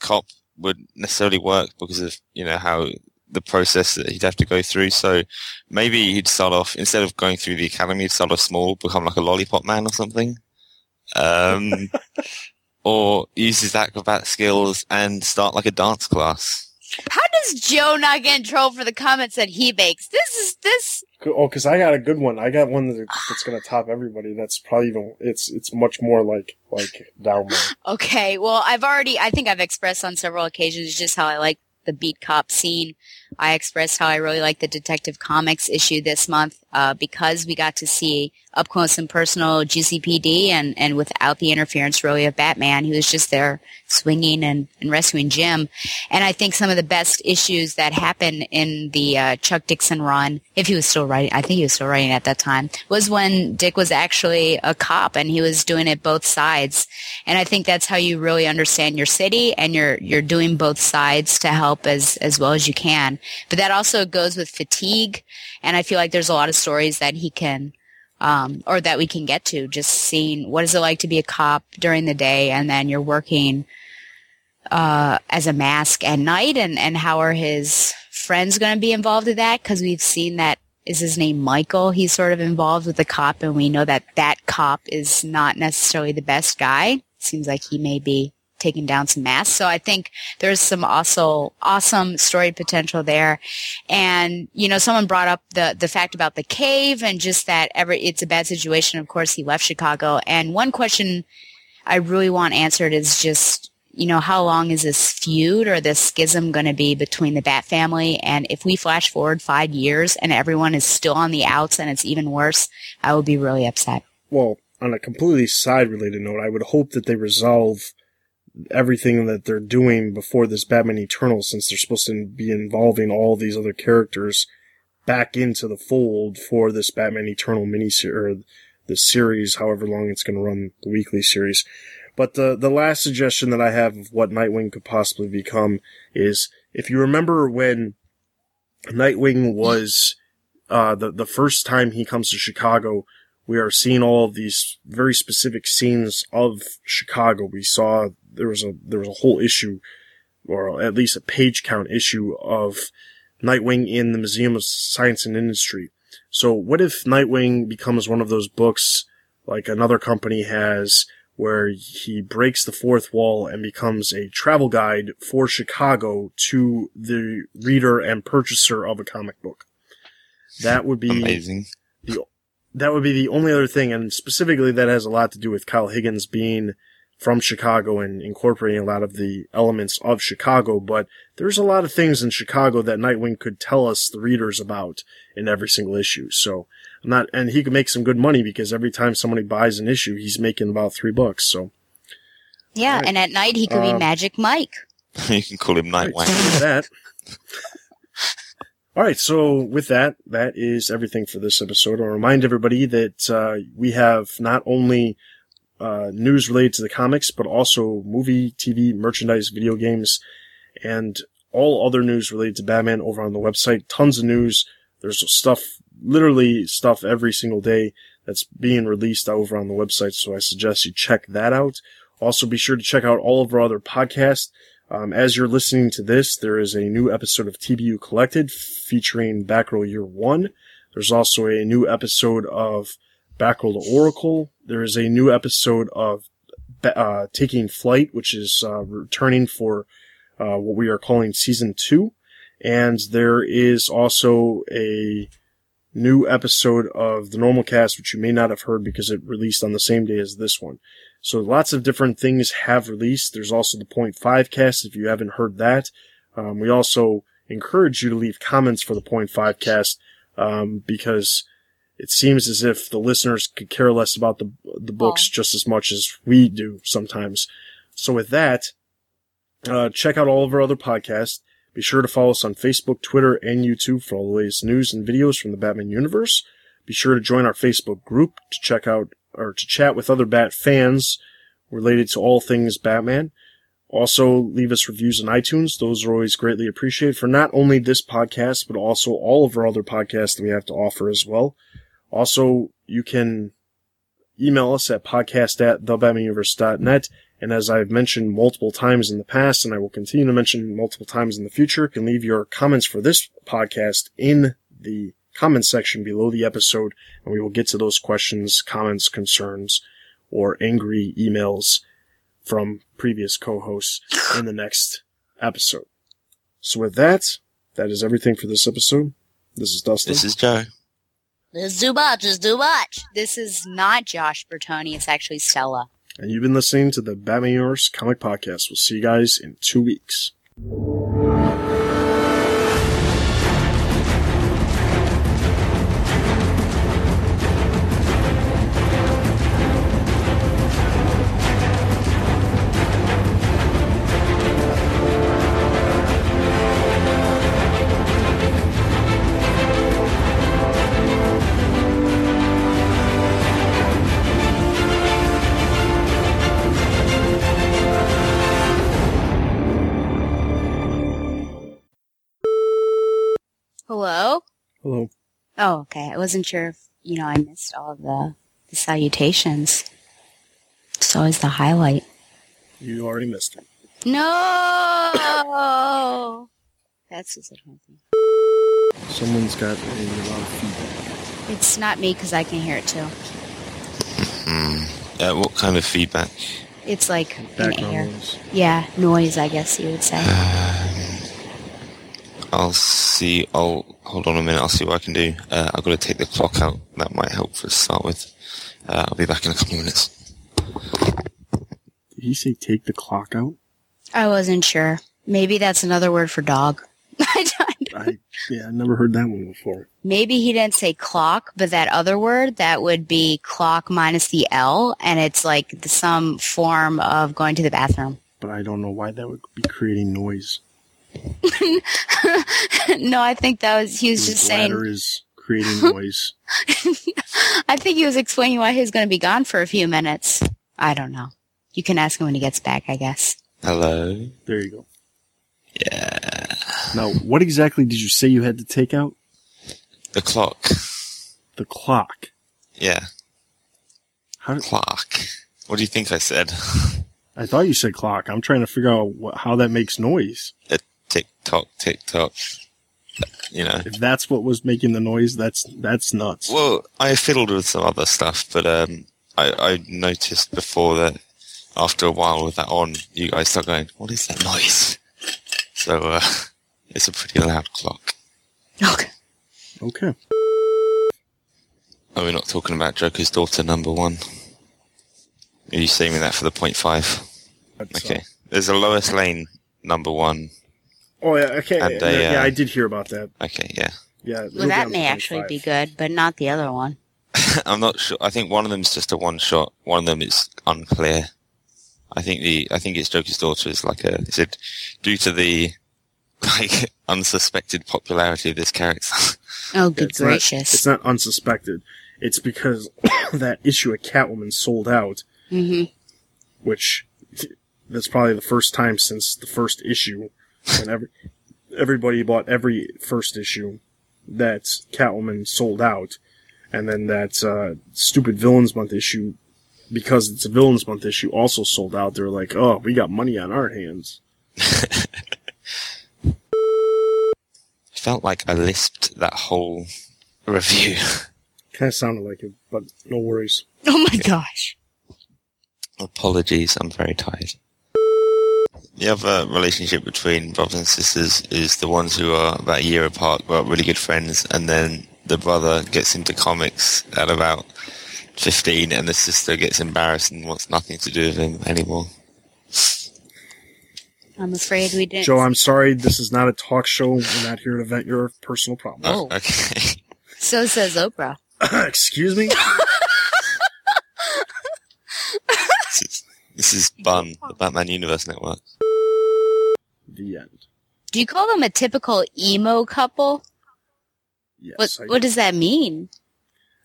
cop would necessarily work because of you know how the process that he'd have to go through. So maybe he'd start off instead of going through the academy, he'd start off small, become like a lollipop man or something. Um, or use his acrobat skills and start like a dance class. How does Joe not getting in trouble for the comments that he makes? This is this. Oh, because I got a good one. I got one that's going to top everybody. That's probably even it's it's much more like like down There. Okay, well, I've already I think I've expressed on several occasions just how I like the beat cop scene. I expressed how I really like the Detective Comics issue this month uh, because we got to see up close and personal GCPD and, and without the interference really of Batman. He was just there swinging and, and rescuing Jim. And I think some of the best issues that happened in the uh, Chuck Dixon run, if he was still writing, I think he was still writing at that time, was when Dick was actually a cop and he was doing it both sides. And I think that's how you really understand your city and you're you're doing both sides to help as as well as you can. But that also goes with fatigue. And I feel like there's a lot of stories that he can um, or that we can get to. Just seeing what is it like to be a cop during the day, and then you're working uh, as a mask at night, and and how are his friends going to be involved in that? Because we've seen that is his name Michael. He's sort of involved with the cop, and we know that that cop is not necessarily the best guy. Seems like he may be taking down some masks. So I think there's some also awesome story potential there. And, you know, someone brought up the, the fact about the cave and just that every, it's a bad situation. Of course, he left Chicago. And one question I really want answered is just, you know, how long is this feud or this schism going to be between the Bat family? And if we flash forward five years and everyone is still on the outs and it's even worse, I would be really upset. Well, on a completely side related note, I would hope that they resolve everything that they're doing before this Batman Eternal, since they're supposed to be involving all these other characters back into the fold for this Batman Eternal miniseries, or the series, however long it's going to run, the weekly series. But the, the last suggestion that I have of what Nightwing could possibly become is, if you remember when Nightwing was, uh, the, the first time he comes to Chicago, we are seeing all of these very specific scenes of Chicago. We saw there was a there was a whole issue, or at least a page count issue of Nightwing in the Museum of Science and Industry. So what if Nightwing becomes one of those books like another company has where he breaks the fourth wall and becomes a travel guide for Chicago to the reader and purchaser of a comic book. That would be amazing. The, that would be the only other thing, and specifically that has a lot to do with Kyle Higgins being from Chicago and incorporating a lot of the elements of Chicago, but there's a lot of things in Chicago that Nightwing could tell us, the readers, about in every single issue. So, I'm not, and he could make some good money because every time somebody buys an issue, he's making about three bucks, so. Yeah, right. and at night he could be um, Magic Mike. you can call him Nightwing. Right, that. All right, so with that, that is everything for this episode. I'll remind everybody that uh, we have not only uh, news related to the comics, but also movie, TV, merchandise, video games, and all other news related to Batman over on the website. Tons of news. There's stuff, literally stuff every single day that's being released over on the website. So I suggest you check that out. Also be sure to check out all of our other podcasts. Um, as you're listening to this, there is a new episode of TBU Collected featuring Batgirl Year One. There's also a new episode of Batgirl to Oracle. There is a new episode of uh, Taking Flight, which is uh, returning for uh, what we are calling Season 2. And there is also a new episode of the normal cast, which you may not have heard because it released on the same day as this one. So lots of different things have released. There's also the Point Five cast if you haven't heard that. Um, we also encourage you to leave comments for the Point Five cast um, because it seems as if the listeners could care less about the the books oh. just as much as we do sometimes. So with that, uh, check out all of our other podcasts. Be sure to follow us on Facebook, Twitter, and YouTube for all the latest news and videos from the Batman universe. Be sure to join our Facebook group to check out or to chat with other Bat fans related to all things Batman. Also, leave us reviews on iTunes. Those are always greatly appreciated for not only this podcast, but also all of our other podcasts that we have to offer as well. Also, you can email us at podcast at thebatmanuniverse.net. And as I've mentioned multiple times in the past, and I will continue to mention multiple times in the future, you can leave your comments for this podcast in the comments section below the episode, and we will get to those questions, comments, concerns, or angry emails from previous co-hosts in the next episode. So with that, that is everything for this episode. This is Dustin. This is Joe. This is too much. This is too much. This is not Josh Bertoni. It's actually Stella. And you've been listening to the Batman Universe Comic Podcast. We'll see you guys in two weeks. Oh, okay. I wasn't sure if, you know, I missed all of the, the salutations. It's always the highlight. You already missed it. No! That's disappointing. Someone's got a lot of feedback. It's not me because I can hear it too. Hmm. Uh, what kind of feedback? It's like in Background air. noise. Yeah, noise, I guess you would say. I'll see. I'll hold on a minute. I'll see what I can do. Uh, I've got to take the clock out. That might help for a start with. Uh, I'll be back in a couple of minutes. Did he say take the clock out? I wasn't sure. Maybe that's another word for dog. I don't- I yeah, I never heard that one before. Maybe he didn't say clock, but that other word that would be clock minus the L, and it's like some form of going to the bathroom. But I don't know why that would be creating noise. no, I think that was he was His just saying. bladder is creating noise. I think he was explaining why he was going to be gone for a few minutes. I don't know. You can ask him when he gets back, I guess. Hello. There you go. Yeah. Now, what exactly did you say you had to take out? The clock. The clock. Yeah. How did, Clock. What do you think I said? I thought you said clock. I'm trying to figure out what, how that makes noise. A tick tock, tick tock. You know. If that's what was making the noise, that's that's nuts. Well, I fiddled with some other stuff, but um, I, I noticed before that after a while with that on, you guys start going, "What is that noise?" So uh, it's a pretty loud clock. Okay. Okay. Are we not talking about Joker's daughter number one? Are you saving that for the point five? That's, Okay. There's a Lois Lane number one. Oh yeah. Okay. And yeah, they, yeah, uh, I did hear about that. Okay, yeah. Yeah. Well, that may actually be good, but not the other one. I'm not sure. I think one of them's just a one shot. One of them is unclear. I think the I think it's Joker's daughter is like a is it due to the like unsuspected popularity of this character. Oh, good It's not, gracious. it's not unsuspected. It's because that issue of Catwoman sold out, hmm which that's probably the first time since the first issue when every, everybody bought every first issue that Catwoman sold out. And then that uh, stupid Villains Month issue, because it's a Villains Month issue, also sold out. They're like, oh, we got money on our hands. Felt like I lisped that whole review. Kind of sounded like it, but no worries. Oh my gosh. Apologies, I'm very tired. The other relationship between brothers and sisters is the ones who are about a year apart, but are really good friends, and then the brother gets into comics at about 15, and the sister gets embarrassed and wants nothing to do with him anymore. I'm afraid we didn't. Joe, I'm sorry. This is not a talk show. We're not here to vent your personal problems. Oh. Okay. So says Oprah. Excuse me? this, is, this is Bun, the Batman Universe Network. The end. Do you call them a typical emo couple? Yes. What What does that mean?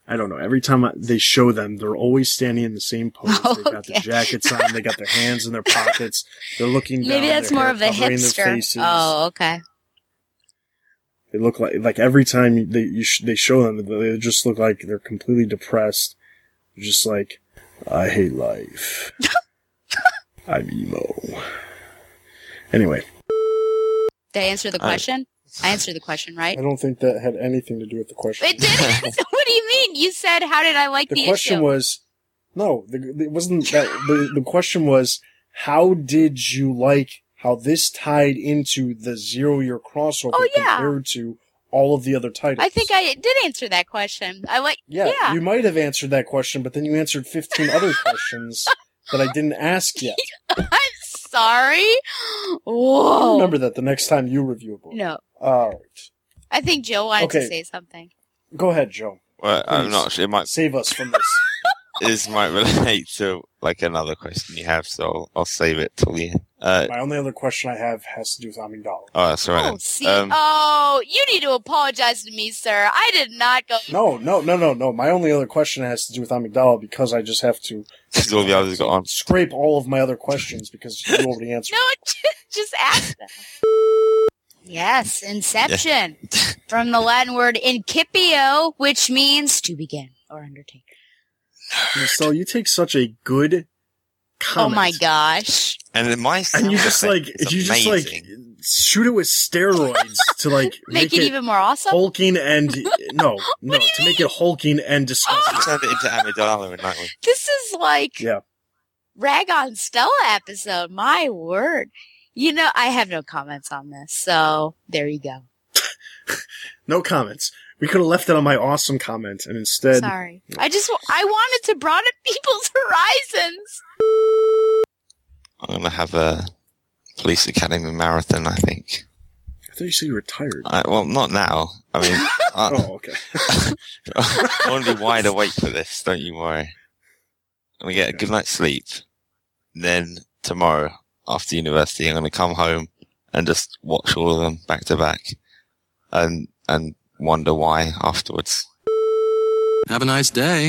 I don't know. Every time I, they show them, they're always standing in the same pose. They've got the jackets on. They got their hands in their pockets. They're looking down. Maybe that's more of a hipster. Oh, okay. They look like like every time they you sh- they show them, they just look like they're completely depressed. They're just like, I hate life. I'm emo. Anyway, Did I answer the question? I answered the question, right? I don't think that had anything to do with the question. It didn't. So what do you mean? You said, "How did I like the, the question issue?" was no the, it wasn't that the, the question was how did you like how this tied into the zero year crossover Oh, yeah. compared to all of the other titles I think I did answer that question. I like. yeah, Yeah. you might have answered that question but then you answered 15 other questions that i didn't ask yet I'm sorry. Whoa. remember that the next time you review a book No, all right I think Joe wanted to say something. go ahead joe Well, I'm not sure. It might save us from this this might relate to like another question you have, so I'll, I'll save it till the end. Uh, my only other question i have has to do with amygdala oh, that's all right. Oh, see. Um, oh, you need to apologize to me, sir. I did not go. no no no no no my only other question has to do with amygdala because i just have to because all the others got on. scrape all of my other questions because you already answered. No, just ask them. Yes, Inception. From the Latin word incipio, which means to begin or undertake. So you take such a good comment. Oh my gosh. And in my And you just like effect is you just like shoot it with steroids to like Make, it, even more awesome? hulking and no no to make it hulking and disgusting. You turned it into amygdala in Nightwing. This is like Yeah. Rag on Stella episode. My word. You know, I have no comments on this, so there you go. No comments. We could have left it on my awesome comment and instead Sorry. I just, I wanted to broaden people's horizons. I'm gonna have a police academy marathon. I think. I thought you said you were tired. I, well, not now. I mean, I, oh, okay. I want to be wide awake for this. Don't you worry. I'm gonna get a good night's sleep. Then tomorrow, after university, I'm gonna come home and just watch all of them back to back, and and wonder why afterwards. Have a nice day.